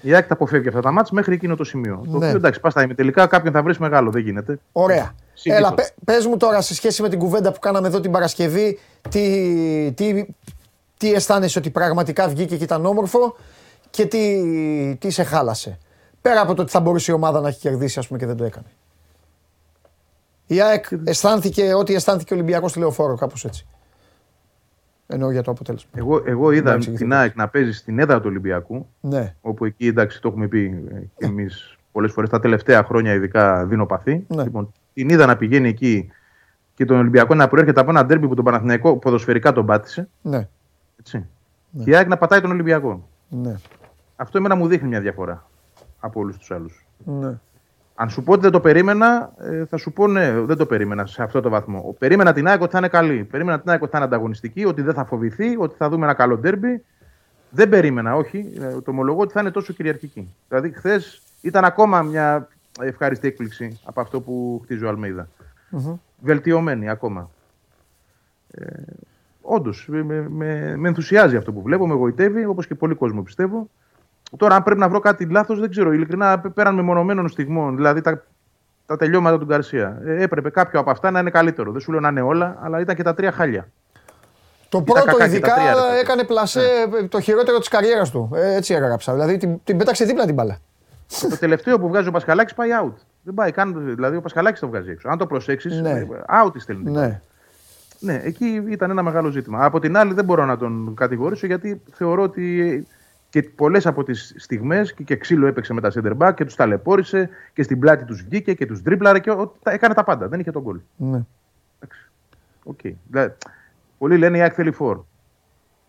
Η ΑΕΚ τα αποφεύγει αυτά τα μάτς μέχρι εκείνο το σημείο. Το Ναι. οποίο εντάξει, πας στα ημιτελικά κάποιον θα βρεις μεγάλο, δεν γίνεται. Ωραία. Συνήθως. Έλα, πε, πες μου τώρα σε σχέση με την κουβέντα που κάναμε εδώ την Παρασκευή, τι, τι, τι αισθάνεσαι ότι πραγματικά βγήκε και ήταν όμορφο και τι, τι σε χάλασε. Πέρα από το ότι θα μπορούσε η ομάδα να έχει κερδίσει, ας πούμε, και δεν το έκανε. Η ΑΕΚ αισθάνθηκε ό,τι αισθάνθηκε ο Ολυμπιακός στη Λεωφόρο, κάπως έτσι. Εννοώ για το αποτέλεσμα. Εγώ, εγώ είδα Εντάξει, την ΑΕΚ να παίζει στην έδρα του Ολυμπιακού. Ναι. Όπου εκεί εντάξει, το έχουμε πει ε, και εμείς πολλές φορές τα τελευταία χρόνια, ειδικά δεινοπαθή. Ναι. Λοιπόν, την είδα να πηγαίνει εκεί και τον Ολυμπιακό να προέρχεται από ένα ντέρμπι που τον Παναθηναϊκό ποδοσφαιρικά τον πάτησε. Ναι. Έτσι. Και η ΑΕΚ να πατάει τον Ολυμπιακό. Ναι. Αυτό εμένα μου δείχνει μια διαφορά από όλους τους άλλους. Ναι. Αν σου πω ότι δεν το περίμενα, ε, θα σου πω ναι, δεν το περίμενα σε αυτό το βαθμό. Περίμενα την ΑΕΚ ότι θα είναι καλή. Περίμενα την ΑΕΚ ότι θα είναι ανταγωνιστική, ότι δεν θα φοβηθεί, ότι θα δούμε ένα καλό ντέρμπι. Δεν περίμενα, όχι. Ε, Το ομολογώ ότι θα είναι τόσο κυριαρχική. Δηλαδή, χθες ήταν ακόμα μια ευχάριστη έκπληξη από αυτό που χτίζει ο Αλμέιδα. Βελτιωμένη ακόμα. Ε, Όντως, με, με, με ενθουσιάζει αυτό που βλέπω, με γοητεύει, όπως και πολλοί κόσμο πιστεύω. Τώρα, αν πρέπει να βρω κάτι λάθος, δεν ξέρω. Ειλικρινά, πέραν μεμονωμένων στιγμών, δηλαδή τα, τα τελειώματα του Γκαρσία. Ε, έπρεπε κάποιο από αυτά να είναι καλύτερο. Δεν σου λέω να είναι όλα, αλλά ήταν και τα τρία χάλια. Το Ήταν πρώτο κακά και ειδικά τα τρία, ρε παιδί. έκανε πλασέ το χειρότερο της καριέρας του. Ε, έτσι έγραψα. Δηλαδή την, την πέταξε δίπλα την μπάλα. το τελευταίο που βγάζει ο Πασχαλάκης πάει out. Δεν πάει καν. Δηλαδή, ο Πασχαλάκης το βγάζει έξω. Αν το προσέξεις, Ναι. out της στέλνει. Ναι. Ναι, εκεί ήταν ένα μεγάλο ζήτημα. Από την άλλη, δεν μπορώ να τον κατηγορήσω γιατί θεωρώ ότι και πολλές από τις στιγμές και, και ξύλο έπαιξε με τα center back και τους ταλαιπώρησε και στην πλάτη τους βγήκε και τους τρίπλαρε και ο- τα- έκανε τα πάντα. Δεν είχε το γκολ. Ναι. Οκ. Δηλαδή, πολλοί λένε η ΑΕΚ θέλει φόρ.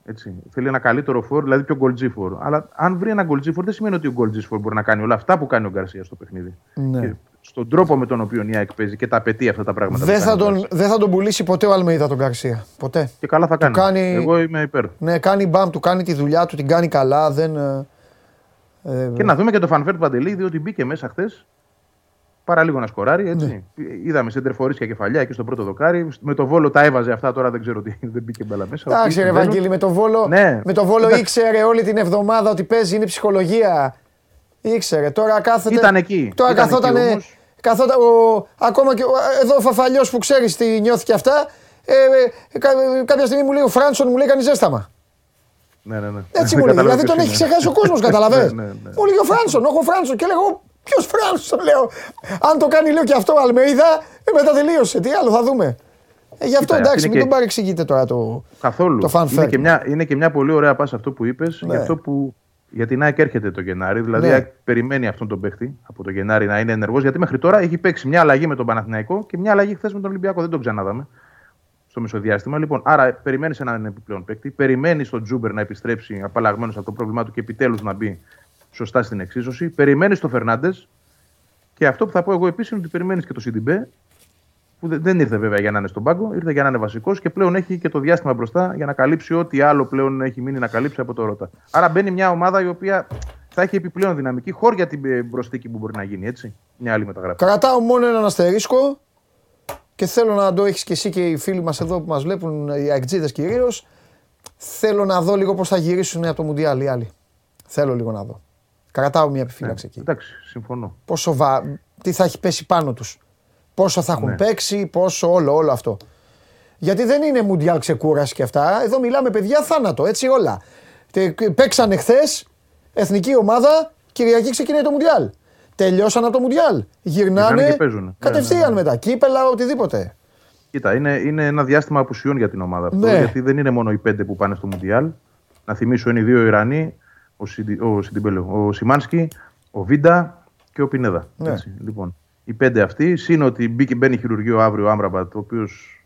Έτσι. Θέλει ένα καλύτερο φόρ, δηλαδή πιο γκολτζή φόρ. Αλλά αν βρει ένα γκολτζή φόρ, δεν σημαίνει ότι ο γκολτζή φόρ μπορεί να κάνει όλα αυτά που κάνει ο Γκαρσία στο παιχνίδι. Ναι. Και στον τρόπο με τον οποίο η ΑΕΚ παίζει και τα απαιτεί αυτά τα πράγματα. Δεν που θα, κάνει ο τον, Γκαρσία. δεν θα τον πουλήσει ποτέ ο Αλμέιδα τον Γκαρσία. Ποτέ. Και καλά θα Του κάνει. Εγώ είμαι υπέρ. Ναι, κάνει μπαμ, του κάνει τη δουλειά του, την κάνει καλά. Δεν, ε, ε, Και να δούμε και το Φαν Βέερτ του Παντελή, διότι μπήκε μέσα χθες. Παρά λίγο να σκοράρει. Έτσι. Είδαμε σεντερφορίσια κεφαλιά εκεί στο πρώτο δοκάρι. Με το Βόλο τα έβαζε αυτά, τώρα δεν ξέρω τι. [laughs] Δεν μπήκε μπάλα μέσα. Εντάξει, Οκ, ρε συμβαίνουν. Βαγγέλη, με το Βόλο, Ναι. με το Βόλο Εντάξει. ήξερε όλη την εβδομάδα ότι παίζει, είναι ψυχολογία. Ήξερε. Τώρα κάθεται. Ήταν εκεί. Τώρα Ήταν καθόταν. εκεί όμως. καθόταν ο, ακόμα και ο, εδώ ο Φαφαλιός που ξέρεις τι νιώθει και αυτά. Ε, ε, κα- κάποια στιγμή μου λέει ο Φράνσον, μου λέει κάνεις ζέσταμα. Ναι, ναι, ναι. Έτσι [laughs] μου λέει. Καταλαβαίνω Δηλαδή τον ποιος έχει είναι. ξεχάσει ο κόσμος, καταλαβαίνεις. [laughs] Ναι, ναι, ναι. Μου λέει ο Φράνσον, όχι ο Φράνσον. Και λέγω, ποιος Φράνσον, λέω. Αν το κάνει, λέω και αυτό ο Αλμέιδα, ε, μετά τελείωσε. Τι άλλο θα δούμε. Ε, γι' αυτό Κοίτα, εντάξει, είναι μην και- τον παρεξηγείτε τώρα το. Καθόλου. Το fan είναι, fair. και μια, είναι και μια πολύ ωραία πάσα αυτό που είπες Ναι. για αυτό που Γιατί η ΑΕΚ έρχεται το Γενάρη, δηλαδή Ναι. η ΑΕΚ περιμένει αυτόν τον παίχτη από το Γενάρη να είναι ενεργός. Γιατί μέχρι τώρα έχει παίξει μια αλλαγή με τον Παναθηναϊκό και μια αλλαγή χθες με τον Ολυμπιακό. Δεν τον ξανάδαμε στο μεσοδιάστημα. Λοιπόν, άρα περιμένεις έναν επιπλέον παίκτη, περιμένεις τον Τζούμπερ να επιστρέψει απαλλαγμένος από το πρόβλημά του και επιτέλους να μπει σωστά στην εξίσωση. Περιμένεις τον Φερνάντες και αυτό που θα πω εγώ επίσης είναι ότι περιμένεις και τον Σιντιμπέ, που δεν- δεν ήρθε βέβαια για να είναι στον πάγκο, ήρθε για να είναι βασικός και πλέον έχει και το διάστημα μπροστά για να καλύψει ό,τι άλλο πλέον έχει μείνει να καλύψει από το Ρότα. Άρα μπαίνει μια ομάδα η οποία θα έχει επιπλέον δυναμική χώρια την ε, μπροστική που μπορεί να γίνει, έτσι. Μια άλλη μεταγραφή. Κρατάω μόνο έναν αστερίσκο και θέλω να το έχεις και εσύ και οι φίλοι μας εδώ που μας βλέπουν, οι αεκτζίδες κυρίως. Θέλω να δω λίγο πώς θα γυρίσουν από το Μουντιάλ οι άλλοι. Θέλω λίγο να δω. Κρατάω μια επιφύλαξη εκεί. Εντάξει, συμφωνώ. Πόσο βα... Τι θα έχει πέσει πάνω τους. Πόσο θα έχουν Ναι. παίξει, πόσο όλο, όλο αυτό. Γιατί δεν είναι Μουντιάλ ξεκούραση και αυτά. Εδώ μιλάμε παιδιά θάνατο, έτσι όλα. Τε- Παίξανε χθες, εθνική ομάδα, Κυριακή ξεκινάει το Μουντιάλ. Τελειώσαν από το Μουντιάλ. Γυρνάνε Γυρνάνε και παίζουν. Ναι, κατευθείαν ναι, ναι. μετά. Κύπελα, οτιδήποτε. Κοίτα, είναι, είναι ένα διάστημα απουσιών για την ομάδα αυτό. Ναι. Γιατί δεν είναι μόνο οι πέντε που πάνε στο Μουντιάλ. Να θυμίσω είναι οι δύο Ιρανοί, ο, Σιντι, ο, Σιντιμπέλο, ο Σιμάνσκι, ο Βίντα και ο Πινέδα. Ναι. Έτσι, λοιπόν, οι πέντε αυτοί, συν ότι μπήκε, μπαίνει χειρουργείο αύριο ο Άμραμπατ, ο οποίος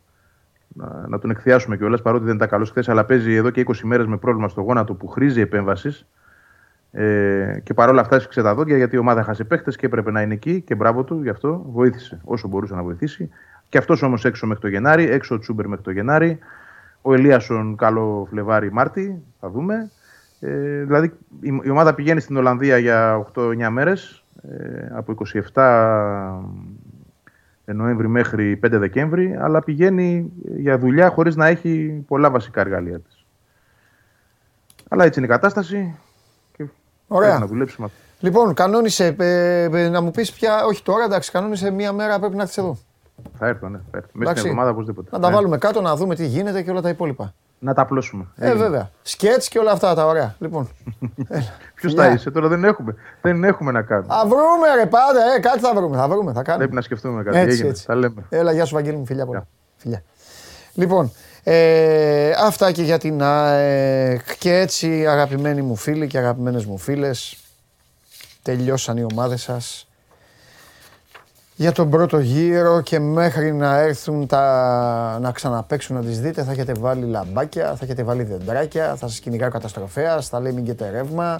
να, να τον εκθιάσουμε κιόλας, παρότι δεν ήταν καλός χθες, αλλά παίζει εδώ και 20 μέρες με πρόβλημα στο γόνατο που χρήζει επέμβασης. Ε, και παρόλα αυτά έσφιξε τα δόντια γιατί η ομάδα έχασε παίχτες και έπρεπε να είναι εκεί και μπράβο του γι' αυτό. Βοήθησε όσο μπορούσε να βοηθήσει. Και αυτός όμως έξω μέχρι το Γενάρη, έξω ο Τσούμπερ μέχρι το Γενάρη. Ο Ελίασον καλό Φλεβάρι Μάρτι, θα δούμε. Ε, δηλαδή η, η ομάδα πηγαίνει στην Ολλανδία για 8-9 μέρες ε, από 27 Νοέμβρη μέχρι 5 Δεκέμβρη, αλλά πηγαίνει για δουλειά χωρίς να έχει πολλά βασικά εργαλεία της. Αλλά έτσι είναι η κατάσταση και Ωραία. πρέπει να δουλέψουμε. Λοιπόν, κανόνισε ε, ε, να μου πεις πια, όχι τώρα, εντάξει, κανόνισε μία μέρα πρέπει να έρθεις εδώ. Θα έρθω, ναι. Θα έρθω. Μέσα Εντάξει. στην εβδομάδα οπωσδήποτε. Να τα Ναι. βάλουμε κάτω, να δούμε τι γίνεται και όλα τα υπόλοιπα. Να τα απλώσουμε. Ε, βέβαια. Σκέτς και όλα αυτά τα ωραία. Λοιπόν. [laughs] Ποιος Φιλιά. θα είσαι, τώρα δεν έχουμε. Δεν έχουμε να κάνουμε. Θα βρούμε ρε πάντα, ε, κάτι θα βρούμε, θα βρούμε, θα κάνουμε. Πρέπει να σκεφτούμε κάτι. Έτσι, Έγινε. έτσι. Τα λέμε. Έλα, γεια σου Βαγγέλη μου, φιλιά πολλά. Φιλιά. Λοιπόν, ε, αυτά και για την ΑΕΚ και έτσι αγαπημένοι μου φίλοι και αγαπημένες μου φίλες τελειώσαν οι ομάδες σας για τον πρώτο γύρο και μέχρι να έρθουν τα, να ξαναπαίξουν να τις δείτε θα έχετε βάλει λαμπάκια, θα έχετε βάλει δεντράκια, θα σας κυνηγάει ο καταστροφέας, θα λέει μην και ρεύμα,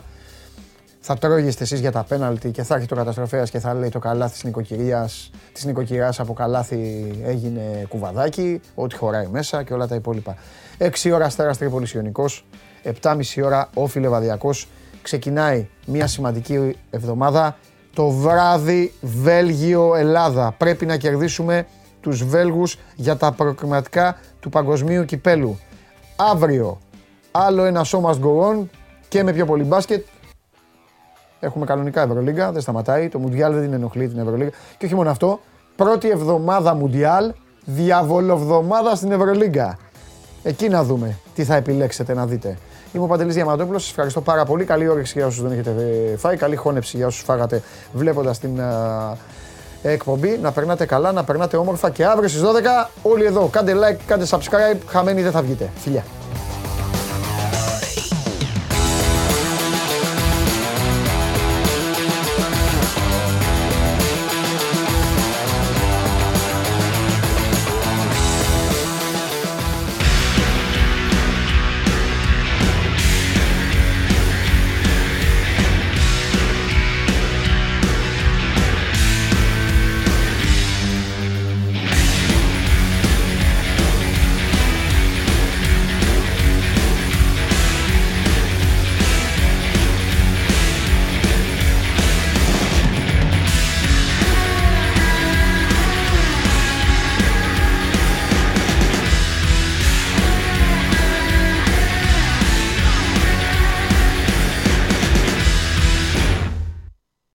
θα τρώγεστε εσείς για τα πέναλτι και θα έρχεται ο καταστροφέας και θα λέει το καλάθι της νοικοκυρίας, της νοικοκυριάς από καλάθι έγινε κουβαδάκι, ό,τι χωράει μέσα και όλα τα υπόλοιπα. 6 ώρα Αστέρας Τρίπολης Ιωνικός, 7.30 ώρα Όφη Λεβαδιακός. Ξεκινάει μια σημαντική εβδομάδα. Το βράδυ Βέλγιο-Ελλάδα. Πρέπει να κερδίσουμε τους Βέλγους για τα προκριματικά του παγκοσμίου κυπέλου. Αύριο άλλο ένα show must go on και με πιο πολύ μπάσκετ Έχουμε κανονικά Ευρωλίγκα, δεν σταματάει. Το Μουντιάλ δεν την ενοχλεί την Ευρωλίγκα. Και όχι μόνο αυτό, πρώτη εβδομάδα Μουντιάλ, διαβολοβδομάδα στην Ευρωλίγκα. Εκεί να δούμε τι θα επιλέξετε να δείτε. Είμαι ο Παντελής Διαμαντόπουλος, σας ευχαριστώ πάρα πολύ. Καλή όρεξη για όσους δεν έχετε ε, φάει, καλή χώνεψη για όσους φάγατε βλέποντας την α, εκπομπή. Να περνάτε καλά, να περνάτε όμορφα και αύριο στις 12 όλοι εδώ. Κάντε like, κάντε subscribe, χαμένοι δεν θα βγείτε. Φιλιά.